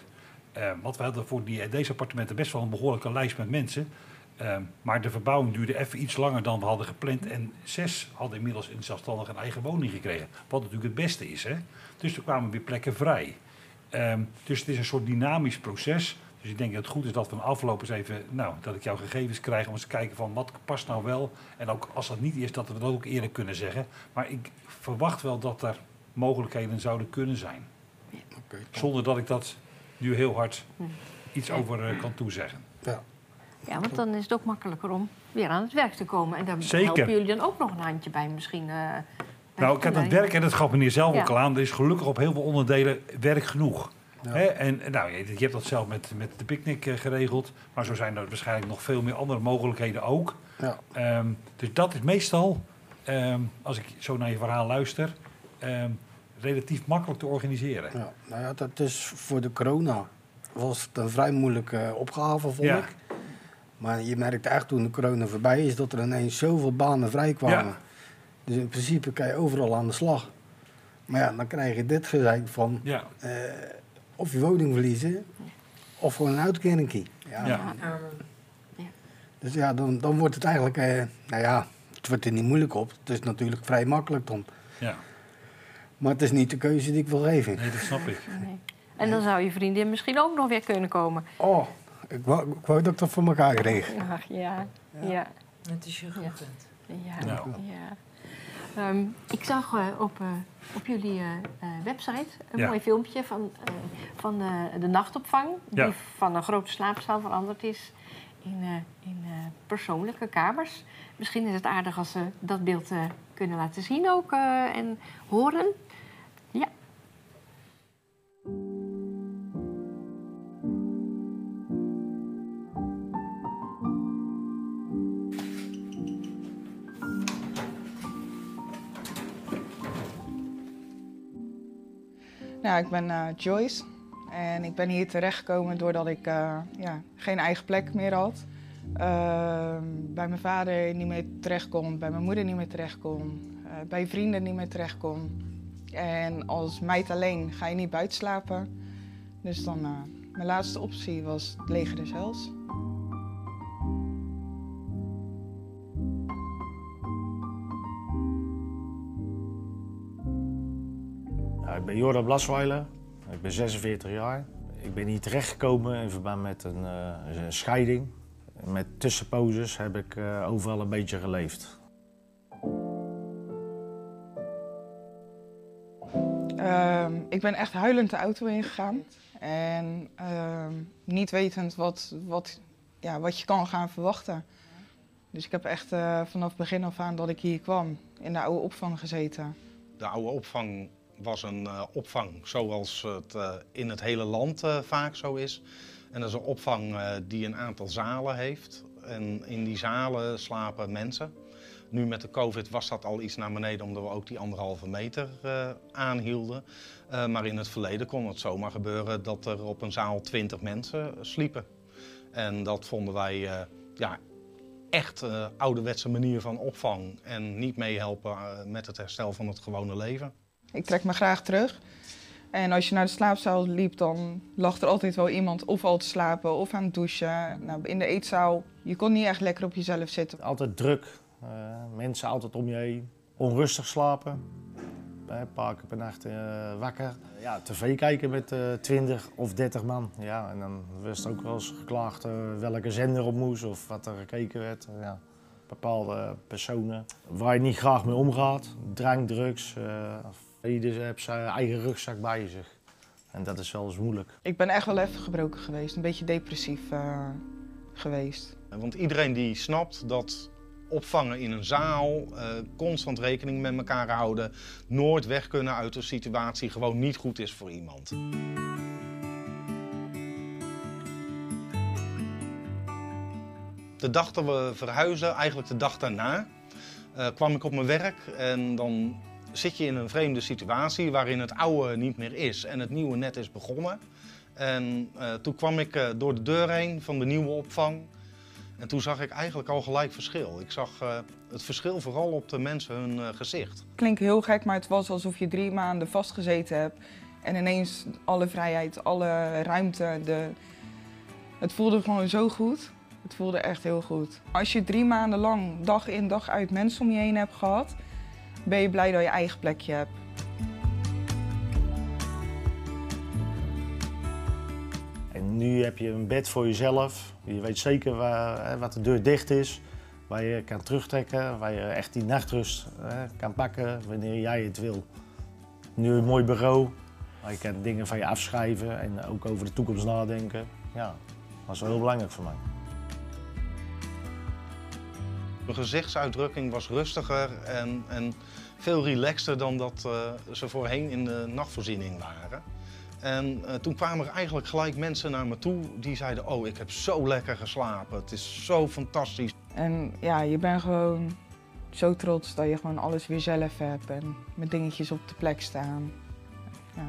Eh, want we hadden voor die, deze appartementen best wel een behoorlijke lijst met mensen. Ehm, maar de verbouwing duurde even iets langer dan we hadden gepland. En zes hadden inmiddels in zelfstandig een eigen woning gekregen. Wat natuurlijk het beste is. Hè? Dus er kwamen weer plekken vrij. Ehm, dus het is een soort dynamisch proces. Dus ik denk dat het goed is dat we een afloop eens even, nou, dat ik jouw gegevens krijg om eens te kijken van wat past nou wel. En ook als dat niet is, dat we dat ook eerder kunnen zeggen. Maar ik verwacht wel dat er mogelijkheden zouden kunnen zijn. Zonder dat ik dat nu heel hard iets over eh, kan toezeggen. Ja. Ja, want dan is het ook makkelijker om weer aan het werk te komen. En daar Zeker. helpen jullie dan ook nog een handje bij misschien. eh, Nou, ik heb het werk, en dat gaf meneer zelf Ja. ook al aan, er is gelukkig op heel veel onderdelen werk genoeg. Ja. Hè? En nou, je, je hebt dat zelf met, met de picknick eh, geregeld, maar zo zijn er waarschijnlijk nog veel meer andere mogelijkheden ook. Ja. Ehm, dus dat is meestal, ehm, als ik zo naar je verhaal luister, ehm, relatief makkelijk te organiseren. Ja, nou ja, dat is voor de corona was het een vrij moeilijke eh, opgave, vond Ja. ik. Maar je merkte echt toen de corona voorbij is dat er ineens zoveel banen vrij kwamen. Ja. Dus in principe kan je overal aan de slag. Maar ja, dan krijg je dit gezeik van Ja. eh, of je woning verliezen of gewoon een uitkering. Ja. Ja. Dus ja, dan, dan wordt het eigenlijk, eh, nou ja, het wordt er niet moeilijk op. Het is natuurlijk vrij makkelijk dan. Ja. Maar het is niet de keuze die ik wil geven. Nee, dat snap ik. Nee. En dan zou je vriendin misschien ook nog weer kunnen komen. Oh, ik wou, ik wou dat ik dat voor elkaar kreeg. Ach, ja. ja. Het is je gegund. Ja, Nou. ja. Ehm, ik zag eh, op, eh, op jullie eh, website een Ja. mooi filmpje van, van de nachtopvang. Ja. Die van een grote slaapzaal veranderd is in, in persoonlijke kamers. Misschien is het aardig als ze dat beeld kunnen laten zien ook en horen. Nou, ik ben eh, Joyce en ik ben hier terechtgekomen doordat ik eh, ja, geen eigen plek meer had. Ehm, bij mijn vader niet meer terecht kon, bij mijn moeder niet meer terecht kon, eh, bij vrienden niet meer terecht kon. En als meid alleen ga je niet buiten slapen. Dus dan, mijn laatste optie was het leger des. Jordan Blasweiler, ik ben 46 jaar. Ik ben hier terechtgekomen in verband met een, eh, een scheiding. Met tussenposes heb ik eh, overal een beetje geleefd. Ehm, ik ben echt huilend de auto ingegaan. En ehm, niet wetend wat, wat, ja, wat je kan gaan verwachten. Dus ik heb echt eh, vanaf begin af aan dat ik hier kwam in de oude opvang gezeten. De oude opvang was een eh, opvang zoals het eh, in het hele land eh, vaak zo is. En dat is een opvang die een aantal zalen heeft. En in die zalen slapen mensen. Nu met de COVID was dat al iets naar beneden omdat we ook die anderhalve meter aanhielden. Maar in het verleden kon het zomaar gebeuren dat er op een zaal 20 mensen sliepen. En dat vonden wij eh, ja, echt ouderwetse manier van opvang en niet meehelpen eh, met het herstel van het gewone leven. Ik trek me graag terug. En als je naar de slaapzaal liep, dan lag er altijd wel iemand of al te slapen of aan het douchen. Nou, in de eetzaal, je kon niet echt lekker op jezelf zitten. Altijd druk, eh, mensen altijd om je heen, onrustig slapen. Een paar keer per nacht eh, wakker. Ja, tv kijken met eh 20 of 30 man. Ja, en dan werd ook wel eens geklaagd eh, welke zender op moest of wat er gekeken werd. Ja, bepaalde personen waar je niet graag mee omgaat. Drank, drugs. Ieder heeft zijn eigen rugzak bij zich. En dat is wel eens moeilijk. Ik ben echt wel even gebroken geweest, een beetje depressief eh, geweest. Want iedereen die snapt dat opvangen in een zaal, eh, constant rekening met elkaar houden, nooit weg kunnen uit een situatie, gewoon niet goed is voor iemand. De dag dat we verhuizen, eigenlijk de dag daarna, eh, kwam ik op mijn werk en dan zit je in een vreemde situatie waarin het oude niet meer is en het nieuwe net is begonnen. En eh, toen kwam ik eh, door de deur heen van de nieuwe opvang. En toen zag ik eigenlijk al gelijk verschil. Ik zag eh, het verschil vooral op de mensen hun gezicht. Klinkt heel gek, maar het was alsof je drie maanden vastgezeten hebt. En ineens alle vrijheid, alle ruimte. De... Het voelde gewoon zo goed. Het voelde echt heel goed. Als je drie maanden lang, dag in dag uit, mensen om je heen hebt gehad, ben je blij dat je eigen plekje hebt. En nu heb je een bed voor jezelf. Je weet zeker waar, wat de deur dicht is. Waar je kan terugtrekken, waar je echt die nachtrust hè, kan pakken wanneer jij het wil. Nu een mooi bureau, waar je kan dingen van je afschrijven en ook over de toekomst nadenken. Ja, dat is wel heel belangrijk voor mij. Mijn gezichtsuitdrukking was rustiger en, en veel relaxter dan dat eh, ze voorheen in de nachtvoorziening waren. En eh, toen kwamen er eigenlijk gelijk mensen naar me toe die zeiden: Oh, ik heb zo lekker geslapen. Het is zo fantastisch. En ja, je bent gewoon zo trots dat je gewoon alles weer zelf hebt en met dingetjes op de plek staan. Ja,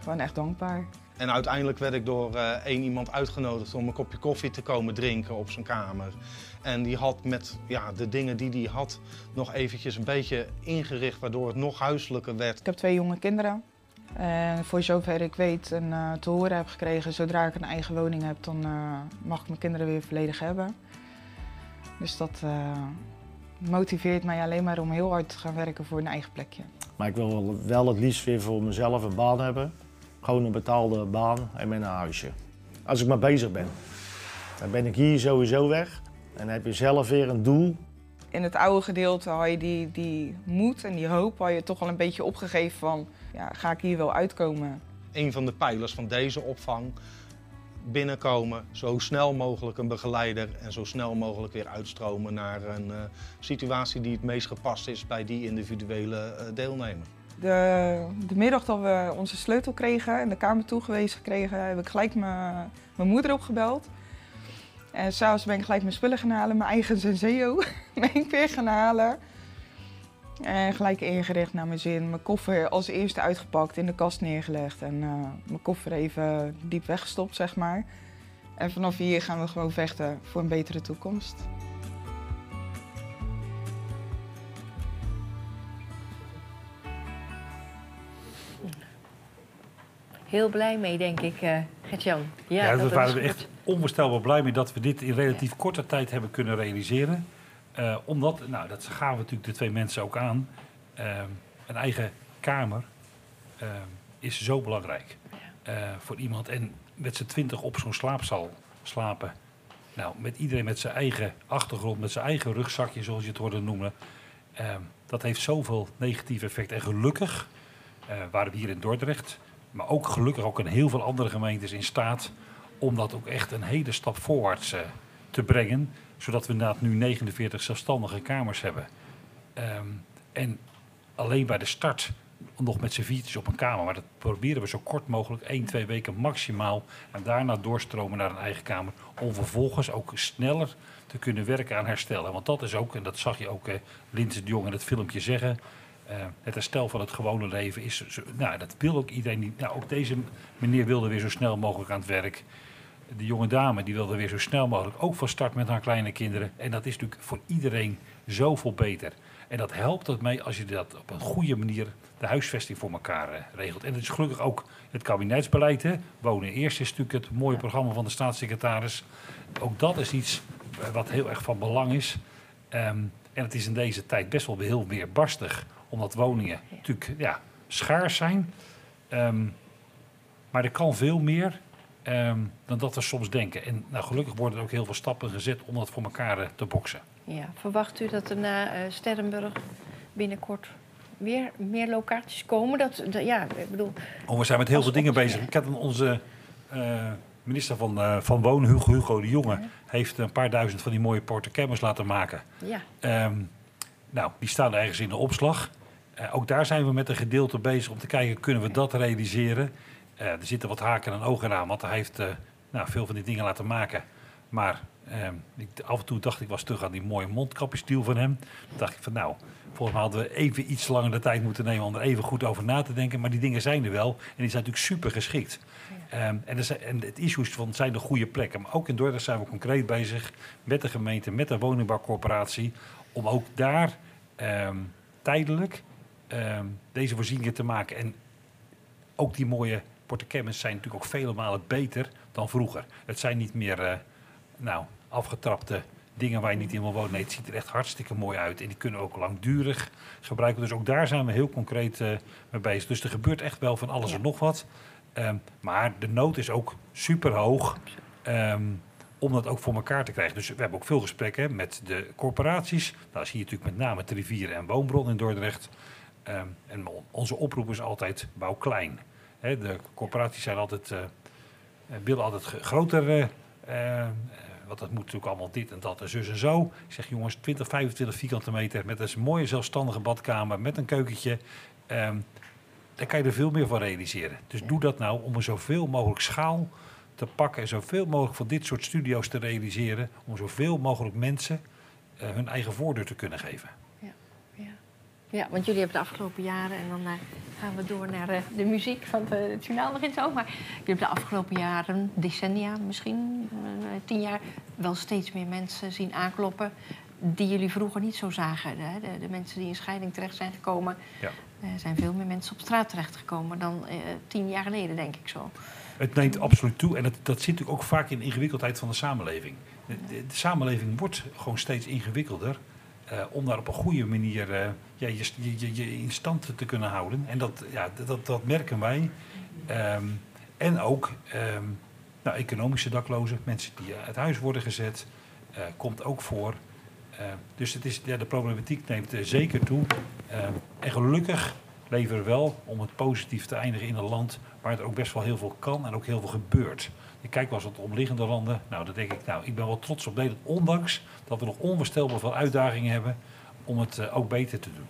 gewoon echt dankbaar. En uiteindelijk werd ik door eh, één iemand uitgenodigd om een kopje koffie te komen drinken op zijn kamer. En die had met ja, de dingen die hij had nog eventjes een beetje ingericht, waardoor het nog huiselijker werd. Ik heb twee jonge kinderen. En voor zover ik weet en eh, te horen heb gekregen, zodra ik een eigen woning heb, dan eh, mag ik mijn kinderen weer volledig hebben. Dus dat eh, motiveert mij alleen maar om heel hard te gaan werken voor een eigen plekje. Maar ik wil wel- wel het liefst weer voor mezelf een baan hebben. Gewoon een betaalde baan en met een huisje. Als ik maar bezig ben. Dan ben ik hier sowieso weg. En dan heb je zelf weer een doel. In het oude gedeelte had je die, die moed en die hoop had je toch al een beetje opgegeven van, ja, ga ik hier wel uitkomen? Een van de pijlers van deze opvang. Binnenkomen, zo snel mogelijk een begeleider en zo snel mogelijk weer uitstromen naar een eh, situatie die het meest gepast is bij die individuele eh, deelnemer. De, de middag dat we onze sleutel kregen en de kamer toegewezen kregen, heb ik gelijk mijn moeder opgebeld. En s'avonds ben ik gelijk mijn spullen gaan halen, mijn eigen Senseo ben ik weer gaan halen. En gelijk ingericht naar mijn zin. Mijn koffer als eerste uitgepakt, in de kast neergelegd en eh, mijn koffer even diep weggestopt, zeg maar. En vanaf hier gaan we gewoon vechten voor een betere toekomst. Heel blij mee, denk ik, eh Gert-Jan. Ja, daar dat waren we echt onvoorstelbaar blij mee dat we dit in relatief korte tijd hebben kunnen realiseren. Eh, omdat, nou, dat gaven we natuurlijk de twee mensen ook aan. eh, een eigen kamer is zo belangrijk voor iemand. En met z'n twintig op zo'n slaapzaal slapen. Nou, met iedereen met zijn eigen achtergrond, met zijn eigen rugzakje, zoals je het hoorde noemen. dat heeft zoveel negatieve effecten. En gelukkig waren we hier in Dordrecht, maar ook gelukkig ook in heel veel andere gemeentes in staat om dat ook echt een hele stap voorwaarts eh, te brengen. Zodat we inderdaad nu 49 zelfstandige kamers hebben. Ehm, en alleen bij de start nog met z'n viertjes op een kamer. Maar dat proberen we zo kort mogelijk, één, twee weken maximaal. En daarna doorstromen naar een eigen kamer. Om vervolgens ook sneller te kunnen werken aan herstellen. Want dat is ook, en dat zag je ook eh, Linse de Jong in het filmpje zeggen. Eh, het herstel van het gewone leven is. Zo, nou, dat wil ook iedereen niet. Nou, ook deze meneer wilde weer zo snel mogelijk aan het werk. De jonge dame die wilde weer zo snel mogelijk ook van start met haar kleine kinderen. En dat is natuurlijk voor iedereen zoveel beter. En dat helpt het mee als je dat op een goede manier de huisvesting voor elkaar eh, regelt. En het is gelukkig ook het kabinetsbeleid. Hè. Wonen eerst is natuurlijk het mooie programma van de staatssecretaris. Ook dat is iets eh, wat heel erg van belang is. Ehm, en het is in deze tijd best wel heel weerbarstig. Omdat woningen natuurlijk ja, schaars zijn. Ehm, maar er kan veel meer ehm, dan dat we soms denken. En nou, gelukkig worden er ook heel veel stappen gezet om dat voor elkaar eh, te boksen. Ja, verwacht u dat er na eh, Sterrenburg binnenkort weer meer locaties komen? Dat, dat- ja, ik bedoel, Oh, we zijn met heel veel dingen bezig. Ik had een- onze eh, minister van, eh, van Wonen, Hugo, Hugo de Jonge, heeft een paar duizend van die mooie portecammers laten maken. ja. Ehm, nou, die staan ergens in de opslag. Eh, ook daar zijn we met een gedeelte bezig om te kijken, kunnen we dat realiseren? Eh, er zitten wat haken en ogen aan, want hij heeft eh, nou, veel van die dingen laten maken. Maar ehm, ik, af en toe dacht ik was terug aan die mooie mondkapjesdeal van hem. Toen dacht ik van nou, volgens mij hadden we even iets langer de tijd moeten nemen om er even goed over na te denken. Maar die dingen zijn er wel en die zijn natuurlijk super geschikt. Ehm, en, er zijn, en het issues van zijn de goede plekken. Maar ook in Dordrecht zijn we concreet bezig met de gemeente, met de woningbouwcorporatie. Om ook daar ehm, tijdelijk ehm, deze voorzieningen te maken. En ook die mooie portecammers zijn natuurlijk ook vele malen beter dan vroeger. Het zijn niet meer eh, nou, afgetrapte dingen waar je niet in wil wonen. Nee, het ziet er echt hartstikke mooi uit. En die kunnen ook langdurig gebruiken. Dus ook daar zijn we heel concreet eh, mee bezig. Dus er gebeurt echt wel van alles en nog wat. Ehm, maar de nood is ook super hoog ehm, om dat ook voor elkaar te krijgen. Dus we hebben ook veel gesprekken met de corporaties. Nou, zie je natuurlijk met name het rivieren en woonbron in Dordrecht. Ehm, en on- onze oproep is altijd bouw klein. De corporaties zijn altijd, eh, eh, willen altijd groter. eh, want dat moet natuurlijk allemaal dit en dat en zus en zo. Ik zeg jongens, 20, 25 vierkante meter met een mooie zelfstandige badkamer, met een keukentje. Ehm, daar kan je er veel meer van realiseren. Dus doe dat nou om er zoveel mogelijk schaal te pakken en zoveel mogelijk van dit soort studio's te realiseren. Om zoveel mogelijk mensen hun eigen voordeur te kunnen geven. Ja, want jullie hebben de afgelopen jaren, en dan eh, gaan we door naar eh, de muziek, want eh, het journaal begint zo. Maar jullie hebben de afgelopen jaren, decennia misschien, tien jaar, wel steeds meer mensen zien aankloppen die jullie vroeger niet zo zagen. Hè? De, de mensen die in scheiding terecht zijn gekomen, Ja. er zijn veel meer mensen op straat terechtgekomen dan eh, tien jaar geleden, denk ik zo. Het neemt absoluut toe en het, dat zit natuurlijk ook vaak in de ingewikkeldheid van de samenleving. De, de- de samenleving wordt gewoon steeds ingewikkelder eh, om daar op een goede manier eh, ja, je, je, je, in stand te kunnen houden. En dat, ja, dat, dat merken wij. Ehm, en ook ehm, nou, economische daklozen, mensen die uit huis worden gezet, eh, komt ook voor. Eh, dus het is, ja, de problematiek neemt eh, zeker toe. Ehm, en gelukkig leven we wel, om het positief te eindigen, in een land waar er ook best wel heel veel kan en ook heel veel gebeurt. Ik kijk wel eens wat omliggende landen. Nou, dan denk ik, nou, ik ben wel trots op Nederland, ondanks dat we nog onvoorstelbaar veel uitdagingen hebben om het eh, ook beter te doen.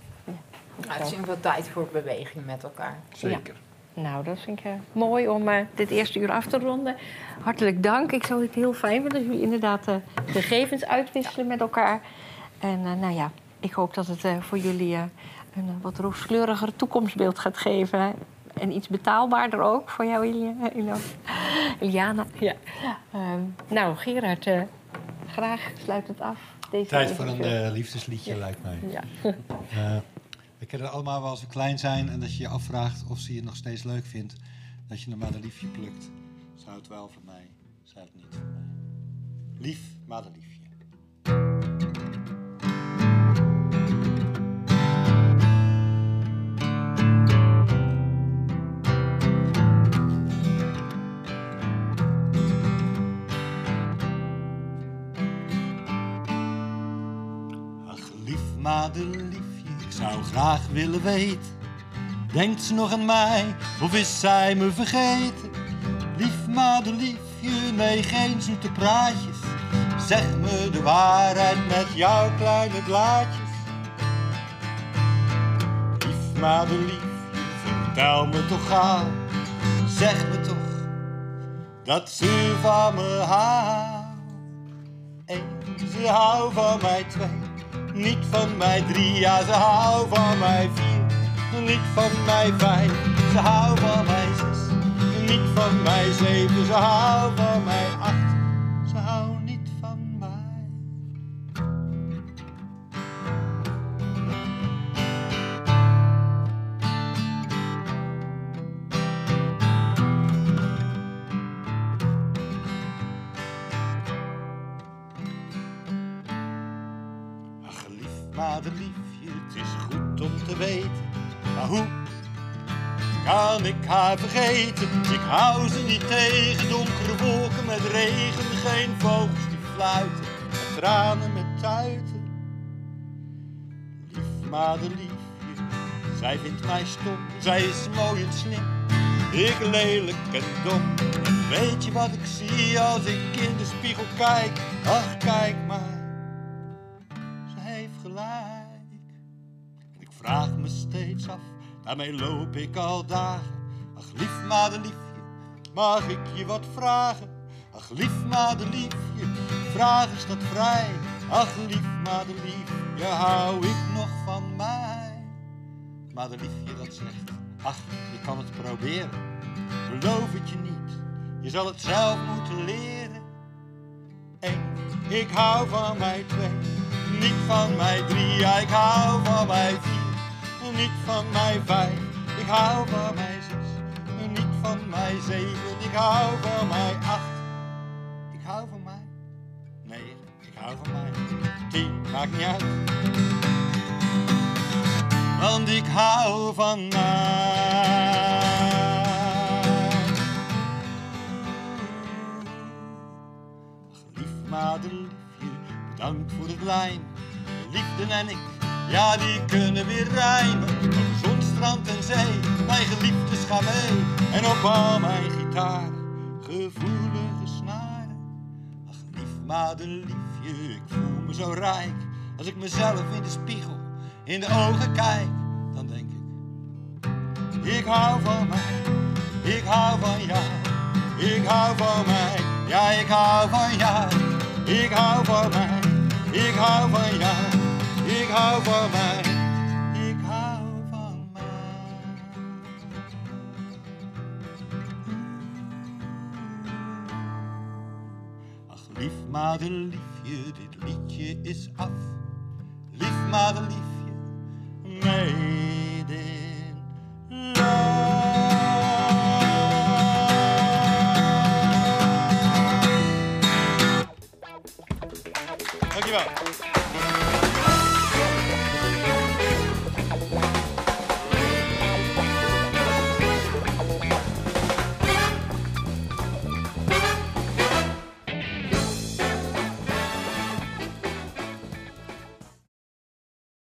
Nou, het is wel tijd voor beweging met elkaar. Zeker. Nou, dat vind ik eh, mooi om eh, dit eerste uur af te ronden. Hartelijk dank. Ik zou het heel fijn vinden dat jullie inderdaad eh, gegevens uitwisselen met elkaar. En eh, nou ja, ik hoop dat het eh, voor jullie een wat rooskleuriger toekomstbeeld gaat geven. En iets betaalbaarder ook voor jou, Ilia- eh, Iliana. Ja. Ehm, nou, Gerard, eh, graag sluit het af. Deze Tijd voor een eh, liefdesliedje, Ja. lijkt mij. Ja. Eh, we kennen het allemaal wel als we klein zijn en dat je je afvraagt of ze je nog steeds leuk vindt. Dat je een madeliefje plukt. Ze houdt wel van mij, ze houdt niet van mij. Lief madeliefje. Ach, madeliefje, ik zou graag willen weten. Denkt ze nog aan mij, of is zij me vergeten? Lief madeliefje, nee, geen zoete praatjes. Zeg me de waarheid met jouw kleine blaadjes. Lief madeliefje, vertel me toch gauw. Zeg me toch dat ze van me houdt. Eén, ze houdt van mij twee. Niet van mij drie, ja ze houdt van mij vier. Niet van mij vijf, ze houdt van mij zes. Niet van mij zeven, ze houdt van mij ik haar vergeten? Ik hou ze niet tegen, donkere wolken met regen, geen vogels die fluiten, met tranen met tuiten. Lief madeliefje, zij vindt mij stom, zij is mooi en slim, ik lelijk en dom. En weet je wat ik zie als ik in de spiegel kijk? Ach, kijk maar, ze heeft gelijk. En ik vraag me steeds af, daarmee loop ik al dagen. Ach, lief madeliefje, mag ik je wat vragen? Ach, lief madeliefje, vraag is dat vrij? Ach, lief madeliefje, hou ik nog van mij? Madeliefje dat zegt, ach, je kan het proberen. Beloof het je niet, je zal het zelf moeten leren. Eén, ik hou van mij twee, niet van mij drie. Ik hou van mij vier, niet van mij vijf. Ik hou van mij zes, niet van mij zeven. Ik hou van mij acht, ik hou van mij negen. Ik hou van mij tien, maakt niet uit. Want ik hou van mij. Lief madeliefje, bedankt voor het lijm. Liefde en ik, ja die kunnen weer rijmen. Over zon, strand en zee, mijn geliefdes gaan mee. En op al mijn gitaar, gevoelige snaren. Ach lief madeliefje, ik voel me zo rijk. Als ik mezelf in de spiegel in de ogen kijk, dan denk ik. Ik hou van mij, ik hou van jou. Ik hou van mij, ja ik hou van jou. Ik hou van mij, ik hou van jou. Ik hou van mij, ik hou van mij. Ach lief madeliefje, dit liedje is af. Lief madeliefje, made in love. Dankjewel.